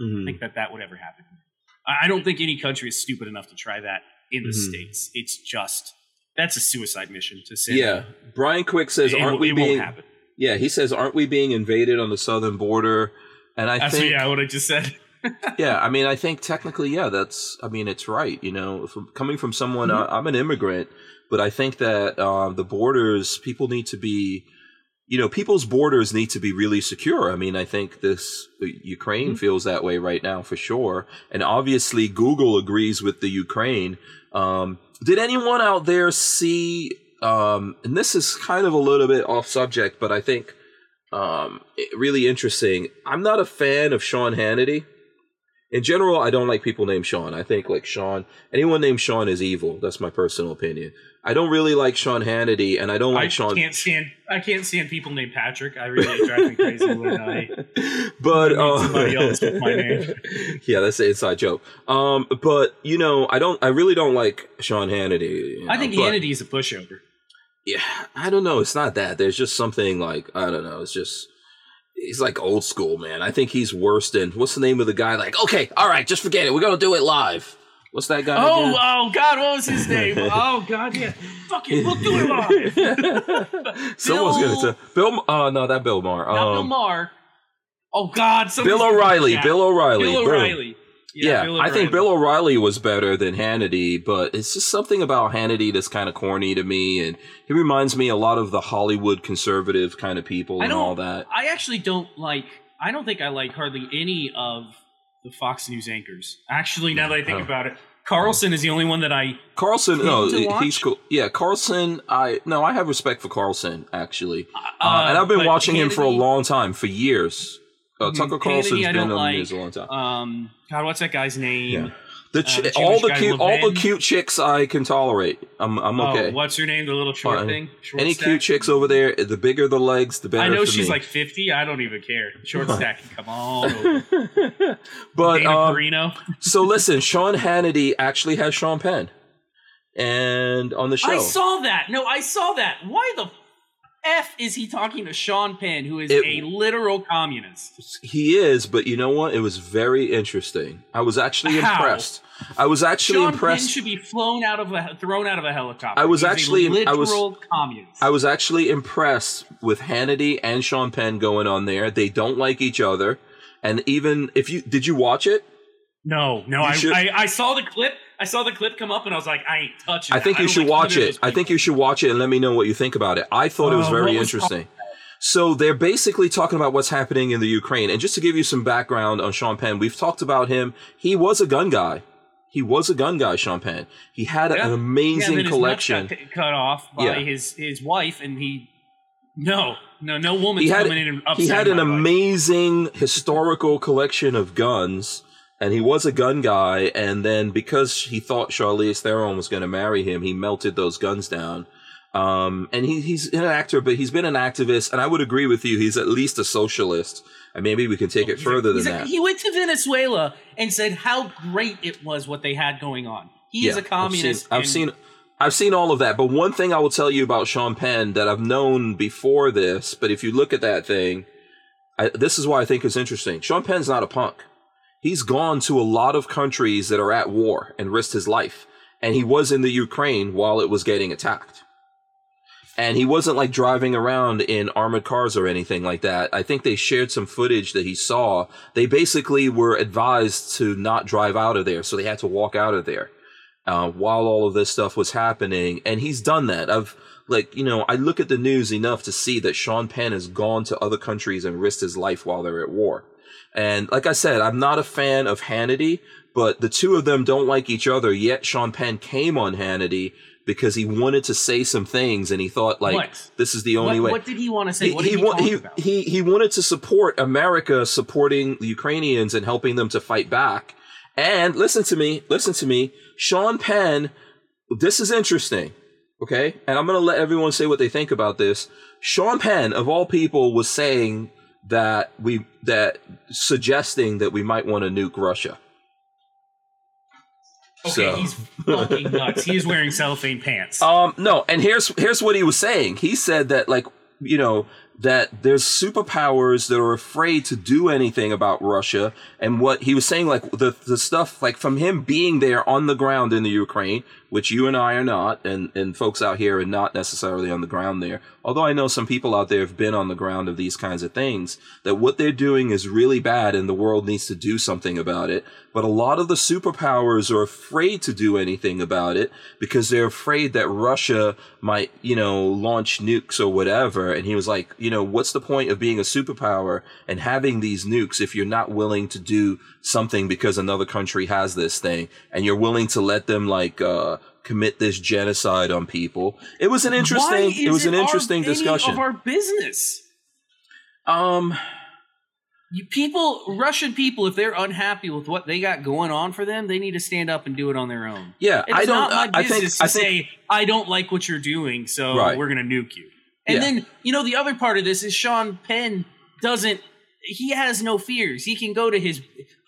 Mhm. think that that would ever happen. I, I don't think any country is stupid enough to try that in the Mhm. states. It's just that's a suicide mission to say. Yeah. Brian Quick says, it, aren't won't- we it being, won't happen. yeah, he says, aren't we being invaded on the southern border? And I That's think, yeah, what I just said. yeah, I mean, I think technically, yeah, that's, I mean, it's right. You know, from, coming from someone, Mm-hmm. uh, I'm an immigrant, but I think that um, the borders, people need to be, you know, people's borders need to be really secure. I mean, I think this uh, Ukraine Mm-hmm. feels that way right now for sure, and obviously Google agrees with the Ukraine. Um, did anyone out there see? Um, and this is kind of a little bit off subject, but I think um, really interesting. I'm not a fan of Sean Hannity. In general, I don't like people named Sean. I think like Sean, anyone named Sean is evil. That's my personal opinion. I don't really like Sean Hannity, and I don't like I Sean. can't stand I can't stand people named Patrick. I really it drives me crazy when I but I uh, somebody else with my name. yeah, that's an inside joke. Um, but you know, I don't. I really don't like Sean Hannity. you I think but- Hannity is a pushover. yeah, I don't know. It's not that. There's just something like I don't know. It's just he's like old school, man. I think he's worse than what's the name of the guy? Like, okay, all right, just forget it. We're gonna do it live. What's that guy? Oh, again? oh God, what was his name? oh God, yeah. Fuck it, we'll do it live. Someone's Bill- gonna say Bill. Oh no, that Bill Maher. Not Bill Um, Maher. Oh God, Bill O'Reilly. Bill O'Reilly. Bill. O'Reilly. Yeah, Bill I think Bill O'Reilly was better than Hannity, but it's just something about Hannity that's kind of corny to me, and he reminds me a lot of the Hollywood conservative kind of people and all that. I actually don't like. I don't think I like hardly any of the Fox News anchors. Actually, now that I think Oh. about it, Carlson is the only one that I. Carlson, no, he's cool. Yeah, Carlson. I no, I have respect for Carlson actually, uh, Uh, and I've been watching him for a long time, for years. Uh, Mhm. Tucker Carlson's I been don't on like. the news a long time. Um, God, what's that guy's name? Yeah. The uh, the all the cute, all the cute chicks I can tolerate. I'm, I'm okay. Oh, what's her name? The little short Fine. thing. Short Any stack? cute chicks over there, the bigger the legs, the better. I know she's me. like fifty. I don't even care. Short stack can come on. Over. but Dana um, Perino. so listen, Sean Hannity actually has Sean Penn, and on the show, I saw that. No, I saw that. Why the f is he talking to Sean Penn, who is It- a literal communist? he is. But you know what? It was very interesting. I was actually How? impressed. I was actually Sean Penn should be flown out of a thrown out of a helicopter. I was He's a actually- I literal was- communist. I was actually impressed with Hannity and Sean Penn going on there. They don't like each other, and even if you did you watch it? no, no. I, I I saw the clip. I saw the clip come up, and I was like, I ain't touching. I that. think you don't should like watch it. I think you should watch it and let me know what you think about it. I thought it was Uh, very was interesting. So they're basically talking about what's happening in the Ukraine. And just to give you some background on Sean Penn, we've talked about him. He was a gun guy. He was a gun guy, Sean Penn. He had Yeah. an Yeah, amazing then his collection. nuts got cut off by Yeah. his his wife, and he no no no woman. He had coming in and he had an my wife. amazing historical collection of guns, and he was a gun guy. And then because he thought Charlize Theron was going to marry him, he melted those guns down. Um, and he, he's an actor, but he's been an activist, and I would agree with you. He's at least a socialist, and maybe we can take it further than a- that. He went to Venezuela and said how great it was what they had going on. He is a communist. I've seen, I've seen, I've seen all of that. But one thing I will tell you about Sean Penn that I've known before this, but if you look at that thing, I, this is why I think it's interesting. Sean Penn's not a punk. He's gone to a lot of countries that are at war and risked his life. And he was in the Ukraine while it was getting attacked. And he wasn't like driving around in armored cars or anything like that. I think they shared some footage that he saw. They basically were advised to not drive out of there, so they had to walk out of there uh, while all of this stuff was happening. And he's done that. I've like you know I look at the news enough to see that Sean Penn has gone to other countries and risked his life while they're at war. And like I said, I'm not a fan of Hannity, but the two of them don't like each other. Yet Sean Penn came on Hannity because he wanted to say some things, and he thought like What? this is the only what, way. what did he want to say? He, what did he, he, wa- talk he, about? he he wanted to support America supporting the Ukrainians and helping them to fight back. And listen to me, listen to me. Sean Penn, this is interesting, okay? And I'm going to let everyone say what they think about this. Sean Penn, of all people, was saying that we that suggesting that we might want to nuke Russia. okay, so- he's fucking nuts. He is wearing cellophane pants. Um, no, and here's here's what he was saying. He said that like you know that there's superpowers that are afraid to do anything about Russia, and what he was saying like the the stuff like from him being there on the ground in the Ukraine, which you and I are not, and and folks out here are not necessarily on the ground there. Although I know some people out there have been on the ground of these kinds of things, that what they're doing is really bad, and the world needs to do something about it. But a lot of the superpowers are afraid to do anything about it because they're afraid that Russia might, you know, launch nukes or whatever. And he was like, you know, what's the point of being a superpower and having these nukes if you're not willing to do something because another country has this thing and you're willing to let them like, uh, commit this genocide on people. It was an interesting, it was is an our- interesting any discussion. of our business. um, You people, Russian people, if they're unhappy with what they got going on for them, they need to stand up and do it on their own. yeah, It's I don't, not my I business think, I to think, say I don't like what you're doing, so Right. we're gonna nuke you. And Yeah. then you know the other part of this is Sean Penn doesn't. He has no fears. He can go to his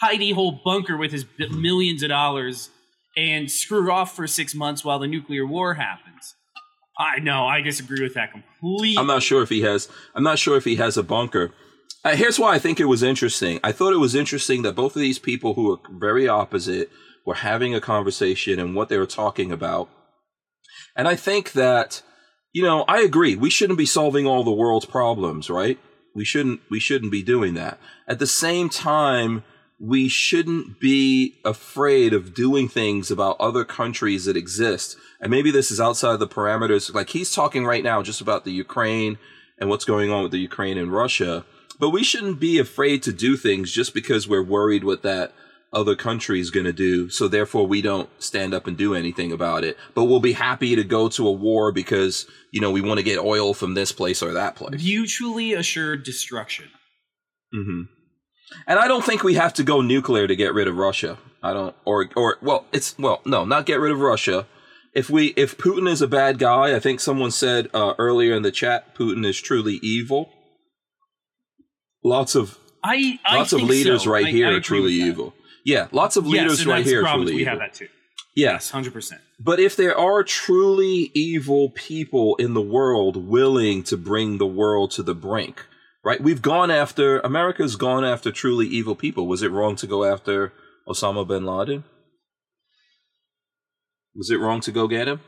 hidey hole bunker with his millions of dollars and screw off for six months while the nuclear war happens. I know. I disagree with that completely. I'm not sure if he has. I'm not sure if he has a bunker. Uh, here's why I think it was interesting. I thought it was interesting that both of these people who were very opposite were having a conversation and what they were talking about. And I think that, you know, I agree. We shouldn't be solving all the world's problems, right? We shouldn't, we shouldn't be doing that. At the same time, we shouldn't be afraid of doing things about other countries that exist. And maybe this is outside the parameters. Like he's talking right now just about the Ukraine and what's going on with the Ukraine and Russia. But we shouldn't be afraid to do things just because we're worried what that other country is going to do. So therefore we don't stand up and do anything about it. But we'll be happy to go to a war because, you know, we want to get oil from this place or that place. Mutually assured destruction. hmm And I don't think we have to go nuclear to get rid of Russia. I don't, or, or, well, it's, well, no, not get rid of Russia. If we, if Putin is a bad guy, I think someone said uh, earlier in the chat, Putin is truly evil. Lots of, I, I lots of leaders so. right I- here I are truly evil. Yeah, lots of leaders right here are truly We evil. have that too. Yes, Yes, hundred percent. But if there are truly evil people in the world willing to bring the world to the brink, right? We've gone after, America's gone after truly evil people. Was it wrong to go after Osama bin Laden? Was it wrong to go get him?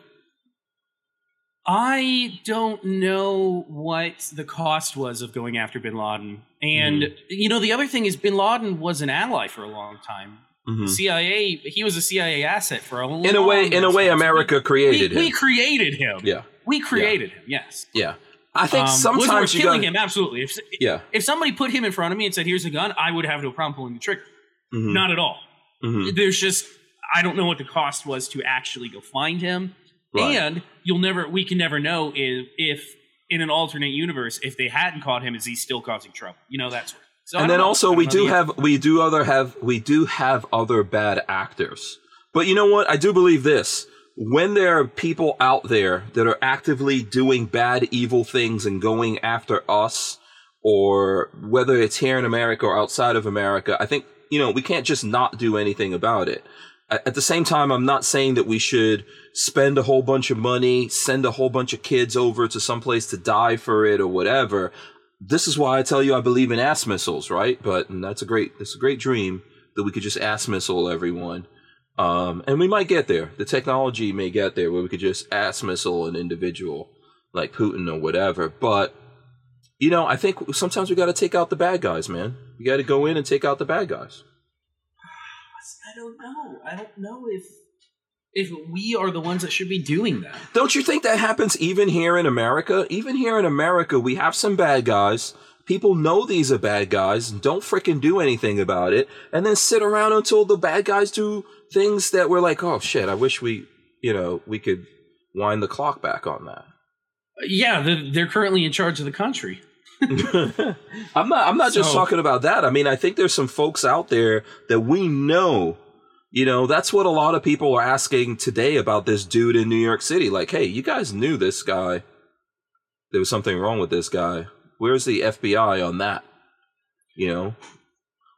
I don't know what the cost was of going after Bin Laden, and Mm-hmm. you know the other thing is Bin Laden was an ally for a long time. Mhm. CIA, he was a CIA asset for a long. Time. In a way, in a way. America created we him. We created him. Yeah, we created him. Yes. yeah. I think Um, sometimes you killing got. him. Absolutely. If Yeah. if somebody put him in front of me and said, "Here's a gun," I would have no problem pulling the trigger. Mhm. Not at all. Mhm. There's just I don't know what the cost was to actually go find him, Right. and you'll never we can never know if if in an alternate universe if they hadn't caught him, is he still causing trouble? You know that's. So and then know. also we do have we do other have we do have other bad actors but you know what i do believe this when there are people out there that are actively doing bad evil things and going after us or whether it's here in america or outside of america i think you know we can't just not do anything about it at the same time i'm not saying that we should spend a whole bunch of money send a whole bunch of kids over to someplace to die for it or whatever this is why I tell you I believe in ass missiles, right? But that's a great that's a great dream that we could just ass missile everyone. Um, and we might get there. The technology may get there where we could just ass missile an individual like Putin or whatever. But you know, I think sometimes we got to take out the bad guys, man. We got to go in and take out the bad guys. I don't know. I don't know if if we are the ones that should be doing that. Don't you think that happens even here in America? Even here in America, we have some bad guys. People know these are bad guys and don't freaking do anything about it, and then sit around until the bad guys do things that we're like, oh shit, I wish we, you know, we could wind the clock back on that. Yeah, they're, they're currently in charge of the country. I'm not. I'm not just talking about that. I mean, I think there's some folks out there that we know. You know, that's what a lot of people are asking today about this dude in New York City. Like, hey, you guys knew this guy. There was something wrong with this guy. Where's the FBI on that? You know,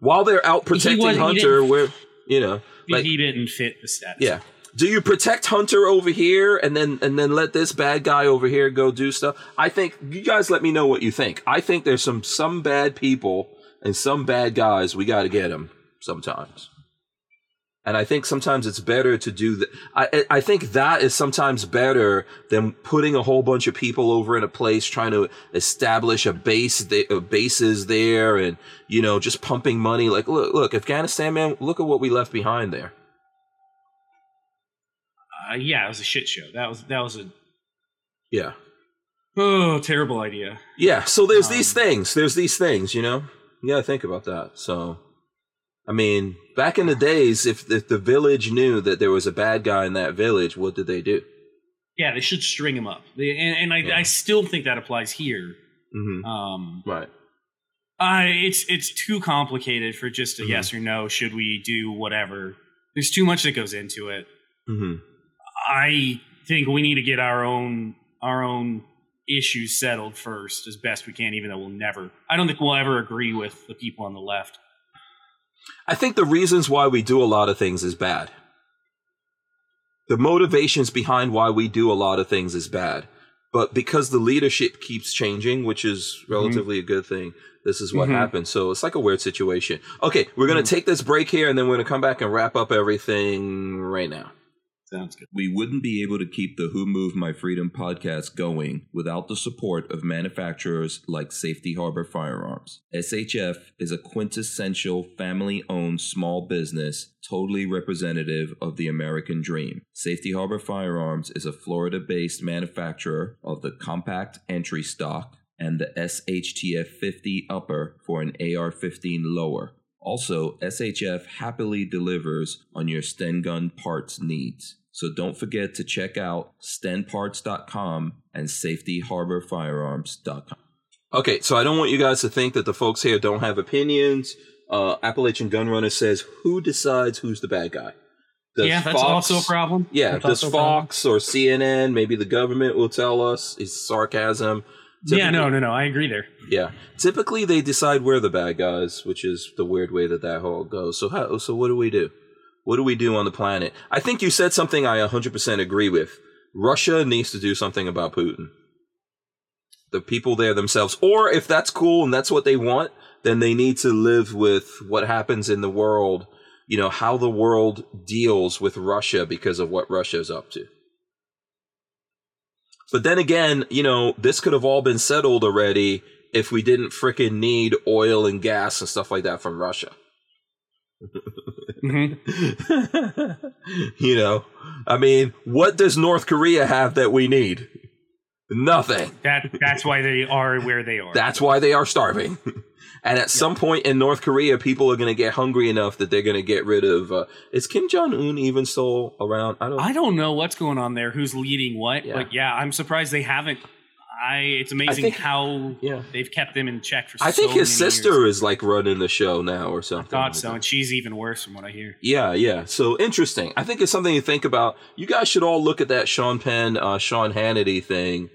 while they're out protecting Hunter, where you know, like, he didn't fit the status. yeah. Do you protect Hunter over here and then and then let this bad guy over here go do stuff? I think you guys let me know what you think. I think there's some some bad people and some bad guys. We got to get them sometimes. And I think sometimes it's better to do that. I I think that is sometimes better than putting a whole bunch of people over in a place trying to establish a base, uh, bases there, and you know just pumping money. Like look, look, Afghanistan, man, look at what we left behind there. Uh, yeah, it was a shit show. That was that was a Yeah. oh terrible idea. Yeah, so there's these Um, things. There's these things, you know? You gotta think about that. So, I mean, back in the days, if, if the village knew that there was a bad guy in that village, what did they do? Yeah, they should string him up. They, and and I, Yeah. I still think that applies here. Mm-hmm. Um, Right. I it's it's too complicated for just a Mhm. yes or no. Should we do whatever? There's too much that goes into it. Mm-hmm. I think we need to get our own our own issues settled first as best we can. Even though we'll never, I don't think we'll ever agree with the people on the left. I think the reasons why we do a lot of things is bad. The motivations behind why we do a lot of things is bad. But because the leadership keeps changing, which is relatively a good thing, this is what Mhm. happens. So it's like a weird situation. Okay, we're gonna take this break here, and then we're gonna come back and wrap up everything right now. Sounds good. We wouldn't be able to keep the Who Moved My Freedom podcast going without the support of manufacturers like Safety Harbor Firearms. SHF is a quintessential family owned small business, totally representative of the American dream. Safety Harbor Firearms is a Florida based manufacturer of the compact entry stock and the SHTF 50 upper for an AR 15 lower. Also, SHF happily delivers on your Sten gun parts needs. So don't forget to check out stenparts.com and safetyharborfirearms.com. Okay, so I don't want you guys to think that the folks here don't have opinions. Uh, Appalachian Gunrunner says, "Who decides who's the bad guy?" Does yeah, that's also a problem. Yeah, That's does also problem. Fox or CNN, maybe the government will tell us? Is sarcasm? Yeah, no, no, no. I agree there. Yeah, typically they decide we're the bad guys, which is the weird way that that whole goes. So how? So what do we do? What do we do on the planet? I think you said something I 100% agree with. Russia needs to do something about Putin. The people there themselves, or if that's cool and that's what they want, then they need to live with what happens in the world. You know how the world deals with Russia because of what Russia's up to. But then again, you know, this could have all been settled already if we didn't frickin' need oil and gas and stuff like that from Russia. Mhm. you know, I mean, what does North Korea have that we need? Nothing. That that's why they are where they are. That's why they are starving. And at some point in North Korea, people are going to get hungry enough that they're going to get rid of. Uh, is Kim Jong Un even still around? I don't. I don't know what's going on there. Who's leading what? Yeah. But yeah, I'm surprised they haven't. I. It's amazing think- how yeah. they've kept them in check for. So long. I think his sister years. is like running the show now or something. I Thought like so, that. and she's even worse from what I hear. Yeah, yeah. So interesting. I think it's something to think about. You guys should all look at that Sean Penn, uh, Sean Hannity thing.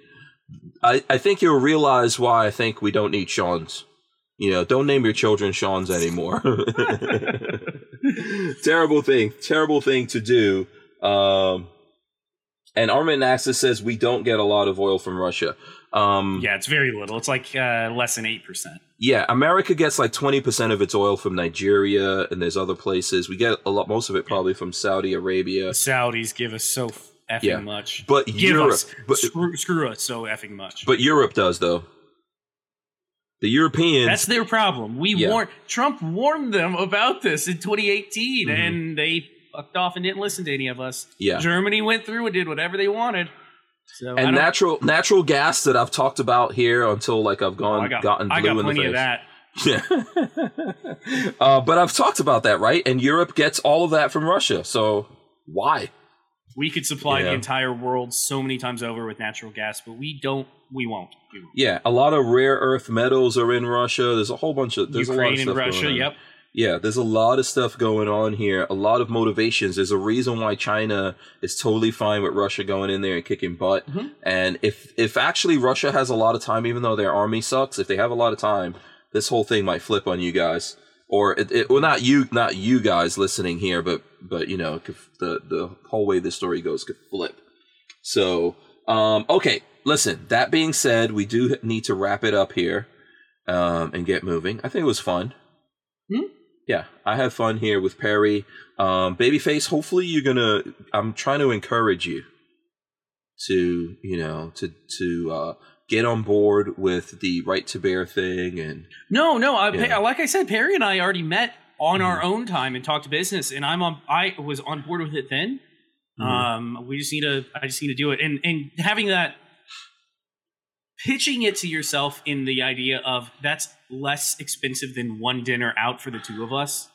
I, I think you'll realize why I think we don't need Sean's. You know, don't name your children Sean's anymore. terrible thing. Terrible thing to do. Um, and Armin Naxis says we don't get a lot of oil from Russia. Um, Yeah, it's very little. It's like uh, less than eight percent. yeah, America gets like twenty percent of its oil from Nigeria, and there's other places. We get a lot, most of it probably from Saudi Arabia. The Saudis give us so effing Yeah. much. But give Europe, us but screw, screw us so effing much. but Europe does though. The Europeans, That's their problem. We Yeah. warned Trump warned them about this in 2018, Mhm. and they fucked off and didn't listen to any of us. yeah, Germany went through and did whatever they wanted. So and natural natural gas that I've talked about here until like I've oh, gone I got, gotten blue I got in the face. of that. Yeah, uh, but I've talked about that, right? And Europe gets all of that from Russia. So why? We could supply Yeah. the entire world so many times over with natural gas, but we don't. We won't. We won't. Yeah, a lot of rare earth metals are in Russia. There's a whole bunch of there's a lot of Ukraine stuff and Russia. Yep. Yeah, there's a lot of stuff going on here, a lot of motivations. There's a reason why China is totally fine with Russia going in there and kicking butt. Mhm. And if if actually Russia has a lot of time, even though their army sucks, if they have a lot of time, this whole thing might flip on you guys. Or it, it well, not you, not you guys listening here, but but you know, the the whole way this story goes could flip. So, um, okay, listen. That being said, we do need to wrap it up here um, and get moving. I think it was fun. Hmm? Yeah, I have fun here with Perry. Um, Babyface, hopefully you're gonna. I'm trying to encourage you to, you know, to to uh, get on board with the right to bear thing, and No, no. I. Mm-hmm. like I said, Perry and I already met on our own time and talked business, and I'm on. I was on board with it then. Mhm. Um, we just need to. I just need to do it, and and having that, pitching it to yourself in the idea of that's less expensive than one dinner out for the two of us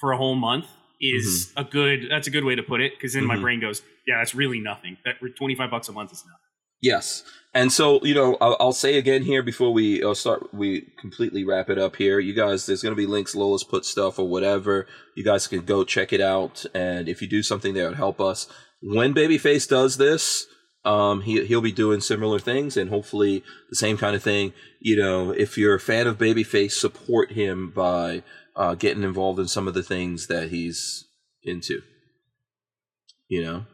for a whole month is a good. That's a good way to put it because then my Mhm. brain goes, yeah, that's really nothing. That twenty five bucks a month is nothing. Yes, and so you know, I'll, I'll say again here before we uh, start, we completely wrap it up here. You guys, there's going to be links. Lola's put stuff or whatever. You guys can go check it out, and if you do something that would help us, when Babyface does this, um, he he'll be doing similar things, and hopefully the same kind of thing. You know, if you're a fan of Babyface, support him by uh, getting involved in some of the things that he's into. You know.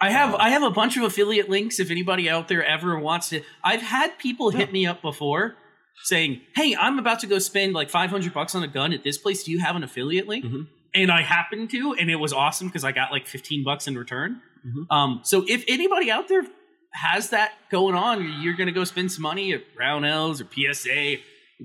I have I have a bunch of affiliate links if anybody out there ever wants to. I've had people hit me up before saying, "Hey, I'm about to go spend like 500 bucks on a gun at this place. Do you have an affiliate link?" Mhm. And I happened to, and it was awesome because I got like 15 bucks in return. Mhm. Um, so if anybody out there has that going on, you're going to go spend some money at Brownells or PSA.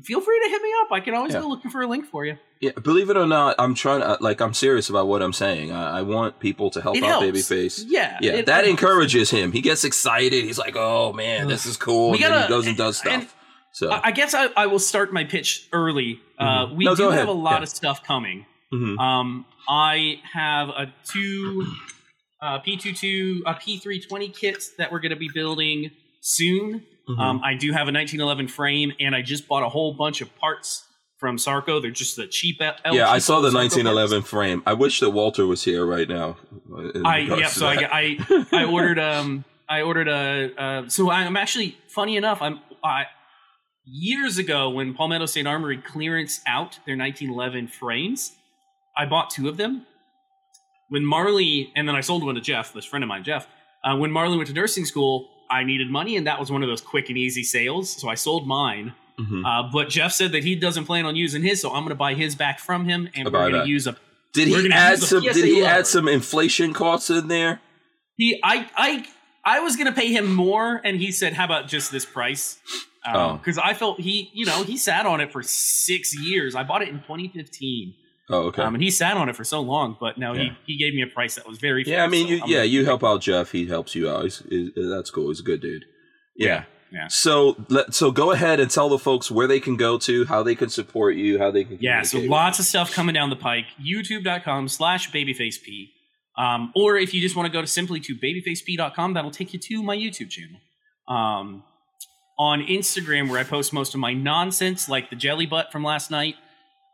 Feel free to hit me up. I can always Yeah. go looking for a link for you. Yeah, believe it or not, I'm trying to like I'm serious about what I'm saying. I, I want people to help It out helps. Babyface. Yeah, Yeah, it- that it- encourages him. He gets excited. He's like, "Oh man, this is cool." And gotta- he goes and does stuff. and- so I guess I, I will start my pitch early. Uh, Mhm. we No, do have ahead. a lot Yeah. of stuff coming. Mhm. Um, I have a two uh, P22, a P320 kit that we're going to be building soon. Mhm. Um, I do have a 1911 frame, and I just bought a whole bunch of parts from Sarco. They're just the cheap. L- yeah, I saw the Sarco 1911 frame. I wish that Walter was here right now. I yeah, so I. I I ordered um I ordered a uh, so I'm actually funny enough I'm I years ago when Palmetto State Armory clearance out their 1911 frames, I bought two of them. When Marley and then I sold one to Jeff, this friend of mine, Jeff. Uh, when Marley went to nursing school, I needed money, and that was one of those quick and easy sales. So I sold mine. Mhm. Uh, but Jeff said that he doesn't plan on using his, so I'm going to buy his back from him, and we're going to use a Did he add some? Did he add some inflation costs in there? He, I, I, I was gonna pay him more, and he said, "How about just this price?" Oh. Because I felt he, you know, he sat on it for six years. I bought it in 2015, Oh, okay. um, and he sat on it for so long. But no, Yeah. he, he gave me a price that was very. yeah, I mean, so you, I'm yeah, you help out Jeff. He helps you out. He's, he's, that's cool. He's a good dude. Yeah. yeah. So let so go ahead and tell the folks where they can go to, how they can support you, how they can. Yeah, so lots of stuff coming down the pike. YouTube.com slash babyfaceP. Um, or if you just want to go to simply to babyfaceP.com, that'll take you to my YouTube channel. Um, on Instagram, where I post most of my nonsense, like the jelly butt from last night,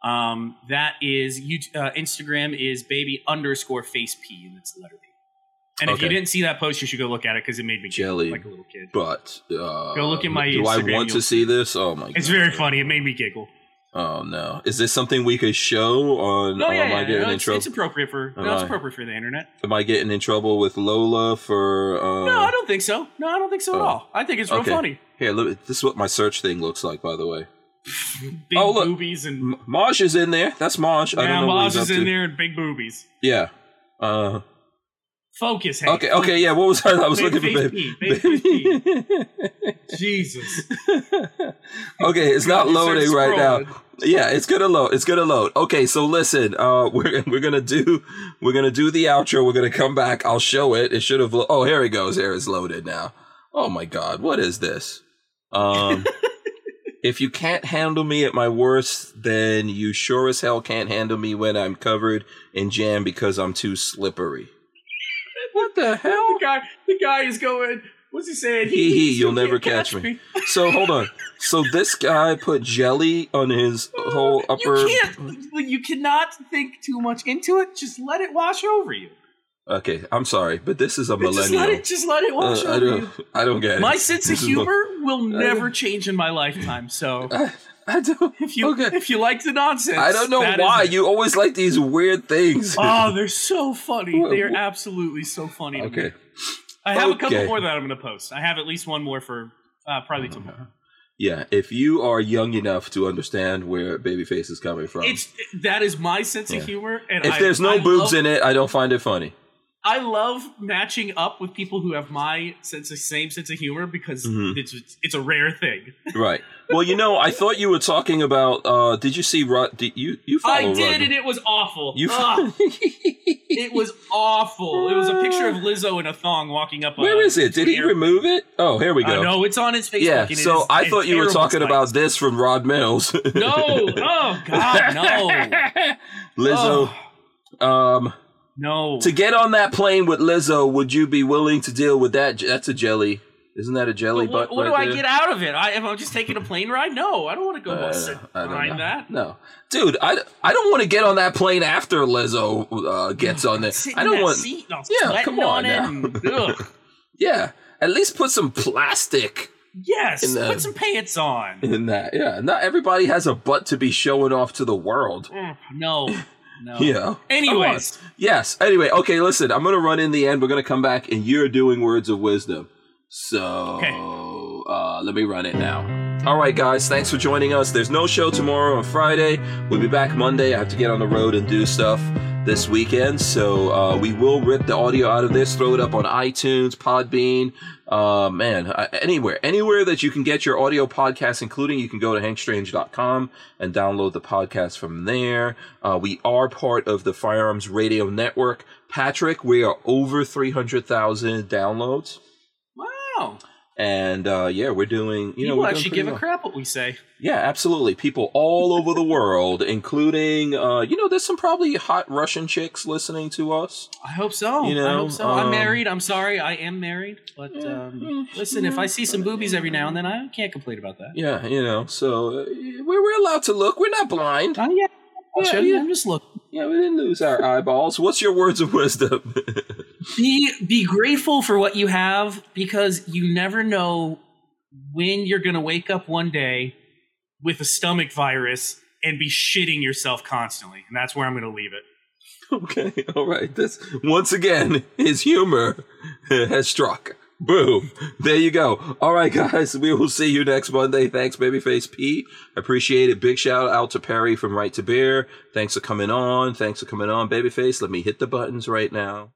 um, that is uh, Instagram is baby underscore face P, and that's the letter P. And if you didn't see that post, you should go look at it because it made me giggle Jelly. like a little kid. But uh, Go look at my Do I want to see this? Oh my! God. It's God. very funny. It made me giggle. Oh no! Is this something we could show on? No, or yeah, am I yeah, getting no, in it's, trouble? it's appropriate for Am no, it's I? appropriate for the internet. Am I getting in trouble with Lola for? Uh, No, I don't think so. No, I don't think so at Oh. all. I think it's real Okay. funny. Here, look. This is what my search thing looks like. By the way, Big Oh, look. boobies and M- Marsh is in there. That's. I yeah, don't know he's is in to. there and big boobies. Yeah. Uh, Focus. Hey, okay. Okay. Yeah. What was I? I was Baby looking for. face Baby. Baby Jesus. okay, it's not loading right now. Yeah, it's gonna load. It's gonna load. Okay, so listen, uh, we're we're gonna do we're gonna do the outro. We're gonna come back. I'll show it. It should have. Lo- oh, here it goes. Here it's loaded now. Oh my God, what is this? Um, if you can't handle me at my worst, then you sure as hell can't handle me when I'm covered in jam because I'm too slippery. What the hell? The guy, the guy is going. What's he saying? Hee hee, still you'll never can't catch me. So hold on. So this guy put jelly on his whole upper. You can't. You cannot think too much into it. Just let it wash over you. Okay, I'm sorry, but this is a millennial. Just let it. Just let it wash Uh, I over you. don't. I don't get it. My sense of This is humor will never change in my lifetime. So I, I don't. if you okay. if you like the nonsense, I don't know why you always like these weird things. Oh, they're so funny. They are absolutely so funny. To okay. me. I have a couple more that I'm going to post. I have at least one more for uh, probably tomorrow. Yeah, if you are young enough to understand where Babyface is coming from, It's that is my sense Yeah. of humor, and if I, there's no I boobs in it, I don't find it funny. I love matching up with people who have my sense of same sense of humor because Mhm. it's it's a rare thing. Right. Well, you know, I thought you were talking about. uh Did you see Rod? Did you you? I did, and it was awful. You. It was awful. It was a picture of Lizzo in a thong walking up. Where is it? Did he remove it? Oh, here we Uh, go. no, it's on his Facebook. yeah. So is I thought you were talking about this from Rod Mills. No, oh God, no, Lizzo. Oh, Um, no. to get on that plane with Lizzo, would you be willing to deal with that? That's a jelly. Isn't that a jelly But what, butt? what do right I there? get out of it? I, if I'm just taking a plane ride, no, I don't want to go Uh, sit behind that. No, dude, I, I don't want to get on that plane after Lizzo uh, gets on there. I don't want. seat, Yeah, come on it. now. Yeah, at least put some plastic Yes, the- put some pants on. in that. Yeah, not everybody has a butt to be showing off to the world. Ugh, no, no. Yeah. Anyways, Yes. Anyway, okay, listen, I'm going to run in the end. We're going to come back and you're doing words of wisdom. So, Okay. uh, let me run it now. All right, guys, thanks for joining us. There's no show tomorrow on Friday. We'll be back Monday. I have to get on the road and do stuff this weekend. So, uh, we will rip the audio out of this, throw it up on iTunes, Podbean, uh, man, anywhere, anywhere that you can get your audio podcast, including you can go to hankstrange.com and download the podcast from there. Uh, we are part of the Firearms Radio Network. Patrick, we are over 300,000 downloads. wow. And, uh, yeah, we're doing, you know, People doing actually give a crap what we say. Yeah, absolutely. People all over the world, including, uh, you know, there's some probably hot Russian chicks listening to us. I hope so. You I know, hope so. um, I'm married. I'm sorry. I am married. But Yeah, um, yeah, listen, if I see some boobies every now and then, I can't complain about that. Yeah, you know, so uh, we're, we're allowed to look. We're not blind. Uh, yeah. Yeah, yeah. I'm just looking. Yeah, we didn't lose our eyeballs. What's your words of wisdom? Be be grateful for what you have because you never know when you're gonna wake up one day with a stomach virus and be shitting yourself constantly. And that's where I'm gonna leave it. okay, all right. This once again, his humor has struck. Boom. There you go. All right, guys. We will see you next Monday. Thanks, Babyface Pete. Appreciate it. Big shout out to Perry from Right to Bear. Thanks for coming on. Thanks for coming on, Babyface. Let me hit the buttons right now.